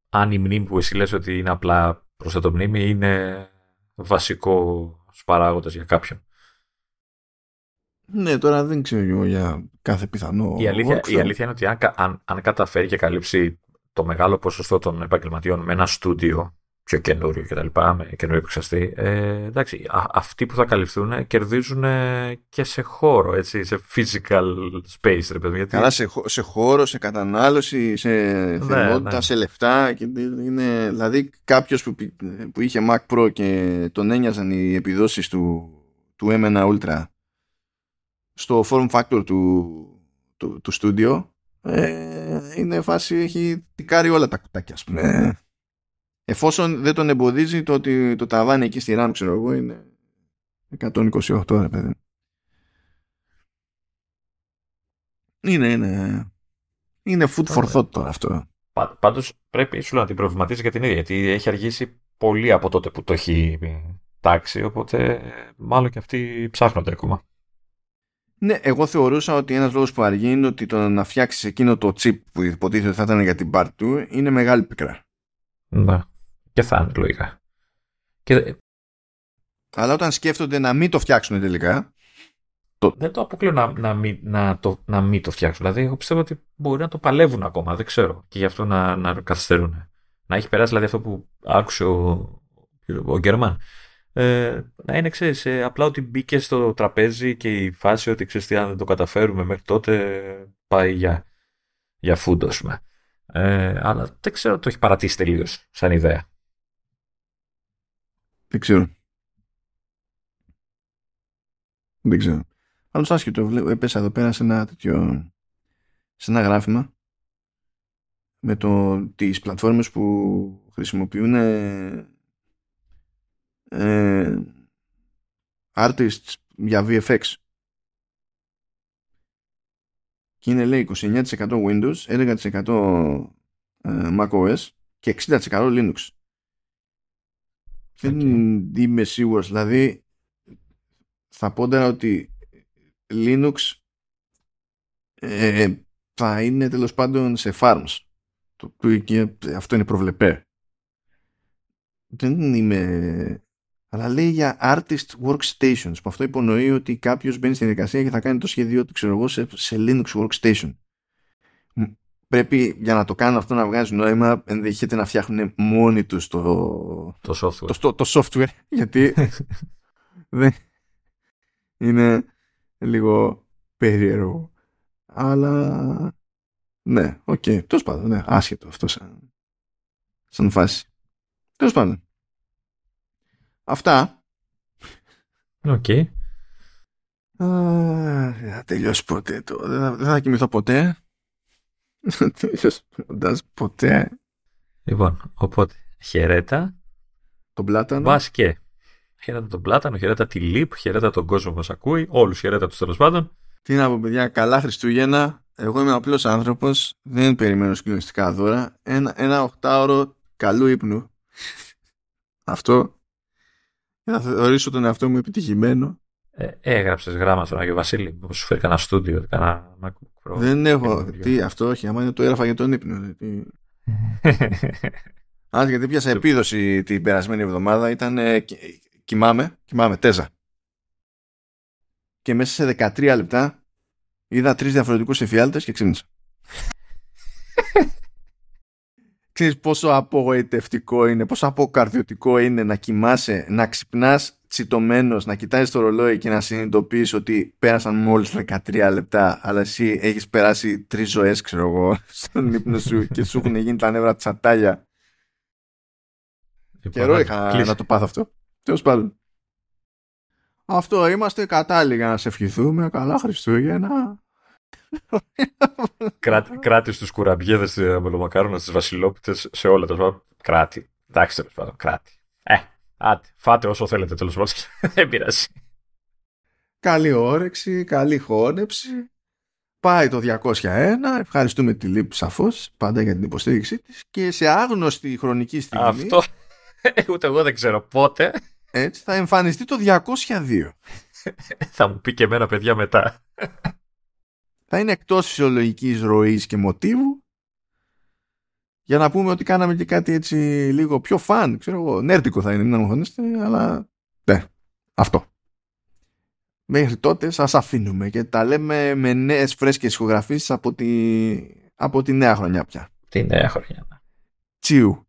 αν η μνήμη που εσύ λες ότι είναι απλά προσθέτω μνήμη είναι βασικός παράγοντας για κάποιον. Ναι, τώρα δεν ξέρω για κάθε πιθανό. Η αλήθεια, η αλήθεια είναι ότι αν, αν, αν καταφέρει και καλύψει το μεγάλο ποσοστό των επαγγελματιών με ένα στούντιο πιο καινούριο κτλ. με καινούριο επεξαστή. Ε, εντάξει, αυτοί που θα καλυφθούν κερδίζουν και σε χώρο, έτσι, σε physical space, ρε παιδί. Γιατί... Καλά, σε, σε χώρο, σε κατανάλωση, σε ναι, θερμότητα, ναι. σε λεφτά. Και είναι, δηλαδή, κάποιος που, που είχε Mac Pro και τον ένοιαζαν οι επιδόσεις του, του M1 Ultra στο form factor του, του, του studio, ε, είναι φάση, έχει τικάρει όλα τα κουτάκια, ας πούμε. Εφόσον δεν τον εμποδίζει το ότι το ταβάνι εκεί στη RAM, ξέρω εγώ, είναι 128, ρε παιδί. Είναι, είναι, είναι food for thought τώρα αυτό. Πάντως πρέπει σου να την προβληματίζεις για την ίδια, γιατί έχει αργήσει πολύ από τότε που το έχει τάξει, οπότε μάλλον και αυτοί ψάχνονται ακόμα. Ναι, εγώ θεωρούσα ότι ένας λόγος που αργεί είναι ότι το να φτιάξεις εκείνο το chip που υποτίθεται ότι θα ήταν για την part του είναι μεγάλη πικρά. Ναι. Και θα είναι λογικά. Και... Αλλά όταν σκέφτονται να μην το φτιάξουν τελικά. Το... Δεν το αποκλείω να, να, μην, να, το, να μην το φτιάξουν. Δηλαδή, εγώ πιστεύω ότι μπορεί να το παλεύουν ακόμα. Δεν ξέρω. Και γι' αυτό να, να καθυστερούν. Να έχει περάσει δηλαδή αυτό που άκουσε ο, ο Γκέρμαν. Ε, να είναι, ξέρεις, ε, απλά ότι μπήκε στο τραπέζι και η φάση ότι ξέρεις τι, αν δεν το καταφέρουμε μέχρι τότε πάει για, για φούντος, ε, αλλά δεν ξέρω το έχει παρατήσει τελείως σαν ιδέα. Δεν ξέρω. Δεν ξέρω. Άλλος άσχετο, έπεσα εδώ πέρα σε ένα τέτοιο σε ένα γράφημα με το, τις πλατφόρμες που χρησιμοποιούν ε, ε, artists για VFX και είναι λέει 29% Windows 11% ε, macOS και 60% Linux δεν είμαι σίγουρος. Δηλαδή, θα πω ότι Linux ε, θα είναι τέλος πάντων σε farms. Το, αυτό είναι προβλεπέ. Δεν είμαι... Αλλά λέει για artist workstations. Που αυτό υπονοεί ότι κάποιος μπαίνει στην εργασία και θα κάνει το σχέδιο του, ξέρω εγώ, σε, σε Linux workstation. Πρέπει για να το κάνουν αυτό να βγάζει νόημα, ενδέχεται να φτιάχνουν μόνοι τους το, το software. Το, το, software γιατί δεν είναι λίγο περίεργο. Αλλά ναι, OK. Okay. Τέλος πάντων, ναι, άσχετο αυτό σαν, σαν φάση. Τέλος πάντων. Αυτά. OK. Okay. δεν θα τελειώσει ποτέ το. Δεν θα, δεν θα κοιμηθώ ποτέ. Δεν θα τελειώσει ποτέ. Λοιπόν, οπότε χαιρέτα. Τον πλάτανο. Μπας και. Χαιρέτα τον πλάτανο, χαιρέτα τη λίπ, χαιρέτα τον κόσμο που μας ακούει. Όλους χαιρέτα τους τέλος πάντων. Τι να πω, παιδιά, καλά Χριστούγεννα. Εγώ είμαι απλός άνθρωπος. Δεν περιμένω συγκλονιστικά δώρα. Ένα, ένα οχτάωρο καλού ύπνου. Αυτό. Θα θεωρήσω τον εαυτό μου επιτυχημένο. Ε, Έγραψες γράμμα στον Άγιο Βασίλη. Πώ σου φέρει κανένα στούντιο, κανένα Δεν έχω. Τι, αυτό όχι. Άμα είναι το έγραφα για τον ύπνο. Τι... Α, γιατί πιάσα επίδοση την περασμένη εβδομάδα. Ήταν. Κοιμάμαι, κοιμάμαι, τέζα και μέσα σε 13 λεπτά είδα τρεις διαφορετικούς εφιάλτες και ξύπνησα. Ξέρεις πόσο απογοητευτικό είναι, πόσο αποκαρδιωτικό είναι να κοιμάσαι, να ξυπνάς τσιτωμένος, να κοιτάζεις το ρολόι και να συνειδητοποιείς ότι πέρασαν μόλις 13 λεπτά αλλά εσύ έχεις περάσει τρεις ζωές ξέρω εγώ στον ύπνο σου και σου έχουν γίνει τα νεύρα τσατάλια. Λοιπόν, Καιρό είχα να το πάθω αυτό. Τέλος πάντων. Αυτό είμαστε κατάλληλοι για να σε ευχηθούμε. Καλά Χριστούγεννα. Κράτη, κράτη στους κουραμπιέδες μελομακάρονα στις βασιλόπιτες σε όλα τα Κράτη. Εντάξει τέλος πάντων. Κράτη. Ε, άτε. Φάτε όσο θέλετε τέλος πάντων. Δεν πειράζει. Καλή όρεξη, καλή χώνεψη. Πάει το 201, ευχαριστούμε τη Λύπη σαφώς, πάντα για την υποστήριξή της και σε άγνωστη χρονική στιγμή... Αυτό ούτε εγώ δεν ξέρω πότε έτσι, θα εμφανιστεί το 202. θα μου πει και εμένα παιδιά μετά. Θα είναι εκτός φυσιολογικής ροής και μοτίβου για να πούμε ότι κάναμε και κάτι έτσι λίγο πιο φαν, ξέρω εγώ, νέρτικο θα είναι, μην αγχώνεστε, αλλά ναι, αυτό. Μέχρι τότε σας αφήνουμε και τα λέμε με νέες φρέσκες ηχογραφήσεις από τη, από τη νέα χρονιά πια. Τη νέα χρονιά. Τσιου.